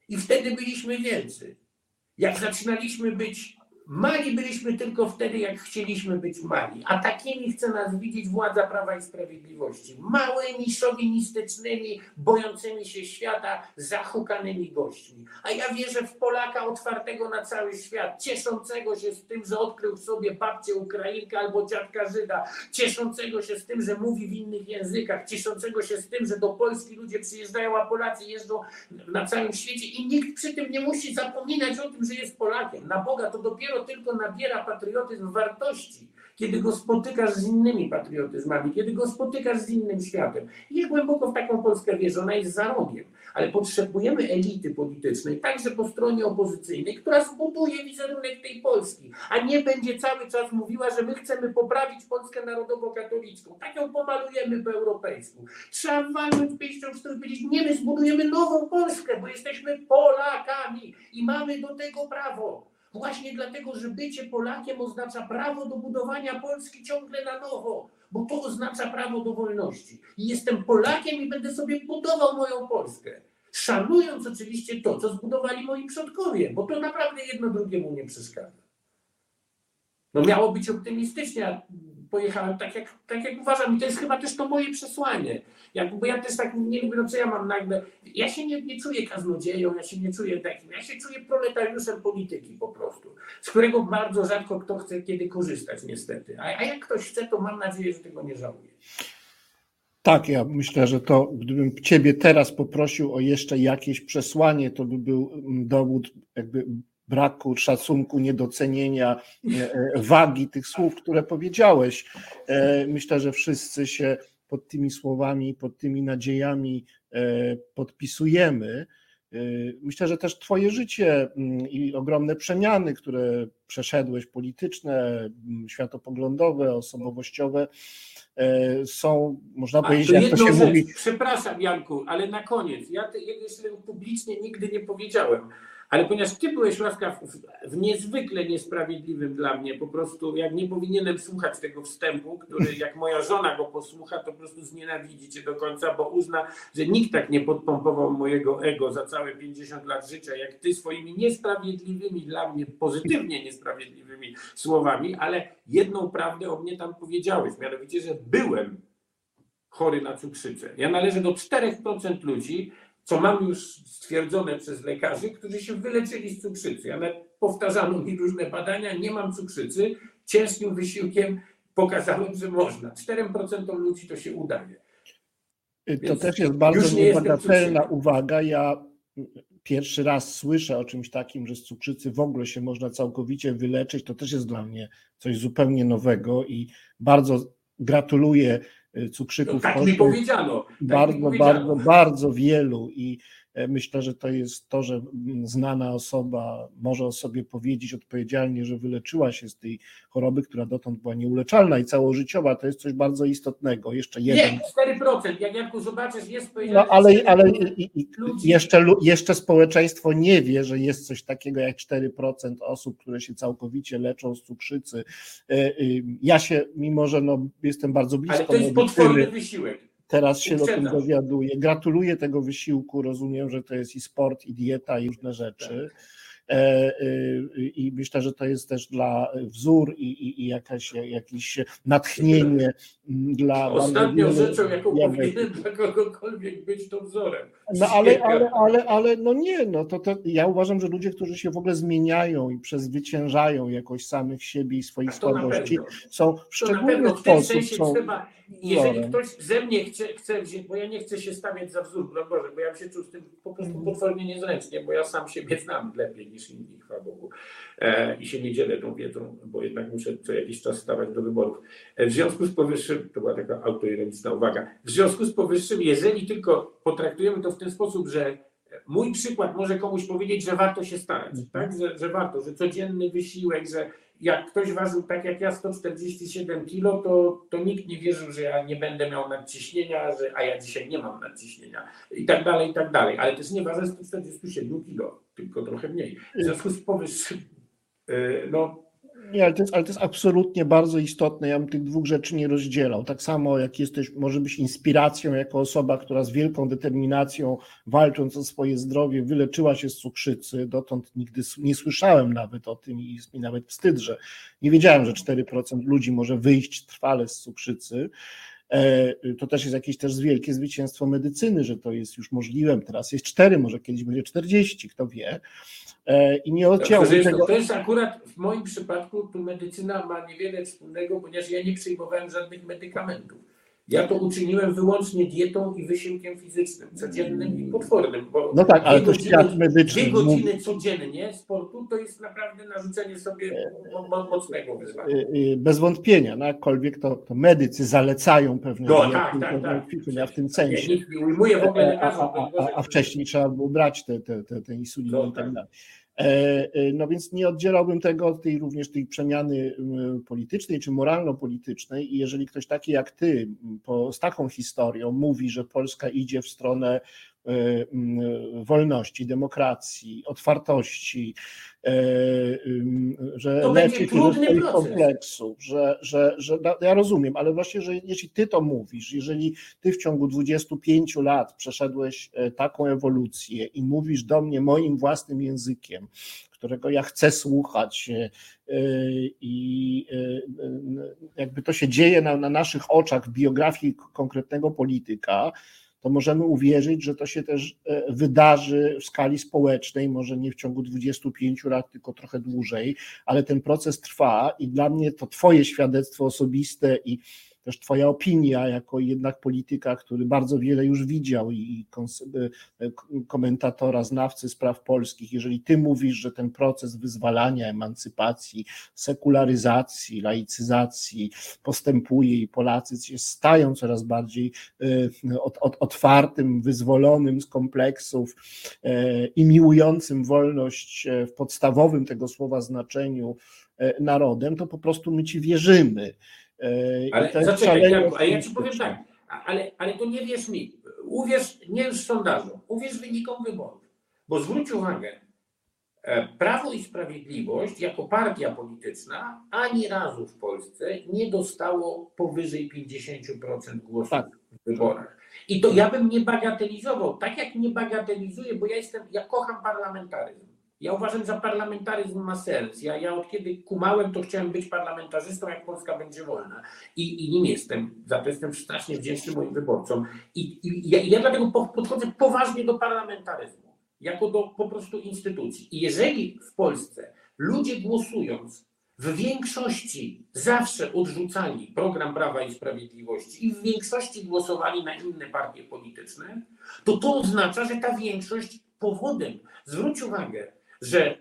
I wtedy byliśmy wielcy. Jak zaczynaliśmy być Mali byliśmy tylko wtedy, jak chcieliśmy być mali, a takimi chce nas widzieć władza Prawa i Sprawiedliwości. Małymi, szowinistycznymi, bojącymi się świata, zahukanymi gośćmi. A ja wierzę w Polaka otwartego na cały świat, cieszącego się z tym, że odkrył w sobie babcię Ukrainkę albo dziadka Żyda, cieszącego się z tym, że mówi w innych językach, cieszącego się z tym, że do Polski ludzie przyjeżdżają, a Polacy jeżdżą na całym świecie i nikt przy tym nie musi zapominać o tym, że jest Polakiem. Na Boga to dopiero dopiero tylko nabiera patriotyzm wartości, kiedy go spotykasz z innymi patriotyzmami, kiedy go spotykasz z innym światem. I ja głęboko w taką Polskę wierzę, ona jest za rogiem, ale potrzebujemy elity politycznej, także po stronie opozycyjnej, która zbuduje wizerunek tej Polski, a nie będzie cały czas mówiła, że my chcemy poprawić Polskę narodowo-katolicką. Tak ją pomalujemy po europejsku. Trzeba walnąć pięścią w stronę powiedzieć, nie, my zbudujemy nową Polskę, bo jesteśmy Polakami i mamy do tego prawo. Właśnie dlatego, że bycie Polakiem oznacza prawo do budowania Polski ciągle na nowo, bo to oznacza prawo do wolności. I jestem Polakiem i będę sobie budował moją Polskę. Szanując oczywiście to, co zbudowali moi przodkowie, bo to naprawdę jedno drugiemu nie przeszkadza. No miało być optymistycznie, a pojechałem tak jak, tak jak uważam i to jest chyba też to moje przesłanie. Jakby ja też tak nie lubię, no co ja mam nagle, ja się nie, nie czuję kaznodzieją, ja się nie czuję takim, ja się czuję proletariuszem polityki po prostu, z którego bardzo rzadko kto chce kiedy korzystać niestety. A, a jak ktoś chce, to mam nadzieję, że tego nie żałuje. Tak, ja myślę, że to gdybym Ciebie teraz poprosił o jeszcze jakieś przesłanie, to by był dowód jakby braku szacunku, niedocenienia e, e, wagi tych słów, które powiedziałeś. E, myślę, że wszyscy się pod tymi słowami, pod tymi nadziejami podpisujemy. Myślę, że też Twoje życie mm, i ogromne przemiany, które przeszedłeś, polityczne, mm, światopoglądowe, osobowościowe, są, można powiedzieć, jak to się rzecz. mówi. Przepraszam, Janku, ale na koniec, ja jeszcze publicznie nigdy nie powiedziałem. Ale ponieważ ty byłeś łaskaw w, w niezwykle niesprawiedliwym dla mnie, po prostu jak nie powinienem słuchać tego wstępu, który jak moja żona go posłucha, to po prostu znienawidzi cię do końca, bo uzna, że nikt tak nie podpompował mojego ego za całe 50 lat życia, jak ty swoimi niesprawiedliwymi dla mnie, pozytywnie niesprawiedliwymi słowami, ale jedną prawdę o mnie tam powiedziałeś, mianowicie, że byłem chory na cukrzycę. Ja należę do 4% ludzi, co mam już stwierdzone przez lekarzy, którzy się wyleczyli z cukrzycy. Ale powtarzano mi różne badania, nie mam cukrzycy, ciężkim wysiłkiem pokazałem, że można. 4% ludzi to się udaje. To Więc też jest bardzo niebagatelna uwaga. Ja pierwszy raz słyszę o czymś takim, że z cukrzycy w ogóle się można całkowicie wyleczyć. To też jest dla mnie coś zupełnie nowego i bardzo gratuluję cukrzyków. No, tak mi powiedziano. Tak bardzo, mi powiedziano. bardzo, bardzo wielu i myślę, że to jest to, że mm, znana osoba może o sobie powiedzieć odpowiedzialnie, że wyleczyła się z tej choroby, która dotąd była nieuleczalna i całożyciowa. To jest coś bardzo istotnego. Jeszcze jeden. Nie, 4%. Jak Janku zobaczysz, jest No ale, ale i, i, jeszcze, jeszcze społeczeństwo nie wie, że jest coś takiego jak 4% osób, które się całkowicie leczą z cukrzycy. E, y, ja się, mimo że no, jestem bardzo blisko. Ale to jest potworny wysiłek. Teraz się o tym dowiaduję. Gratuluję tego wysiłku. Rozumiem, że to jest i sport, i dieta, i różne rzeczy. Tak. E, e, I myślę, że to jest też dla wzór i, i, i jakaś, jakieś natchnienie dla. Ostatnią rzeczą, jaką powinien dla kogokolwiek być, to wzorem. No ale, ale, ale, ale no nie, no to, to ja uważam, że ludzie, którzy się w ogóle zmieniają i przezwyciężają jakoś samych siebie i swoich słabości, są w szczególny sposób. Są, trzeba jeżeli ktoś ze mnie chce, chce wziąć, bo ja nie chcę się stawiać za wzór, broń Boże, bo ja bym się czuł z tym po prostu potwornie niezręcznie, bo ja sam siebie znam lepiej niż inni, chwała Bogu. E, I się nie dzielę tą wiedzą, bo jednak muszę co jakiś czas stawać do wyborów. E, w związku z powyższym, to była taka autoironiczna uwaga, w związku z powyższym, jeżeli tylko potraktujemy to w ten sposób, że mój przykład może komuś powiedzieć, że warto się starać, mhm. tak? że, że warto, że codzienny wysiłek, że jak ktoś ważył tak jak ja 147 kilo, to, to nikt nie wierzył, że ja nie będę miał nadciśnienia, że, a ja dzisiaj nie mam nadciśnienia i tak dalej, i tak dalej. Ale też nie ważę 147 kilo, tylko trochę mniej. W związku z powyższym no, nie, ale to, jest, ale to jest absolutnie bardzo istotne. Ja bym tych dwóch rzeczy nie rozdzielał. Tak samo jak jesteś, może być inspiracją jako osoba, która z wielką determinacją, walcząc o swoje zdrowie, wyleczyła się z cukrzycy. Dotąd nigdy nie słyszałem nawet o tym i jest mi nawet wstyd, że nie wiedziałem, że 4% ludzi może wyjść trwale z cukrzycy. E, to też jest jakieś też wielkie zwycięstwo medycyny, że to jest już możliwe. Teraz jest 4, może kiedyś będzie 40, kto wie. E, I nie odciąłem tego. To jest akurat w moim przypadku, tu medycyna ma niewiele wspólnego, ponieważ ja nie przyjmowałem żadnych medykamentów. Ja to uczyniłem wyłącznie dietą i wysiłkiem fizycznym, codziennym i potwornym. Bo no tak, ale to świat medyczny. Dwie godziny codziennie sportu to jest naprawdę narzucenie sobie mocnego wyzwania. E, e, bez wątpienia, no jakkolwiek to, to medycy zalecają pewne no, tak, tak, tak. w tym sensie. Nie, nie ujmuję w ogóle a, a, a, a, wcześniej trzeba było brać te, te, te, te insuliny no, i tak, tak dalej. E, e, no więc nie oddzielałbym tego od tej również tej przemiany politycznej czy moralno-politycznej. I jeżeli ktoś taki jak ty po, z taką historią mówi, że Polska idzie w stronę wolności, demokracji, otwartości, e, że to swoich kompleksów, że, że, że ja rozumiem, ale właśnie, że jeśli ty to mówisz, jeżeli ty w ciągu 25 lat przeszedłeś e, taką ewolucję i mówisz do mnie moim własnym językiem, którego ja chcę słuchać i jakby to się dzieje na, na naszych oczach w biografii konkretnego polityka, to możemy uwierzyć, że to się też e, wydarzy w skali społecznej, może nie w ciągu 25 lat, tylko trochę dłużej, ale ten proces trwa i dla mnie to Twoje świadectwo osobiste i też Twoja opinia, jako jednak polityka, który bardzo wiele już widział i e, komentatora, znawcy spraw polskich, jeżeli Ty mówisz, że ten proces wyzwalania, emancypacji, sekularyzacji, laicyzacji postępuje i Polacy się stają coraz bardziej e, otwartym, wyzwolonym z kompleksów e, i miłującym wolność w podstawowym tego słowa znaczeniu narodem, to po prostu my Ci wierzymy. E, ale zaczekaj, Janku, a ja ci powiem tak, ale, ale to nie wierz mi. Uwierz nie już sondażom, uwierz wynikom wyborów. Bo zwróć uwagę, e, Prawo i Sprawiedliwość jako partia polityczna ani razu w Polsce nie dostało powyżej 50% głosów tak. w wyborach. I to ja bym nie bagatelizował, tak jak nie bagatelizuję, bo ja jestem, ja kocham parlamentaryzm. Ja uważam, że parlamentaryzm ma sens. Ja, ja od kiedy kumałem, to chciałem być parlamentarzystą, jak Polska będzie wolna. I, i nim jestem. Za to jestem strasznie wdzięczny moim wyborcom. I, i ja, ja dlatego podchodzę poważnie do parlamentaryzmu, jako do po prostu instytucji. I jeżeli w Polsce ludzie głosując w większości zawsze odrzucali program Prawa i Sprawiedliwości i w większości głosowali na inne partie polityczne, to to oznacza, że ta większość powodem, zwróć uwagę, że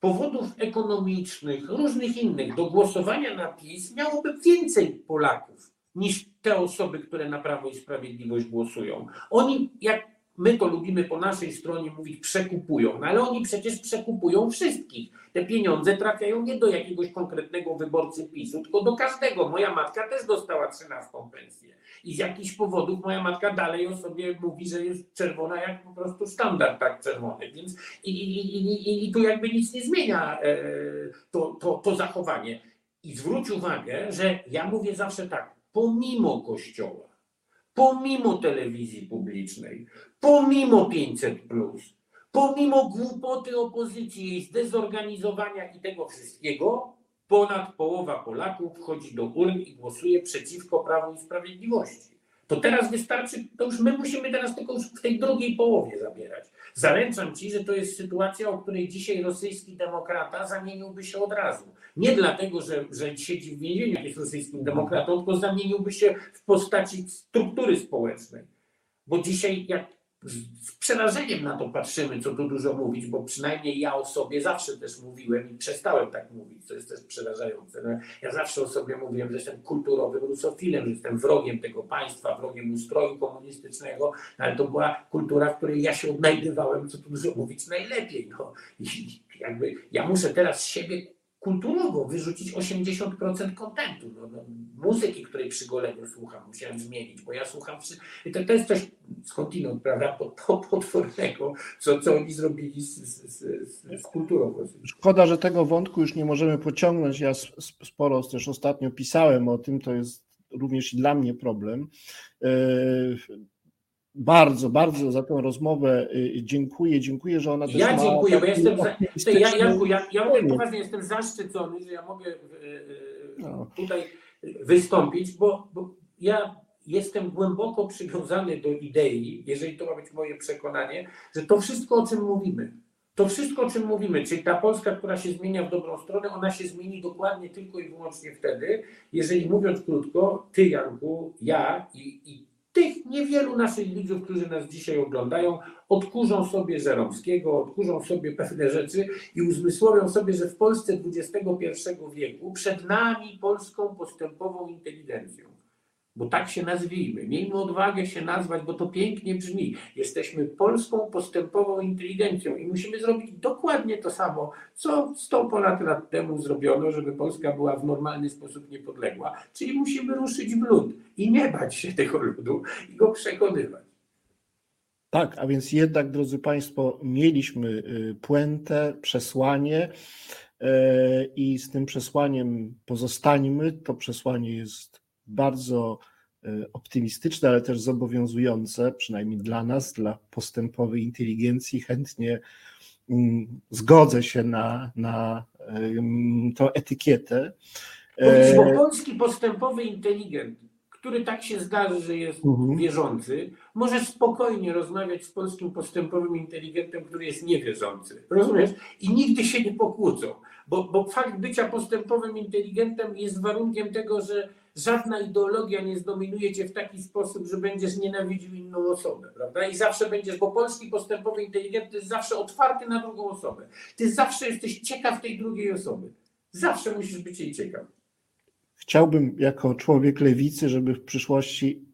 powodów ekonomicznych, różnych innych do głosowania na PiS miałoby więcej Polaków niż te osoby, które na Prawo i Sprawiedliwość głosują. Oni, jak my to lubimy po naszej stronie mówić, przekupują, no ale oni przecież przekupują wszystkich. Te pieniądze trafiają nie do jakiegoś konkretnego wyborcy PiSu, tylko do każdego. Moja matka też dostała 13 pensję i z jakichś powodów moja matka dalej o sobie mówi, że jest czerwona jak po prostu standard tak czerwony, więc i, i, i, i tu jakby nic nie zmienia e, to, to, to zachowanie. I zwróć uwagę, że ja mówię zawsze tak, pomimo kościoła, pomimo telewizji publicznej, pomimo 500, pomimo głupoty opozycji, jej zdezorganizowania i tego wszystkiego, ponad połowa Polaków wchodzi do urn i głosuje przeciwko Prawu i Sprawiedliwości. To teraz wystarczy, to już my musimy teraz tylko w tej drugiej połowie zabierać. Zaręczam ci, że to jest sytuacja, o której dzisiaj rosyjski demokrata zamieniłby się od razu. Nie dlatego, że, że siedzi w więzieniu, jest rosyjskim demokratą, tylko zamieniłby się w postaci struktury społecznej. Bo dzisiaj, jak z przerażeniem na to patrzymy, co tu dużo mówić, bo przynajmniej ja o sobie zawsze też mówiłem i przestałem tak mówić, co jest też przerażające. No, ja zawsze o sobie mówiłem, że jestem kulturowym rusofilem, że jestem wrogiem tego państwa, wrogiem ustroju komunistycznego, no, ale to była kultura, w której ja się odnajdywałem, co tu dużo mówić, najlepiej. No. I jakby ja muszę teraz siebie kulturowo wyrzucić 80% kontentu. No, no, muzyki, której przy goleniu słucham, musiałem zmienić, bo ja słucham. I to, to jest coś skądinąd, prawda, potwornego, co, co oni zrobili z, z, z, z kulturą. Szkoda, że tego wątku już nie możemy pociągnąć. Ja sporo też ostatnio pisałem o tym, to jest również i dla mnie problem. E, bardzo, bardzo za tę rozmowę y, dziękuję. Dziękuję, że ona też Ja dziękuję, bo jestem. Za, ja, Janku, ja, ja mówię poważnie, jestem zaszczycony, że ja mogę y, y, no. tutaj wystąpić, bo, bo ja jestem głęboko przywiązany do idei, jeżeli to ma być moje przekonanie, że to wszystko, o czym mówimy, to wszystko, o czym mówimy, czyli ta Polska, która się zmienia w dobrą stronę, ona się zmieni dokładnie tylko i wyłącznie wtedy, jeżeli mówiąc krótko, ty, Janku, ja i, i tych niewielu naszych widzów, którzy nas dzisiaj oglądają, odkurzą sobie Żeromskiego, odkurzą sobie pewne rzeczy i uzmysłowią sobie, że w Polsce XXI wieku przed nami polską postępową inteligencją bo tak się nazwijmy. Miejmy odwagę się nazwać, bo to pięknie brzmi. Jesteśmy polską postępową inteligencją i musimy zrobić dokładnie to samo, co 100 ponad lat temu zrobiono, żeby Polska była w normalny sposób niepodległa. Czyli musimy ruszyć w lud i nie bać się tego ludu i go przekonywać. Tak, a więc jednak, drodzy Państwo, mieliśmy y, puentę, przesłanie y, i z tym przesłaniem pozostańmy. To przesłanie jest bardzo e, optymistyczne, ale też zobowiązujące, przynajmniej dla nas, dla postępowej inteligencji. Chętnie mm, zgodzę się na, na tą etykietę. Bo e, polski postępowy inteligent, który tak się zdarzy, że jest mhm. wierzący, może spokojnie rozmawiać z polskim postępowym inteligentem, który jest niewierzący. Rozumiesz? I nigdy się nie pokłócą, bo, bo fakt bycia postępowym inteligentem jest warunkiem tego, że żadna ideologia nie zdominuje cię w taki sposób, że będziesz nienawidził inną osobę, prawda? I zawsze będziesz, bo polski postępowy inteligentny jest zawsze otwarty na drugą osobę. Ty zawsze jesteś ciekaw tej drugiej osoby. Zawsze musisz być jej ciekaw. Chciałbym jako człowiek lewicy, żeby w przyszłości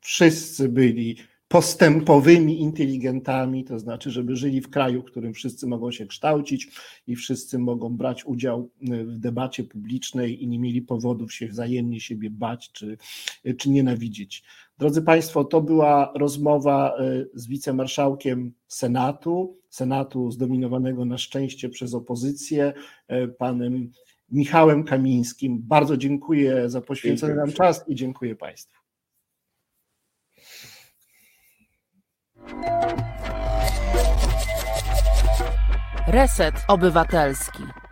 wszyscy byli postępowymi inteligentami, to znaczy, żeby żyli w kraju, w którym wszyscy mogą się kształcić i wszyscy mogą brać udział w debacie publicznej i nie mieli powodów się wzajemnie siebie bać czy, czy nienawidzić. Drodzy Państwo, to była rozmowa e, z wicemarszałkiem Senatu, Senatu zdominowanego na szczęście przez opozycję, panem Michałem Kamińskim. Bardzo dziękuję za poświęcony nam czas i dziękuję Państwu. Reset Obywatelski.